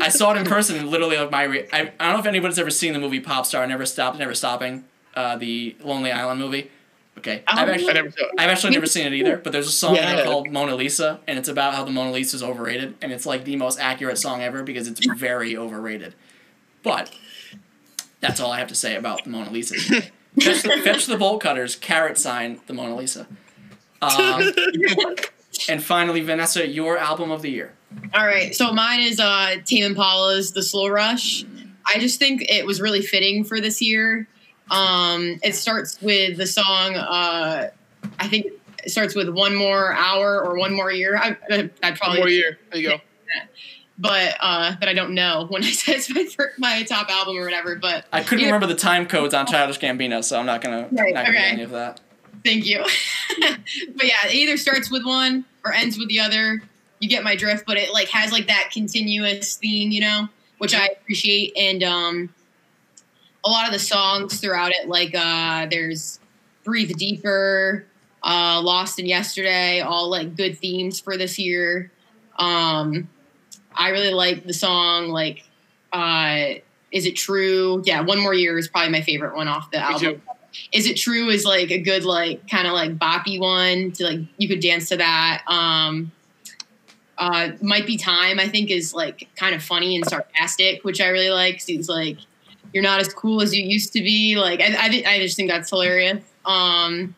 I saw it in person and literally like my re- I, I don't know if anybody's ever seen the movie Pop Star Never Stopped Never Stopping, uh, the Lonely Island movie. Okay, I've actually never. I've actually never seen it either, but there's a song Yeah. called Mona Lisa, and it's about how the Mona Lisa is overrated, and it's like the most accurate song ever because it's very overrated. But that's all I have to say about the Mona Lisa. fetch, the, fetch the bolt cutters, carrot sign the Mona Lisa. Um, and finally, Vanessa, your album of the year. All right, so mine is uh, Tame Impala's "The Slow Rush." I just think it was really fitting for this year. Um, it starts with the song. Uh, I think it starts with "One More Hour" or "One More Year." I, I, I'd One probably, more year. There you go. but uh, but I don't know when I said it's my fir- my top album or whatever. But I couldn't Yeah. remember the time codes on Childish Gambino, so I'm not gonna Right, not gonna okay. any of that. Thank you. but yeah, it either starts with one or ends with the other. You get my drift, but it like has like that continuous theme, you know, which I appreciate. And um a lot of the songs throughout it, like uh there's Breathe Deeper, uh Lost in Yesterday, all like good themes for this year. Um I really like the song like uh Is It True? Yeah, One More Year is probably my favorite one off the Me album. too. Is It True is like a good like kind of like boppy one to like you could dance to that. Um uh Might Be Time I think is like kind of funny and sarcastic, which I really like. He's like you're not as cool as you used to be. Like I I, I just think that's hilarious. Um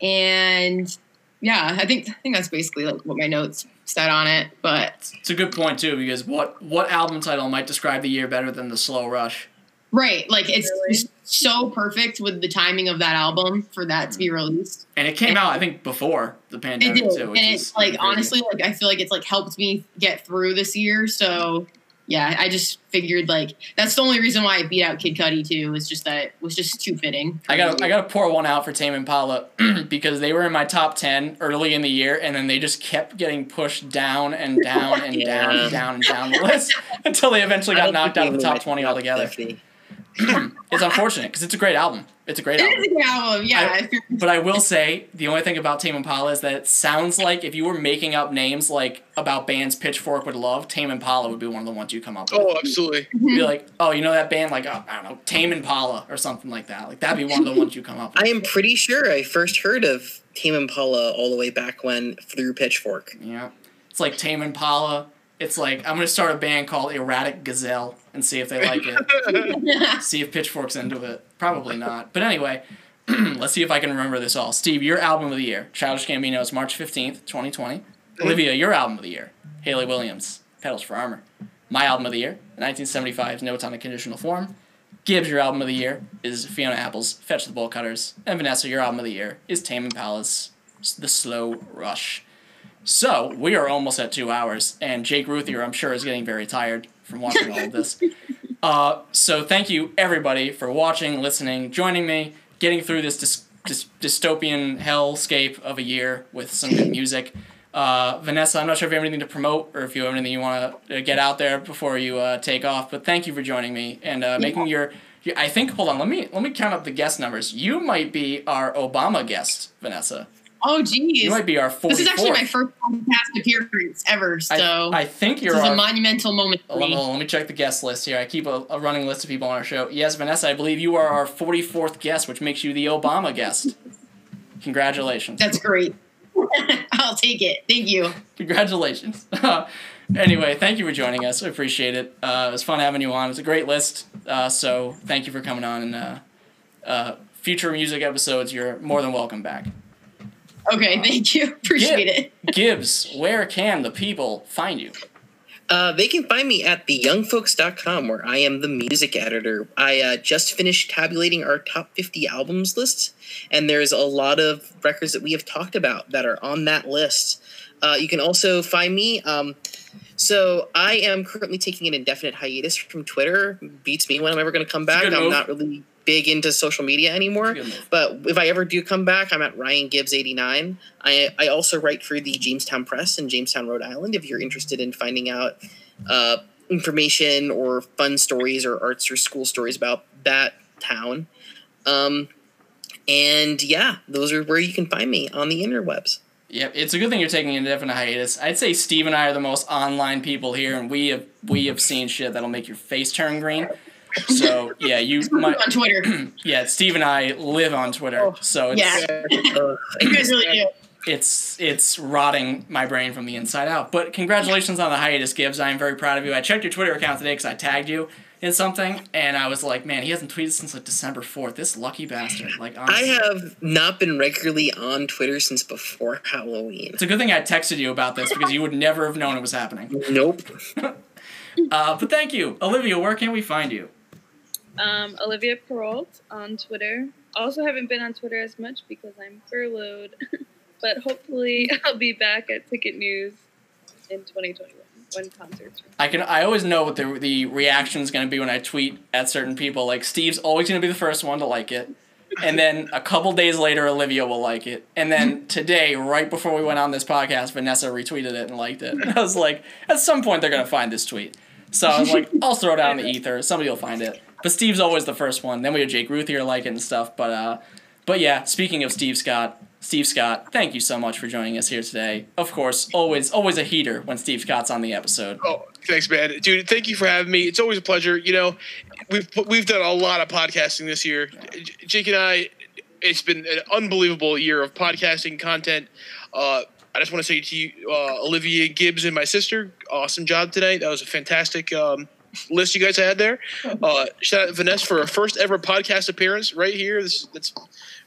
and yeah, I think I think that's basically like what my notes said on it. But It's a good point too, because what what album title might describe the year better than the slow rush? right, like it's Really? just so perfect with the timing of that album for that to be released. And it came out, I think, before the It pandemic did, too. and it's is like crazy. honestly, like I feel like it's like helped me get through this year. So yeah, I just figured like that's the only reason why I beat out Kid Cudi too. Was just that it was just too fitting. I got I got to pour one out for Tame Impala because they were in my top ten early in the year, and then they just kept getting pushed down and down and down and down and down the list until they eventually got knocked out of the top twenty altogether. 50. It's unfortunate because it's a great album. It's a great It album. is a good album, yeah. I- But I will say the only thing about Tame Impala is that it sounds like if you were making up names like about bands Pitchfork would love, Tame Impala would be one of the ones you come up with. Oh, absolutely. You'd be like, oh, you know that band like oh, I don't know, Tame Impala or something like that. Like that'd be one of the ones you come up with. I am pretty sure I first heard of Tame Impala all the way back when through Pitchfork. Yeah. It's like Tame Impala. It's like I'm gonna start a band called Erratic Gazelle and see if they like it. see if Pitchfork's into it. Probably not. But anyway, let's see if I can remember this all. Steve, your album of the year, Childish Gambino's March fifteenth, twenty twenty. Mm-hmm. Olivia, your album of the year, Hayley Williams, Petals for Armor. My album of the year, 1975's Notes on a Conditional Form. Gibbs, your album of the year, is Fiona Apple's Fetch the Bolt Cutters. And Vanessa, your album of the year, is Tame Impala's The Slow Rush. So, we are almost at two hours, and Jake Ruthier, I'm sure, is getting very tired from watching all of this. Uh, so, thank you, everybody, for watching, listening, joining me, getting through this dys- dystopian hellscape of a year with some good music. Uh, Vanessa, I'm not sure if you have anything to promote or if you have anything you want to get out there before you uh, take off, but thank you for joining me and uh, making your, your. I think. Hold on. Let me let me count up the guest numbers. You might be our Obama guest, Vanessa. Oh geez. You might be our 44th. This is actually my first podcast appearance ever, so I, I think you're this is a monumental moment for me. hold on, let me check the guest list here. I keep a, a running list of people on our show. Yes, Vanessa, I believe you are our 44th guest, which makes you the Obama guest. Congratulations. That's great. I'll take it. Thank you. Congratulations. anyway, thank you for joining us. I appreciate it. Uh, it was fun having you on. It's a great list. Uh, so thank you for coming on. And uh, uh, future music episodes, you're more than welcome back. Okay, thank you. Appreciate Yeah. it. Gibbs, where can the people find you? Uh, they can find me at theyoungfolks.com where I am the music editor. I uh, just finished tabulating our top 50 albums list, and there's a lot of records that we have talked about that are on that list. Uh, you can also find me. Um, so I am currently taking an indefinite hiatus from Twitter. Beats me when I'm ever going to come back. I'm move. not really big into social media anymore. But if I ever do come back, I'm at Ryan Gibbs eighty nine. I I also write for the Jamestown Press in Jamestown, Rhode Island. If you're interested in finding out uh, information or fun stories or arts or school stories about that town, um, and yeah, those are where you can find me on the interwebs. Yep, it's a good thing you're taking a definite hiatus. I'd say Steve and I are the most online people here, and we have we have seen shit that'll make your face turn green. So yeah, you might. on Twitter. Yeah, Steve and I live on Twitter, so it's Yeah. Uh, You guys really do. it's it's rotting my brain from the inside out. But congratulations on the hiatus, Gibbs. I am very proud of you. I checked your Twitter account today because I tagged you in something, and I was like, man, he hasn't tweeted since like December fourth. This lucky bastard. Like, I have not been regularly on Twitter since before Halloween. It's a good thing I texted you about this because you would never have known it was happening. Nope. Uh, but thank you, Olivia. Where can we find you? Um, Olivia Perreault on Twitter. Also haven't been on Twitter as much because I'm furloughed, but hopefully I'll be back at Ticket News in 2021 when concerts. I can. I always know what the the reaction is going to be when I tweet at certain people. Like Steve's always going to be the first one to like it, and then a couple days later, Olivia will like it, and then today, right before we went on this podcast, Vanessa retweeted it and liked it. And I was like, at some point, they're going to find this tweet. So I was like, I'll throw it out in the ether. Somebody will find it. But Steve's always the first one. Then we have Jake Ruthier like it and stuff. But uh, but yeah. Speaking of Steve Scott, Steve Scott, thank you so much for joining us here today. Of course, always always a heater when Steve Scott's on the episode. Oh, thanks, man, dude. Thank you for having me. It's always a pleasure. You know, we've we've done a lot of podcasting this year. Jake and I, it's been an unbelievable year of podcasting content. Uh, I just want to say to you, uh, Olivia Gibbs and my sister, awesome job tonight. That was a fantastic um, list you guys had there. Uh, shout out to Vanessa for her first ever podcast appearance right here. This that's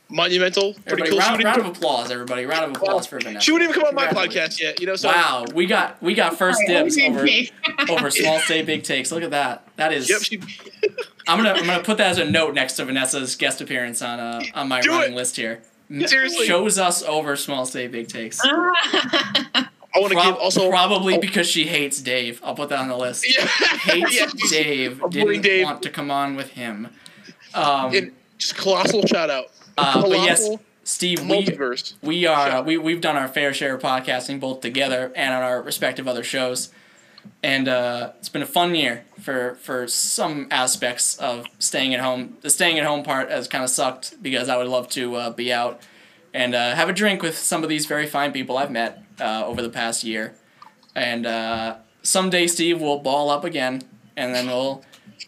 monumental. Pretty Everybody, cool. She round, wouldn't round even of applause, everybody. Round of applause for come- Vanessa. she wouldn't even come on my podcast yet. You know, so Wow, we got we got first All right, dibs over over small state big takes. Look at that. That is. Yep, she, I'm gonna I'm gonna put that as a note next to Vanessa's guest appearance on uh on my running list here. Seriously. shows us over small state big takes. I want to Prob- give also probably oh. because she hates Dave. I'll put that on the list. Yeah. Hates Yeah. Dave. Didn't Dave. want to come on with him. Um, And just colossal shout out. uh, but yes, Steve, we, multiverse. We are Sure. we we've done our fair share of podcasting both together and on our respective other shows, and uh, it's been a fun year for for some aspects of staying at home. The staying at home part has kind of sucked because I would love to uh, be out and uh, have a drink with some of these very fine people I've met uh, over the past year, and uh, someday Steve will ball up again, and then we'll.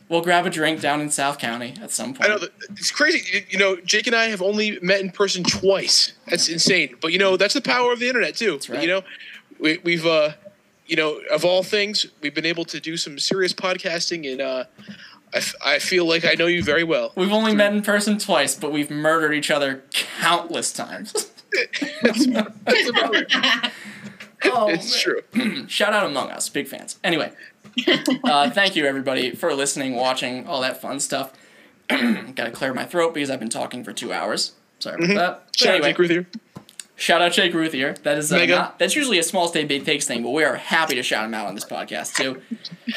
We'll grab a drink down in South County at some point. I know it's crazy. You- know, Jake and I have only met in person twice. That's insane. But you know, that's the power of the internet too. Right. You know, we, we've uh, you know, of all things, we've been able to do some serious podcasting, and uh, I, f- I feel like I know you very well. We've only met in person twice, but we've murdered each other countless times. That's, that's about it. oh, It's man. true. Shout out Among Us, big fans. Anyway, uh, thank you everybody for listening, watching, all that fun stuff. Gotta clear my throat because I've been talking for two hours. Sorry about that. But Mm-hmm. Shout out Jake Ruthier. shout out Jake Ruthier. That is uh, not, that's usually a small state big takes thing, but we are happy to shout him out on this podcast too.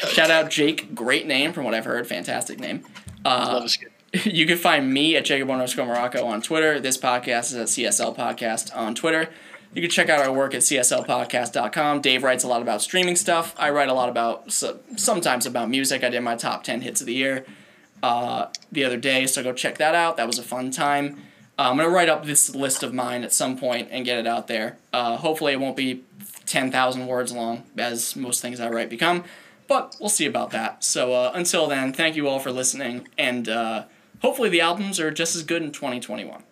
shout out Jake, great name from what I've heard, fantastic name. Uh, Love this kid. you can find me at Jacob underscore Morocco on Twitter. This podcast is at CSL Podcast on Twitter. You can check out our work at cslpodcast.com. Dave writes a lot about streaming stuff. I write a lot about, sometimes about music. I did my top 10 hits of the year uh, the other day, so go check that out. That was a fun time. Uh, I'm going to write up this list of mine at some point and get it out there. Uh, hopefully, it won't be 10,000 words long, as most things I write become, but we'll see about that. So uh, until then, thank you all for listening, and uh, hopefully, the albums are just as good in 2021.